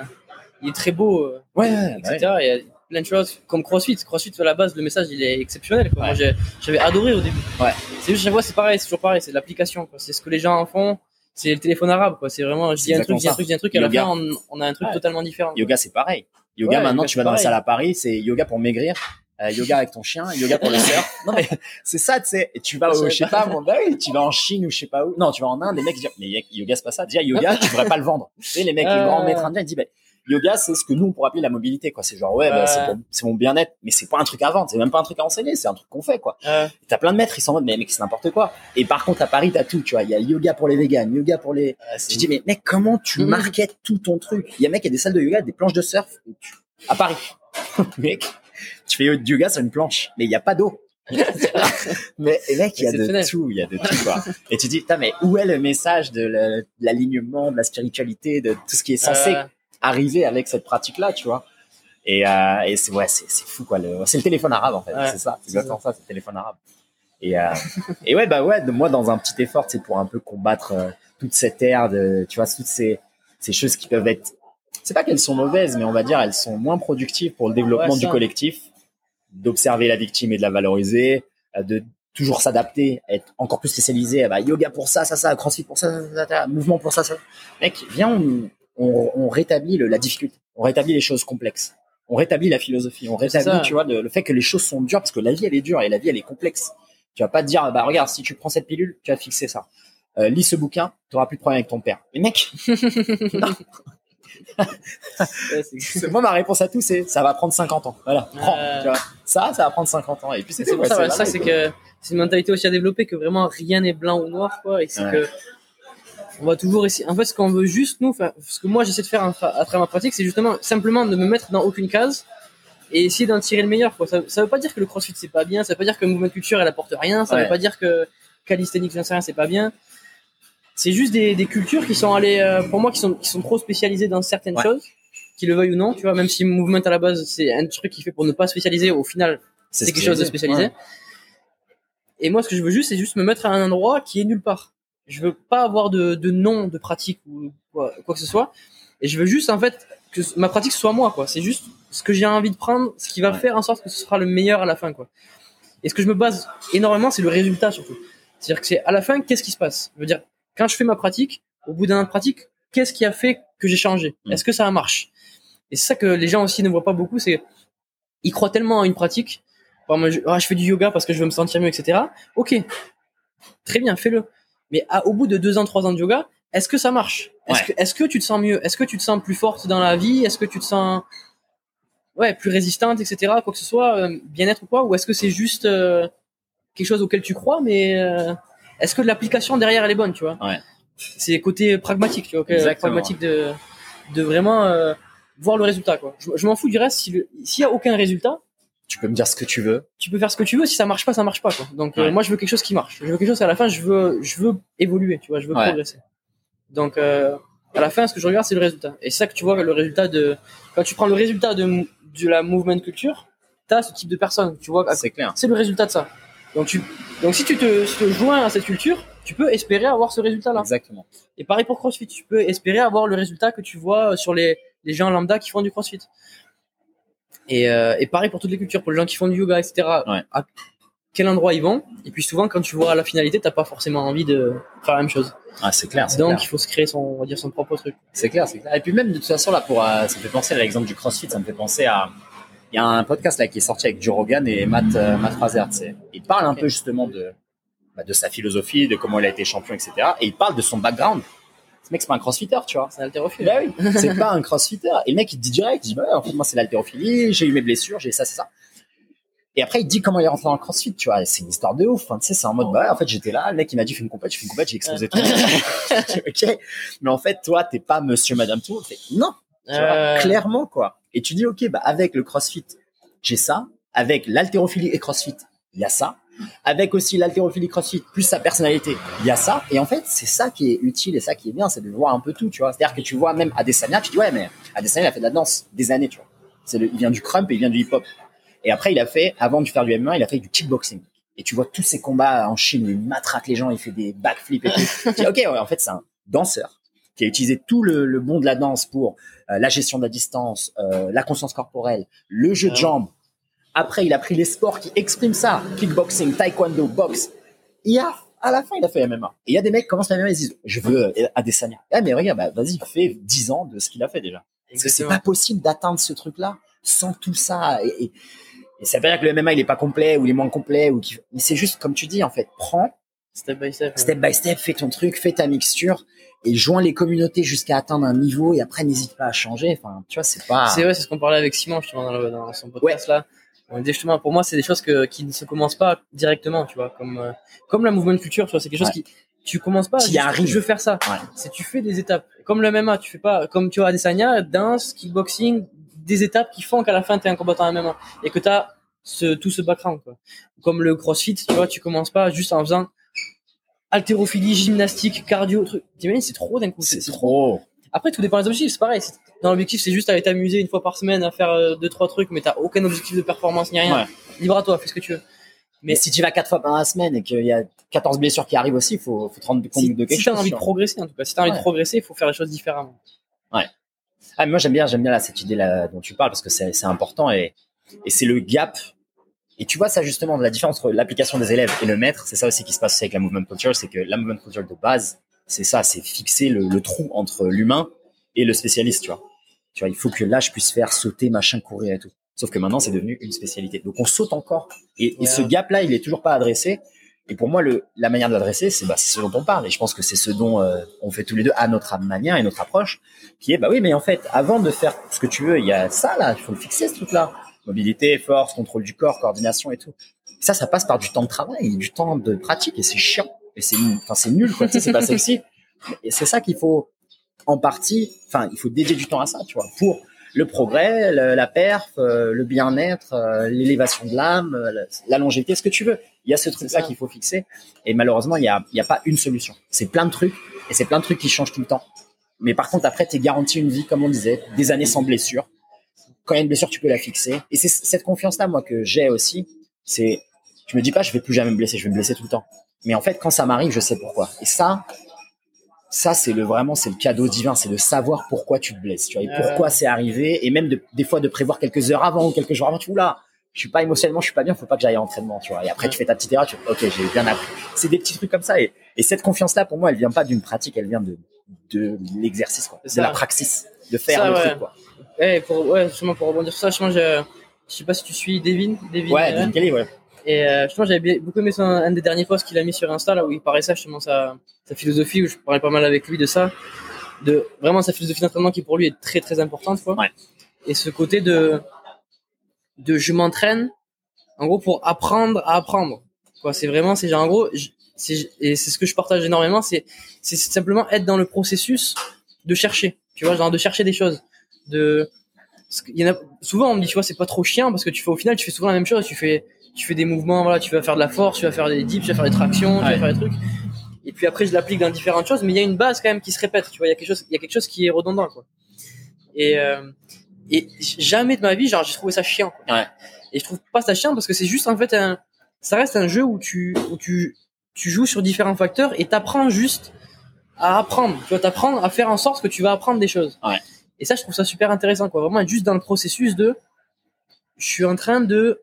il est très beau, euh, Ouais, ouais, bah etc. Il y a plein de choses comme CrossFit. CrossFit à la base, le message, il est exceptionnel. Quoi. Ouais. j'avais adoré au début. Ouais. C'est juste chaque fois, c'est pareil, c'est toujours pareil, c'est l'application. quoi. C'est ce que les gens en font. C'est le téléphone arabe, quoi. C'est vraiment, je dis un truc, je dis un truc, je dis un truc, et à la Yoga. fin, on, on a un truc Ouais. totalement différent. Yoga, c'est pareil. Yoga, Ouais, maintenant, yoga, tu vas dans la salle à Paris, c'est yoga pour maigrir. euh, yoga avec ton chien, yoga pour le surf. *laughs* Non mais c'est ça, tu sais. Et tu vas, Je au, je sais pas. pas, mon bah oui, tu vas en Chine ou je sais pas où. Non, tu vas en Inde, les mecs disent, mais yoga c'est pas ça. Déjà yoga, *laughs* tu devrais pas le vendre. Tu sais, les mecs, les Euh. grands maîtres indiens, ils disent, bah, yoga c'est ce que nous on pourrait appeler la mobilité, quoi. C'est genre ouais, bah, Ouais. c'est mon bien-être, mais c'est pas un truc à vendre, c'est même pas un truc à enseigner, c'est un truc qu'on fait, quoi. T'as plein de maîtres, ils sont en mode, mais mec, c'est n'importe quoi. Et par contre, à Paris, t'as tout, tu vois. Il y a yoga pour les véganes, yoga pour les. Tu dis, mais mec, comment tu Mhm. marketes tout ton truc? Il y a mec, il y a des salles de yoga, des planches de surf à Paris. *laughs* mec, tu fais du yoga sur une planche, mais il n'y a pas d'eau. *laughs* mais mec, il y a de tout, il y a de tout quoi. Et tu dis, mais où est le message de la- de l'alignement, de la spiritualité, de tout ce qui est censé euh, arriver avec cette pratique-là, tu vois Et, euh, et c'est ouais, c'est fou quoi. C'est le téléphone arabe en fait, Ouais, c'est ça, c'est exactement ça, c'est le téléphone arabe. Et, euh, et ouais, bah ouais, moi dans un petit effort, c'est pour un peu combattre euh, toute cette ère de, tu vois, toutes ces, ces choses qui peuvent être, c'est pas qu'elles sont mauvaises, mais on va dire elles sont moins productives pour le développement Ouais, du collectif, d'observer la victime et de la valoriser, de toujours s'adapter, être encore plus spécialisé. Ah Bah, yoga pour ça, ça, ça, crossfit pour ça, ça, ça, ça, mouvement pour ça, ça. Mec, viens, on, on, on rétablit le- la difficulté, on rétablit les choses complexes, on rétablit la philosophie, on rétablit, tu vois, le, le fait que les choses sont dures parce que la vie elle est dure et la vie elle est complexe. Tu vas pas te dire, bah regarde, si tu prends cette pilule, tu vas fixer ça. Euh, lis ce bouquin, tu auras plus de problème avec ton père. Mais mec, *laughs* c'est- moi ma réponse à tout c'est, ça va prendre 50 ans. Voilà, prends. Euh. Tu vois. Ça, ça va prendre 50 ans. Et puis c'est ça, ça c'est que c'est une mentalité aussi à développer que vraiment rien n'est blanc ou noir quoi et que c'est Ouais. que on va toujours essayer. En fait, ce qu'on veut juste nous, ce que moi j'essaie de faire à tra- à travers ma pratique, c'est justement simplement de me mettre dans aucune case et essayer d'en tirer le meilleur. Quoi. Ça, ça veut pas dire que le CrossFit c'est pas bien, ça veut pas dire que le mouvement culture elle apporte rien, ça Ouais. veut pas dire que calisthenics j'en sais rien c'est pas bien. C'est juste des, des cultures qui sont allées, euh, pour moi, qui sont, qui sont trop spécialisées dans certaines Ouais. choses, qu'ils le veuillent ou non, tu vois, même si Movement à la base c'est un truc qui fait pour ne pas spécialiser, au final c'est quelque chose de spécialisé. Ouais. Et moi, ce que je veux juste, c'est juste me mettre à un endroit qui est nulle part. Je veux pas avoir de, de nom de pratique ou quoi, quoi que ce soit. Et je veux juste, en fait, que ma pratique soit moi, quoi. C'est juste ce que j'ai envie de prendre, ce qui va Ouais. faire en sorte que ce sera le meilleur à la fin, quoi. Et ce que je me base énormément, c'est le résultat, surtout. C'est-à-dire que c'est à la fin, qu'est-ce qui se passe? Je veux dire, quand je fais ma pratique, au bout d'un an de pratique, qu'est-ce qui a fait que j'ai changé? Mm. Est-ce que ça marche? Et c'est ça que les gens aussi ne voient pas beaucoup, c'est, ils croient tellement à une pratique. Je, ah, je fais du yoga parce que je veux me sentir mieux, etc. Ok. Très bien, fais-le. Mais à- au bout de deux ans, trois ans de yoga, est-ce que ça marche? Est-ce Ouais. que, tu te sens mieux? Est-ce que tu te sens plus forte dans la vie? Est-ce que tu te sens ouais plus résistante, etc. Quoi que ce soit, euh, bien-être ou quoi? Ou est-ce que c'est juste euh, quelque chose auquel tu crois, mais euh, est-ce que l'application derrière elle est bonne, tu vois? Ouais. C'est côté pragmatique, tu vois, que- pragmatique de de vraiment euh, voir le résultat, quoi. Je, je m'en fous du reste. S'il y a aucun résultat, Tu peux me dire ce que tu veux. tu peux faire ce que tu veux. Si ça marche pas, ça marche pas, quoi. Donc euh, moi, je veux quelque chose qui marche. Je veux quelque chose à la fin. Je veux je veux évoluer, tu vois. Je veux Ouais. progresser. Donc euh, à la fin, ce que je regarde, c'est le résultat. Et ça que tu vois, le résultat de quand tu prends le résultat de de la movement culture, t'as ce type de personne. Tu vois, C'est clair. c'est le résultat de ça. Donc tu donc si tu te, si tu te joins à cette culture, tu peux espérer avoir ce résultat-là. Exactement. Et pareil pour CrossFit, tu peux espérer avoir le résultat que tu vois sur les, les gens lambda qui font du CrossFit. Et, euh, et pareil pour toutes les cultures, pour les gens qui font du yoga, etc. Ouais. À quel endroit ils vont Et puis souvent, quand tu vois la finalité, t'as pas forcément envie de faire la même chose. Ah, c'est clair. Donc clair. il faut se créer son, on va dire son propre truc. C'est clair, c'est clair. Et puis même de toute façon là, pour euh, ça me fait penser à l'exemple du CrossFit, ça me fait penser à il y a un podcast là qui est sorti avec Joe Rogan et Matt euh, Matt Fraser. tu sais. Il parle un peu justement de bah, de sa philosophie, de comment il a été champion, etc. Et il parle de son background. Ce mec c'est pas un CrossFitter, tu vois. C'est un haltérophile. Bah oui, *laughs* c'est pas un crossfitter. Et le mec, il dit direct, il dit, bah, en fait, moi, c'est l'haltérophilie, j'ai eu mes blessures, j'ai ça, c'est ça. Et après, il dit comment il est rentré dans le crossfit, tu vois. C'est une histoire de ouf. Enfin, tu sais, c'est en mode, bah, en fait, j'étais là, le mec, il m'a dit, fais une compète, je fais une compète, j'ai explosé tout. *laughs* *laughs* ok. Mais en fait, toi, t'es pas monsieur, madame tout. Fait, non. Tu vois, Euh, clairement, quoi. Et tu dis, ok, bah, avec le crossfit, j'ai ça. Avec l'haltérophilie et crossfit, il y a ça. Avec aussi l'haltérophilie crossfit plus sa personnalité, il y a ça. Et en fait, c'est ça qui est utile et ça qui est bien, c'est de voir un peu tout, tu vois. C'est-à-dire que tu vois même Adesanya, tu dis, ouais, mais Adesanya, il a fait de la danse des années, tu vois. C'est le, il vient du crump et il vient du hip-hop. Et après, il a fait, avant de faire du MMA, il a fait du kickboxing. Et tu vois tous ces combats en Chine où il matraque les gens, il fait des backflips et tout. tu dis, ok, ouais, en fait, c'est un danseur qui a utilisé tout le, le bon de la danse pour euh, la gestion de la distance, euh, la conscience corporelle, le jeu de jambes. Après, il a pris les sports qui expriment ça. Kickboxing, taekwondo, boxe. Il a, à la fin, il a fait MMA. Et il y a des mecs qui commencent la MMA, ils se disent, je veux euh, Adesanya. Ah, mais regarde, bah, vas-y, fais 10 ans de ce qu'il a fait déjà. Parce que c'est pas possible d'atteindre ce truc-là sans tout ça. Et, et Et ça veut pas dire que le MMA il est pas complet ou il est moins complet ou mais c'est juste comme tu dis en fait, prends Step by step. step by step, fais ton truc, fais ta mixture et joins les communautés jusqu'à atteindre un niveau et après n'hésite pas à changer. Enfin, tu vois, c'est pas. C'est vrai, c'est ce qu'on parlait avec Simon justement dans, le- dans son podcast là. On disait justement, pour moi, c'est des choses que, qui ne se commencent pas directement, tu vois, comme euh, comme la movement culture, tu vois, c'est quelque chose qui tu commences pas. T'y juste, arrives. Je veux faire ça. Ouais. C'est tu fais des étapes. Comme le MMA, tu fais pas comme tu vois Adesanya, danse, kickboxing, des étapes qui font qu'à la fin tu es un combattant MMA et que tu as ce, tout ce background quoi. Comme le CrossFit, tu vois, tu commences pas juste en faisant haltérophilie, gymnastique, cardio, truc. T'imagines, c'est trop d'un coup. C'est trop. Après, tout dépend des objectifs, c'est pareil. Dans l'objectif, c'est juste aller t'amuser une fois par semaine à faire euh, deux, trois trucs, mais t'as aucun objectif de performance ni rien. Ouais. Libre à toi, fais ce que tu veux. Mais si tu vas quatre fois par semaine et qu'il y a 14 blessures qui arrivent aussi, faut, faut te rendre compte Si, de quelque si t'as chose. envie tu de vois. progresser, en tout cas, si t'as envie Ouais. de progresser, il faut faire les choses différemment. Ah, mais moi j'aime bien, j'aime bien là, cette idée là dont tu parles parce que c'est c'est important et, et c'est le gap. Et tu vois ça justement, la différence entre l'application des élèves et le maître, c'est ça aussi qui se passe aussi avec la movement culture, c'est que la movement culture de base, c'est ça, c'est fixer le, le trou entre l'humain et le spécialiste, tu vois. Tu vois, il faut que là je puisse faire sauter, machin, courir et tout. Sauf que maintenant c'est devenu une spécialité. Donc on saute encore. Et, et Ouais. ce gap là, il est toujours pas adressé. Et pour moi, le, la manière de l'adresser, c'est bah, c'est ce dont on parle. Et je pense que c'est ce dont euh, on fait tous les deux à notre manière et notre approche, qui est bah oui, mais en fait, avant de faire ce que tu veux, il y a ça là, il faut le fixer ce truc-là. Mobilité, force, contrôle du corps, coordination et tout. Ça, ça passe par du temps de travail, du temps de pratique, et c'est chiant. Et c'est, enfin, c'est nul, quoi. C'est pas *laughs* sexy. Et c'est ça qu'il faut, en partie, enfin, il faut dédier du temps à ça, tu vois, pour le progrès, le- la perf, euh, le bien-être, euh, l'élévation de l'âme, euh, la, la longévité, ce que tu veux. Il y a ce truc-là qu'il faut fixer. Et malheureusement, il y a, y a pas une solution. C'est plein de trucs, et c'est plein de trucs qui changent tout le temps. Mais par contre, après, tu es garanti une vie, comme on disait, des années sans blessure. Quand il y a une blessure, tu peux la fixer. Et c'est cette confiance-là, moi, que j'ai aussi. C'est, je me dis pas, je vais plus jamais me blesser, je vais me blesser tout le temps. Mais en fait, quand ça m'arrive, je sais pourquoi. Et ça, ça, c'est le vraiment, c'est le cadeau divin, c'est de savoir pourquoi tu te blesses, tu vois, et pourquoi c'est arrivé, et même de, des fois de prévoir quelques heures avant ou quelques jours avant, tu vois, là, je suis pas émotionnellement, je suis pas bien, faut pas que j'aille à l'entraînement, tu vois. Et après, tu fais ta petite erreur, tu ok, j'ai bien appris. C'est des petits trucs comme ça, et, et cette confiance-là, pour moi, elle vient pas d'une pratique, elle vient de, de l'exercice, quoi, C'est de la praxis, de faire Ça, le ouais. truc, quoi. Eh, pour, ouais, justement, pour rebondir sur ça, justement, je, je sais pas si tu suis Devin. Devin Ouais. Dean Kelly, ouais. Et euh, justement, j'avais bien- beaucoup aimé son, un des derniers posts qu'il a mis sur Insta, là où il parlait ça, justement, sa, sa philosophie, où je parlais pas mal avec lui de ça, de vraiment sa philosophie d'entraînement qui pour lui est très très importante, quoi. Ouais. Et ce côté de, de je m'entraîne, en gros, pour apprendre à apprendre. Quoi, c'est vraiment, c'est genre, en gros, je- c'est, et c'est ce que je partage énormément, c'est, c'est simplement être dans le processus de chercher, tu vois, genre de chercher des choses, de, parce qu'il y en a, souvent on me dit, tu vois, c'est pas trop chiant parce que tu fais au final, tu fais souvent la même chose, tu fais, tu fais des mouvements, voilà, tu vas faire de la force, tu vas faire des dips, tu vas faire des tractions, tu Ouais. vas faire des trucs. Et puis après, je l'applique dans différentes choses, mais il y a une base quand même qui se répète, tu vois, il y a quelque chose, il y a quelque chose qui est redondant, quoi. Et, euh, et jamais de ma vie, genre, j'ai trouvé ça chiant. quoi. Ouais. Et je trouve pas ça chiant parce que c'est juste, en fait, un, ça reste un jeu où tu, où tu, tu joues sur différents facteurs et t'apprends juste à apprendre. Tu vois, t'apprends à faire en sorte que tu vas apprendre des choses. Ouais. Et ça, je trouve ça super intéressant, quoi. Vraiment être juste dans le processus de, je suis en train de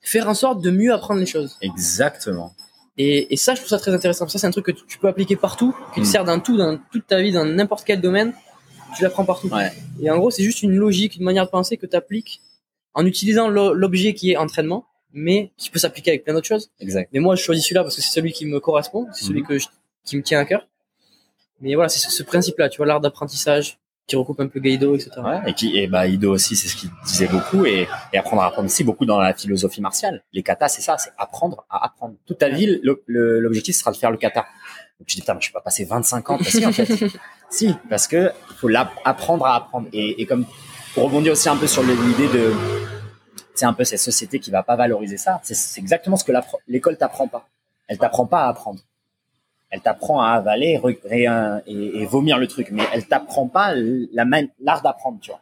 faire en sorte de mieux apprendre les choses. Exactement. Et, et ça, je trouve ça très intéressant. Ça, c'est un truc que tu tu peux appliquer partout, qui te Mm. sert dans tout, dans toute ta vie, dans n'importe quel domaine. Tu l'apprends partout. Ouais. Et en gros, c'est juste une logique, une manière de penser que tu appliques en utilisant lo- l'objet qui est entraînement, mais qui peut s'appliquer avec plein d'autres choses. Exact. Mais moi, je choisis celui-là parce que c'est celui qui me correspond, c'est celui Mhm. que je- qui me tient à cœur. Mais voilà, c'est ce, ce principe-là, tu vois, l'art d'apprentissage qui recoupe un peu Gaido, etc. Ouais, et qui, et bah, Ido aussi, c'est ce qu'il disait beaucoup, et, et apprendre à apprendre aussi beaucoup dans la philosophie martiale. Les katas, c'est ça, c'est apprendre à apprendre. Toute ta vie, l'objectif sera de faire le kata. Donc tu dis, putain, mais je vais pas passer 25 ans, si, en fait. *laughs* si, parce que faut apprendre à apprendre. Et, et comme, pour rebondir aussi un peu sur l'idée de, c'est un peu cette société qui va pas valoriser ça. C'est, exactement ce que l'école t'apprend pas. Elle t'apprend pas à apprendre. Elle t'apprend à avaler et, vomir le truc, mais elle t'apprend pas l'art d'apprendre, tu vois.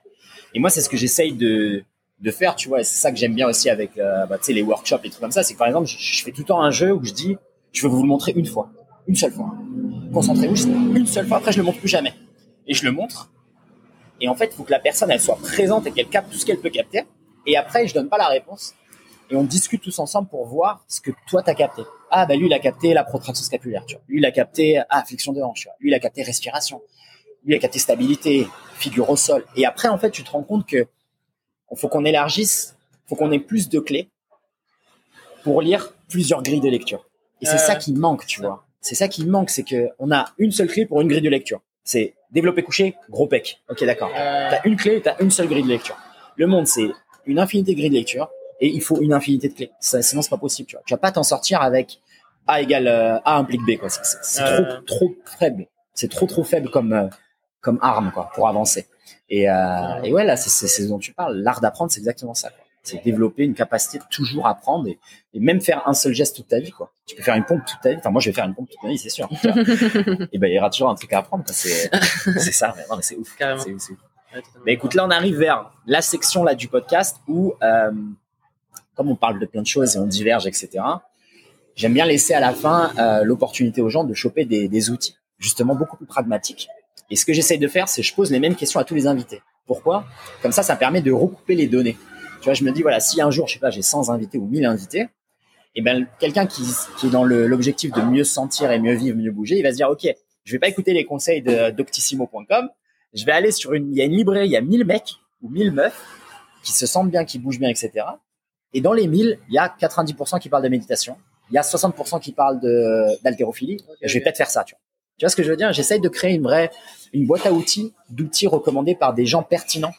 Et moi, c'est ce que j'essaye de, faire, tu vois. Et c'est ça que j'aime bien aussi avec, euh, bah, les workshops et trucs comme ça. C'est que par exemple, je, fais tout le temps un jeu où je dis, je vais vous le montrer une fois, une seule fois. Concentrez-vous une seule fois. Après, je le montre plus jamais. Et je le montre. Et en fait, il faut que la personne, elle soit présente et qu'elle capte tout ce qu'elle peut capter. Et après, je donne pas la réponse. Et on discute tous ensemble pour voir ce que toi t'as capté. Ah bah lui il a capté la protraction scapulaire, tu vois. Lui il a capté ah flexion de hanche, tu vois. Lui il a capté respiration. Lui il a capté stabilité, figure au sol. Et après en fait tu te rends compte que faut qu'on élargisse faut qu'on ait plus de clés pour lire plusieurs grilles de lecture. Et c'est Euh, ça qui manque, tu vois. C'est ça qui manque, c'est que on a une seule clé pour une grille de lecture. C'est développer couché, gros pec. Ok, d'accord. Euh, T'as une clé, t'as une seule grille de lecture. Le monde, c'est une infinité de grilles de lecture et il faut une infinité de clés. Ça, sinon, c'est pas possible. Tu vois. Tu vas pas t'en sortir avec A égale euh, A implique B. Quoi. C'est, c'est Euh. trop, trop faible. C'est trop, trop faible comme euh, comme arme quoi pour avancer. Et, euh, et ouais, là, c'est, c'est, c'est ce dont tu parles. L'art d'apprendre, c'est exactement ça. Quoi. C'est développer une capacité de toujours apprendre et, et même faire un seul geste toute ta vie. Quoi. Tu peux faire une pompe toute ta vie. Enfin, moi, je vais faire une pompe toute ma vie, c'est sûr. *laughs* et ben, il y aura toujours un truc à apprendre. quoi. C'est, *laughs* c'est ça. Mais non, mais c'est ouf. C'est ouf, c'est ouf. ouais. Mais écoute, là, on arrive vers la section là du podcast où, euh, comme on parle de plein de choses et on diverge, etc. J'aime bien laisser à la fin euh, l'opportunité aux gens de choper des, outils justement beaucoup plus pragmatiques. Et ce que j'essaye de faire, c'est je pose les mêmes questions à tous les invités. Pourquoi? Comme ça, ça permet de recouper les données. Tu vois, je me dis voilà, si un jour, je sais pas, j'ai 100 invités ou 1000 invités, et ben quelqu'un qui, est dans l'objectif de mieux se sentir et mieux vivre, mieux bouger, il va se dire ok, je vais pas écouter les conseils doctissimo.com, je vais aller sur une, il y a une librairie, il y a 1000 mecs ou 1000 meufs qui se sentent bien, qui bougent bien, etc. Et dans les 1000, il y a 90% qui parlent de méditation, il y a 60% qui parlent d'haltérophilie. je vais peut-être faire ça, tu vois. Tu vois ce que je veux dire? J'essaye de créer une vraie, une boîte à outils, d'outils recommandés par des gens pertinents.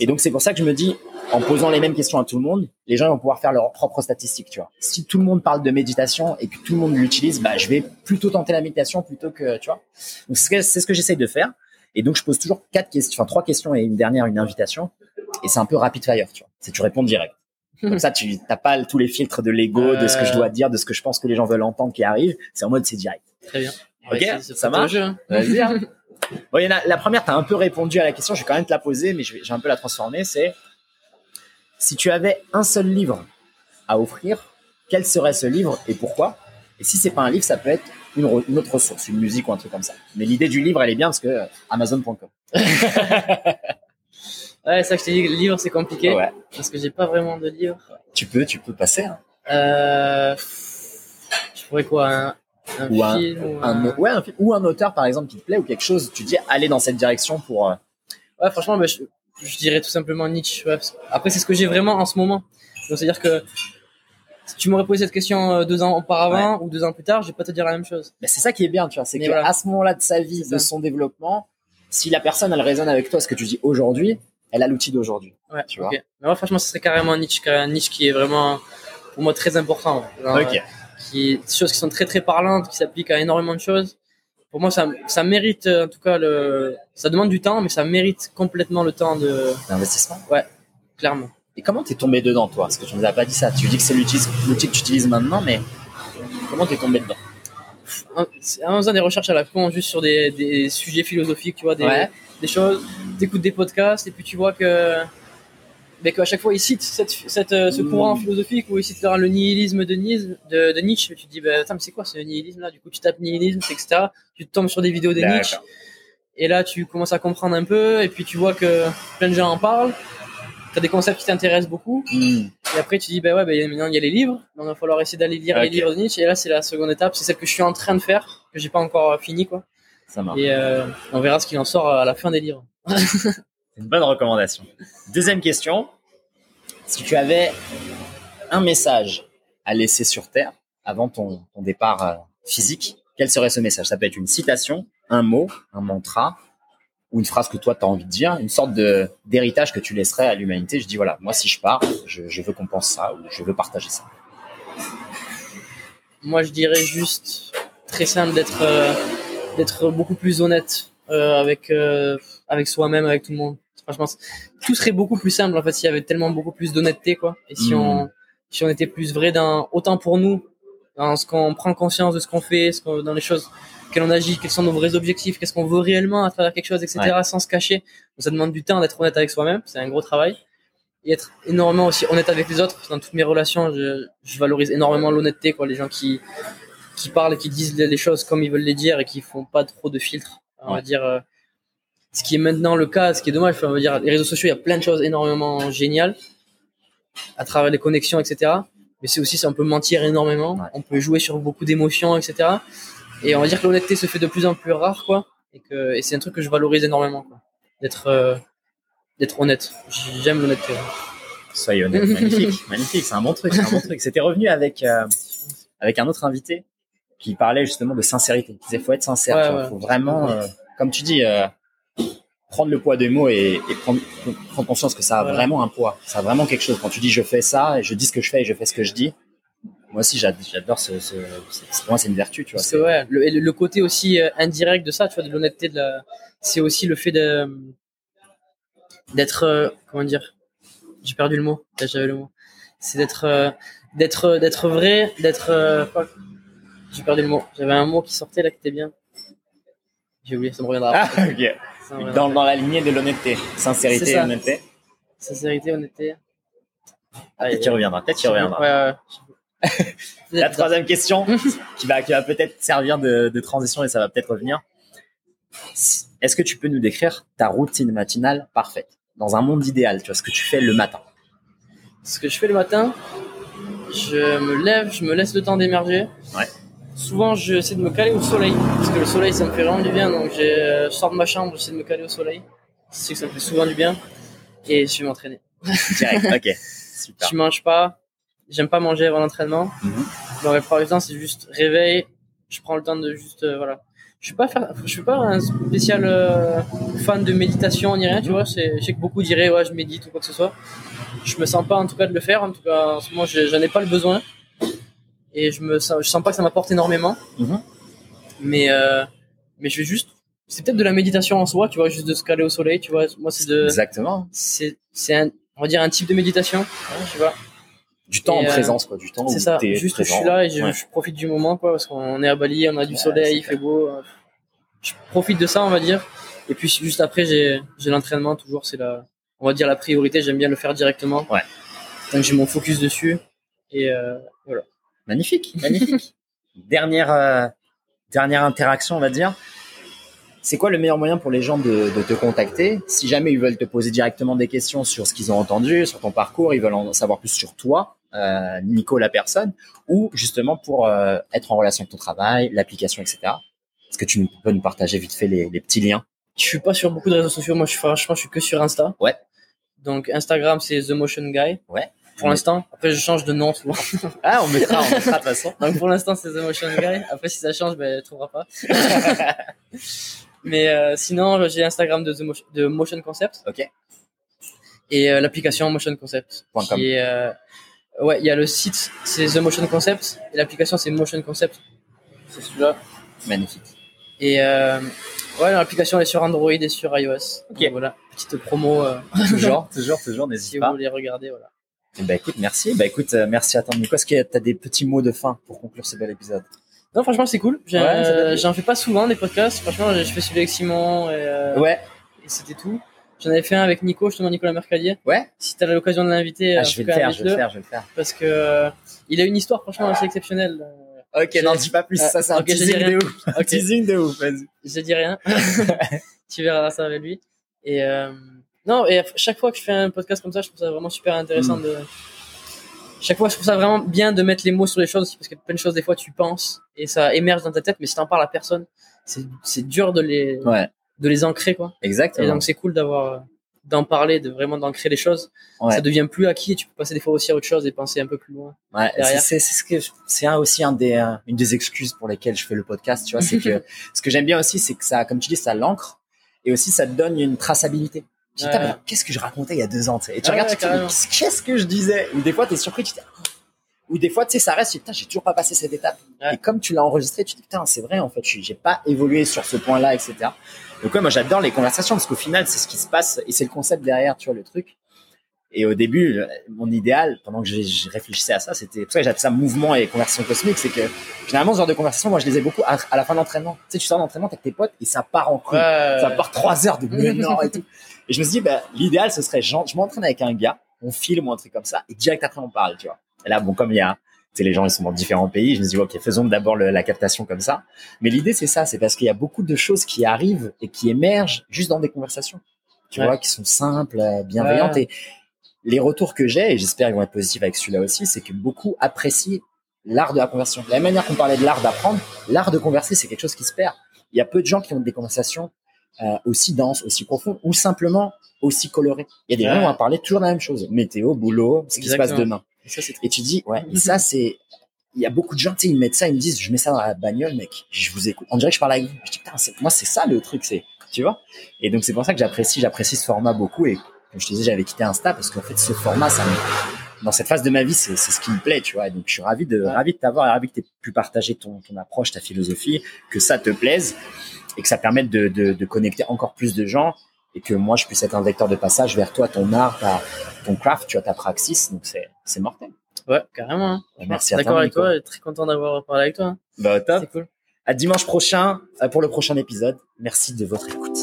Et donc c'est pour ça que je me dis, en posant les mêmes questions à tout le monde, les gens vont pouvoir faire leurs propres statistiques, tu vois. Si tout le monde parle de méditation et que tout le monde l'utilise, bah je vais plutôt tenter la méditation plutôt que, tu vois. Donc c'est ce que, que j'essaye de faire. Et donc je pose toujours quatre questions, enfin trois questions et une dernière, une invitation. Et c'est un peu rapid fire, tu vois. C'est tu réponds direct. Comme ça, tu n'as pas tous les filtres de l'ego, de ce que je dois dire, de ce que je pense que les gens veulent entendre qui arrive. C'est en mode c'est direct. Très bien. Ok, Ouais, ça marche hein. Vas-y. hein. *laughs* Bon, il y en a- la première, tu as un peu répondu à la question, je vais quand même te la poser, mais je vais, je vais un peu la transformer. C'est si tu avais un seul livre à offrir, quel serait ce livre et pourquoi? Et si c'est pas un livre, ça peut être une, re- une autre ressource, une musique ou un truc comme ça. Mais l'idée du livre, elle est bien parce que euh, Amazon.com. *laughs* Ouais, ça que je t'ai dit, le livre c'est compliqué Ouais. parce que j'ai pas vraiment de livre. Tu peux, tu peux passer. hein. Euh, je pourrais quoi un, un Ou un- film ou Un, un... ouais, un film- ou un auteur par exemple qui te plaît ou quelque chose. Tu dis aller dans cette direction pour. euh, Ouais, franchement, bah, je, je dirais tout simplement Nietzsche. ouais, parce que- Après, c'est ce que j'ai vraiment en ce moment. Donc, c'est-à-dire que si tu m'aurais posé cette question euh, deux ans auparavant ou deux ans plus tard, je vais pas te dire la même chose. Mais c'est ça qui est bien, tu vois. C'est qu'à voilà. ce moment-là de sa vie, C'est de ça. son développement, si la personne, elle résonne avec toi, ce que tu dis aujourd'hui, elle a l'outil d'aujourd'hui. Ouais, Tu vois. Mais moi, franchement, ce serait carrément car- Nietzsche qui est vraiment pour moi très important. Genre, euh, qui des choses qui sont très très parlantes, qui s'appliquent à énormément de choses. Pour moi, ça, ça mérite euh, en tout cas le, ça demande du temps, mais ça mérite complètement le temps de, L'investissement. clairement. Et comment t'es tombé dedans, toi? Parce que tu nous as pas dit ça. Tu dis que c'est l'outil que tu utilises maintenant, mais comment t'es tombé dedans? En faisant des recherches à la con, juste sur des, des sujets philosophiques, tu vois, des, Ouais. Des choses, t'écoutes des podcasts et puis tu vois que, ben, qu'à chaque fois ils citent cette, cette, euh, ce courant Mm. philosophique où ils citent le nihilisme de, Nietzsche, de, de Nietzsche. Tu te dis, attends, mais c'est quoi ce nihilisme là Du coup, tu tapes nihilisme, etc. Tu tombes sur des vidéos de. Nietzsche et là tu commences à comprendre un peu et puis tu vois que plein de gens en parlent. T'as des concepts qui t'intéressent beaucoup Hmm. et après tu dis ben ouais ben maintenant il y a les livres donc il va falloir essayer d'aller lire les Ok. livres de Nietzsche et là c'est la seconde étape c'est celle que je suis en train de faire que j'ai pas encore fini quoi Ça marche. et euh, on verra ce qu'il en sort à la fin des livres C'est une bonne recommandation. Deuxième question. Si tu avais un message à laisser sur Terre avant ton, ton départ euh, physique, quel serait ce message? Ça peut être une citation, un mot, un mantra, ou une phrase que toi tu as envie de dire, une sorte de d'héritage que tu laisserais à l'humanité. Je dis voilà, moi si je pars, je, je veux qu'on pense ça ou je veux partager ça. moi je dirais juste très simple d'être euh, d'être beaucoup plus honnête euh, avec euh, avec soi-même avec tout le monde. Franchement tout serait beaucoup plus simple en fait s'il y avait tellement beaucoup plus d'honnêteté quoi. Et si on si on était plus vrai dans autant pour nous dans ce qu'on prend conscience de ce qu'on fait ce qu'on- dans les choses quels on agit quels sont nos vrais objectifs qu'est-ce qu'on veut réellement à travers quelque chose etc sans se cacher. Donc, ça demande du temps d'être honnête avec soi-même. C'est un gros travail. Et être énormément aussi honnête avec les autres. Dans toutes mes relations je, je valorise énormément l'honnêteté quoi. Les gens qui qui parlent et qui disent les choses comme ils veulent les dire et qui font pas trop de filtres on va dire euh, ce qui est maintenant le cas ce qui est dommage on va dire les réseaux sociaux il y a plein de choses énormément géniales à travers les connexions etc mais c'est aussi ça on peut mentir énormément. Ouais. on peut jouer sur beaucoup d'émotions etc et on va dire que l'honnêteté se fait de plus en plus rare quoi et que et c'est un truc que je valorise énormément quoi d'être euh, d'être honnête. J'aime l'honnêteté. Soyez honnête, magnifique, magnifique, c'est un bon truc, c'est un bon truc. C'était revenu avec euh, avec un autre invité qui parlait justement de sincérité. Il disait faut être sincère, Ouais, ouais. faut vraiment, euh, comme tu dis, euh, prendre le poids des mots et, et prendre, prendre conscience que ça a vraiment un poids, ça a vraiment quelque chose. Quand tu dis je fais ça et je dis ce que je fais et je fais ce que je dis, moi aussi j'ad- j'adore ce, ce, ce- pour moi c'est une vertu, tu vois. Que ouais, le, côté aussi euh, indirect de ça, tu vois, de l'honnêteté de la, c'est aussi le fait de d'être, euh, comment dire, j'ai perdu le mot, j'avais le mot, c'est d'être, euh, d'être, d'être vrai, d'être, euh. J'ai perdu le mot, j'avais un mot qui sortait là qui était bien, j'ai oublié, ça me reviendra. Ah, ok. Ça Dans, la lignée de l'honnêteté, sincérité et honnêteté. Sincérité, honnêteté. Peut-être qu'il reviendra, peut-être qu'il reviendra. Ouais, ouais. *laughs* La troisième question, *laughs* qui va, qui va peut-être servir de, de transition et ça va peut-être revenir. Est-ce que tu peux nous décrire ta routine matinale parfaite? Dans un monde idéal, tu vois, ce que tu fais le matin Ce que je fais le matin, je me lève, je me laisse le temps d'émerger. Ouais. Souvent, j'essaie de me caler au soleil, parce que le soleil, ça me fait vraiment du bien. Donc, euh, je sors de ma chambre, j'essaie de me caler au soleil. C'est que ça me fait souvent du bien. Et je vais m'entraîner. Direct, ok, *laughs* super. Je mange pas, j'aime pas manger avant l'entraînement. Mhm. Donc, la plupart du temps, c'est juste réveil. Je prends le temps de juste, euh, voilà. Je suis pas je suis pas un spécial euh, fan de méditation ni rien, tu vois. C'est, je sais que beaucoup diraient, ouais, je médite ou quoi que ce soit. Je me sens pas, en tout cas, de le faire. En tout cas, en ce moment, je- j'en ai pas le besoin. Et je me sens, je sens pas que ça m'apporte énormément. Mhm. Mais, euh, mais je vais juste, c'est peut-être de la méditation en soi, tu vois, juste de se caler au soleil, tu vois. Moi, c'est de, Exactement. c'est, c'est un, on va dire un type de méditation, tu vois. Du temps Et, en euh, présence, quoi. Du temps C'est ça, juste je suis là et je, Ouais. je profite du moment quoi parce qu'on est à Bali, on a du Ouais, soleil, il fait beau. euh, Je profite de ça on va dire. Et puis juste après j'ai j'ai l'entraînement toujours c'est la on va dire la priorité, j'aime bien le faire directement. Ouais. Donc j'ai mon focus dessus et euh, voilà. Magnifique, magnifique. *laughs* dernière, euh, dernière interaction, on va dire. C'est quoi le meilleur moyen pour les gens de, de te contacter Si jamais ils veulent te poser directement des questions sur ce qu'ils ont entendu, sur ton parcours, ils veulent en savoir plus sur toi, euh, Nico la personne, ou justement pour euh, être en relation avec ton travail, l'application, etc. Est-ce que tu peux nous partager vite fait les, les petits liens? Je suis pas sur beaucoup de réseaux sociaux, moi je suis franchement je suis que sur Insta. Ouais. Donc Instagram c'est The Motion Guy. Ouais. Pour l'instant, après je change de nom souvent. Ah, on mettra, on mettra de toute façon. Donc pour l'instant c'est The Motion Guy. Après si ça change, ben tu trouveras pas. *laughs* Mais euh, sinon j'ai Instagram de The Motion, de Motion Concept. Ok. Et euh, l'application Motion Concept. Point com. Est, euh, ouais, il y a le site c'est The Motion Concept et l'application c'est Motion Concept. C'est celui-là. Magnifique. Et euh, ouais l'application est sur Android et sur iOS. Ok. Donc, voilà petite promo euh, Toujours, *laughs* toujours, toujours, si n'hésite vous pas. voulez regarder voilà. Ben, écoute, merci. Bah écoute, euh, merci à toi, Nico. Est-ce que tu as des petits mots de fin pour conclure ce bel épisode? Non, franchement, c'est cool. Ouais, être- J'en fais pas souvent des podcasts. Franchement, je fais celui avec Simon et, euh, Ouais, et c'était tout. J'en avais fait un avec Nico, justement Nicolas Mercadier. ouais. Si t'as l'occasion de l'inviter, Ah, en je vais le faire, je vais le faire, je vais le faire. Parce que euh, il a une histoire franchement assez exceptionnelle. Ok, n'en dis pas plus. Ah, ça, c'est un ok, je dis teasing de ouf. Un Ok. *laughs* teasing de ouf, vas-y. Je dis rien. *laughs* tu verras ça avec lui. Et euh, non, et chaque fois que je fais un podcast comme ça, je trouve ça vraiment super intéressant Mm. de. Chaque fois, je trouve ça vraiment bien de mettre les mots sur les choses parce que plein de choses des fois tu penses et ça émerge dans ta tête, mais si t'en parles à personne, c'est dur de les Ouais, de les ancrer quoi. Et exactement. donc c'est cool d'avoir d'en parler, de vraiment d'ancrer les choses. Ouais. Ça devient plus acquis et tu peux passer des fois aussi à autre chose et penser un peu plus loin. Ouais, c'est ce que c'est un aussi un des euh, une des excuses pour lesquelles je fais le podcast, tu vois, c'est *laughs* que ce que j'aime bien aussi c'est que ça comme tu dis ça l'ancre et aussi ça te donne une traçabilité. Ouais. Putain, mais qu'est-ce que je racontais il y a deux ans. Et tu Ouais, regardes, ouais, tu qu'est-ce que je disais? Ou des fois tu es surpris, tu te dis oh. ou des fois tu sais ça reste, tu dis, putain, j'ai toujours pas passé cette étape. Ouais. Et comme tu l'as enregistré, tu te dis putain, c'est vrai en fait, j'ai pas évolué sur ce point-là, etc. Donc ouais, moi j'adore les conversations parce qu'au final c'est ce qui se passe et c'est le concept derrière, tu vois le truc. Et au début, euh, mon idéal, pendant que je réfléchissais à ça, c'était pour ça que j'appelle ça mouvement et conversation cosmique, c'est que généralement ce genre de conversation, moi je les ai beaucoup à, à la fin de l'entraînement. Tu sais, tu sors d'entraînement avec tes potes et ça part en couille. Ça part trois heures de non et tout. Et je me suis dit, bah, l'idéal ce serait, genre, je m'entraîne avec un gars, on filme ou un truc comme ça, et direct après on parle, tu vois. Et là, bon, comme il y a, sais, les gens ils sont dans différents pays, je me suis dit, ok, faisons d'abord la captation comme ça. Mais l'idée c'est ça, c'est parce qu'il y a beaucoup de choses qui arrivent et qui émergent juste dans des conversations, tu Ouais. vois, qui sont simples, bienveillantes. Ouais. Et les retours que j'ai, et j'espère qu'ils vont être positifs avec celui-là aussi, c'est que beaucoup apprécient l'art de la conversation. De la même manière qu'on parlait de l'art d'apprendre, l'art de converser, c'est quelque chose qui se perd. Il y a peu de gens qui ont des conversations euh, aussi dense, aussi profond, ou simplement aussi coloré. Il y a des gens qui vont parler toujours de la même chose. Météo, boulot, ce qui se passe demain. Et ça, c'est Et tu dis, ouais, et ça, *laughs* c'est, il y a beaucoup de gens, tu sais, ils mettent ça, ils me disent, je mets ça dans la bagnole, mec, je vous écoute. On dirait que je parle avec vous. Je dis, putain, c'est- moi, c'est ça le truc, c'est, tu vois. Et donc, c'est pour ça que j'apprécie, j'apprécie ce format beaucoup. Et comme je te disais, j'avais quitté Insta parce qu'en fait, ce format, ça me, dans cette phase de ma vie, c'est, c'est ce qui me plaît, tu vois. Et donc, je suis ravi de, ravi de t'avoir, et ravi que tu aies pu partager ton, ton approche, ta philosophie, que ça te plaise et que ça permette de, de, de connecter encore plus de gens et que moi, je puisse être un vecteur de passage vers toi, ton art, ta, ton craft, tu as ta praxis. Donc, c'est, c'est mortel. Ouais, carrément. hein. Merci à D'accord toi. avec Nico. toi, et très content d'avoir parlé avec toi. hein. Bah, top. C'est cool. À dimanche prochain euh, pour le prochain épisode. Merci de votre écoute.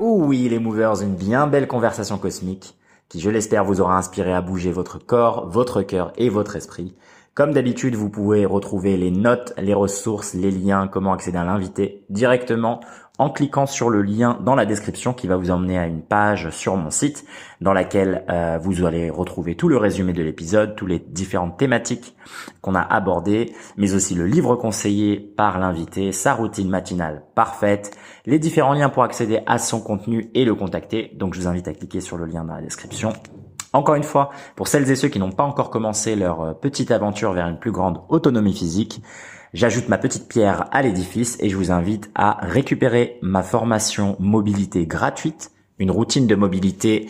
Ouh oui les movers, une bien belle conversation cosmique qui je l'espère vous aura inspiré à bouger votre corps, votre cœur et votre esprit. Comme d'habitude, vous pouvez retrouver les notes, les ressources, les liens, comment accéder à l'invité directement en cliquant sur le lien dans la description qui va vous emmener à une page sur mon site dans laquelle euh, vous allez retrouver tout le résumé de l'épisode, toutes les différentes thématiques qu'on a abordées, mais aussi le livre conseillé par l'invité, sa routine matinale parfaite, les différents liens pour accéder à son contenu et le contacter. Donc je vous invite à cliquer sur le lien dans la description. Encore une fois, pour celles et ceux qui n'ont pas encore commencé leur euh, petite aventure vers une plus grande autonomie physique, j'ajoute ma petite pierre à l'édifice et je vous invite à récupérer ma formation mobilité gratuite, une routine de mobilité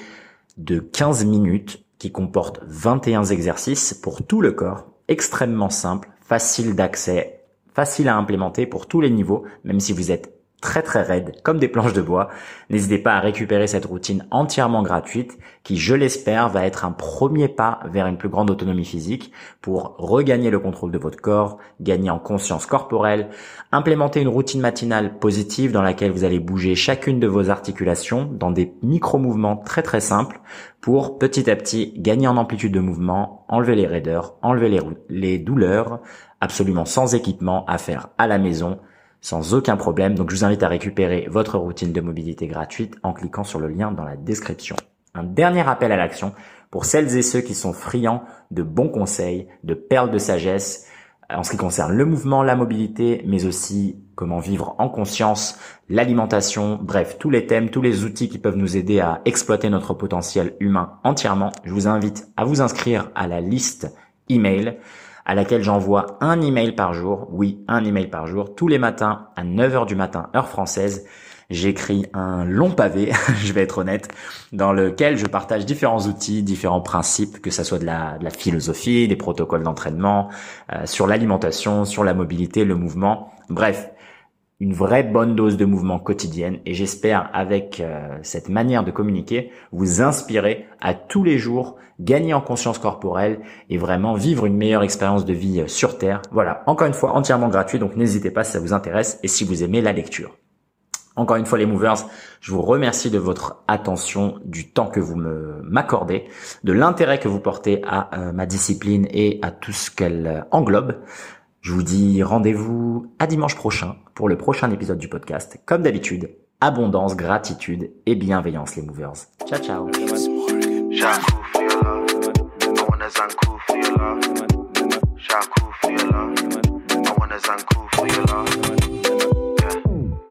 de 15 minutes qui comporte 21 exercices pour tout le corps, extrêmement simple, facile d'accès, facile à implémenter pour tous les niveaux, même si vous êtes très très raide comme des planches de bois. N'hésitez pas à récupérer cette routine entièrement gratuite qui, je l'espère, va être un premier pas vers une plus grande autonomie physique pour regagner le contrôle de votre corps, gagner en conscience corporelle, implémenter une routine matinale positive dans laquelle vous allez bouger chacune de vos articulations dans des micro-mouvements très très simples pour petit à petit gagner en amplitude de mouvement, enlever les raideurs, enlever les, les douleurs, absolument sans équipement à faire à la maison sans aucun problème. Donc je vous invite à récupérer votre routine de mobilité gratuite en cliquant sur le lien dans la description. Un dernier appel à l'action pour celles et ceux qui sont friands de bons conseils, de perles de sagesse en ce qui concerne le mouvement, la mobilité, mais aussi comment vivre en conscience, l'alimentation, bref, tous les thèmes, tous les outils qui peuvent nous aider à exploiter notre potentiel humain entièrement. Je vous invite à vous inscrire à la liste email à laquelle j'envoie un email par jour. Oui, un email par jour, tous les matins à 9h du matin, heure française. J'écris un long pavé, *laughs* je vais être honnête, dans lequel je partage différents outils, différents principes, que ça soit de la, philosophie, des protocoles d'entraînement, euh, sur l'alimentation, sur la mobilité, le mouvement. Bref, une vraie bonne dose de mouvement quotidienne et j'espère avec euh, cette manière de communiquer vous inspirer à tous les jours gagner en conscience corporelle et vraiment vivre une meilleure expérience de vie euh, sur Terre. Voilà, encore une fois entièrement gratuit donc n'hésitez pas si ça vous intéresse et si vous aimez la lecture. Encore une fois les movers, je vous remercie de votre attention, du temps que vous m'accordez, de l'intérêt que vous portez à euh, ma discipline et à tout ce qu'elle englobe. Je vous dis rendez-vous à dimanche prochain pour le prochain épisode du podcast. Comme d'habitude, abondance, gratitude et bienveillance les movers. Ciao ciao.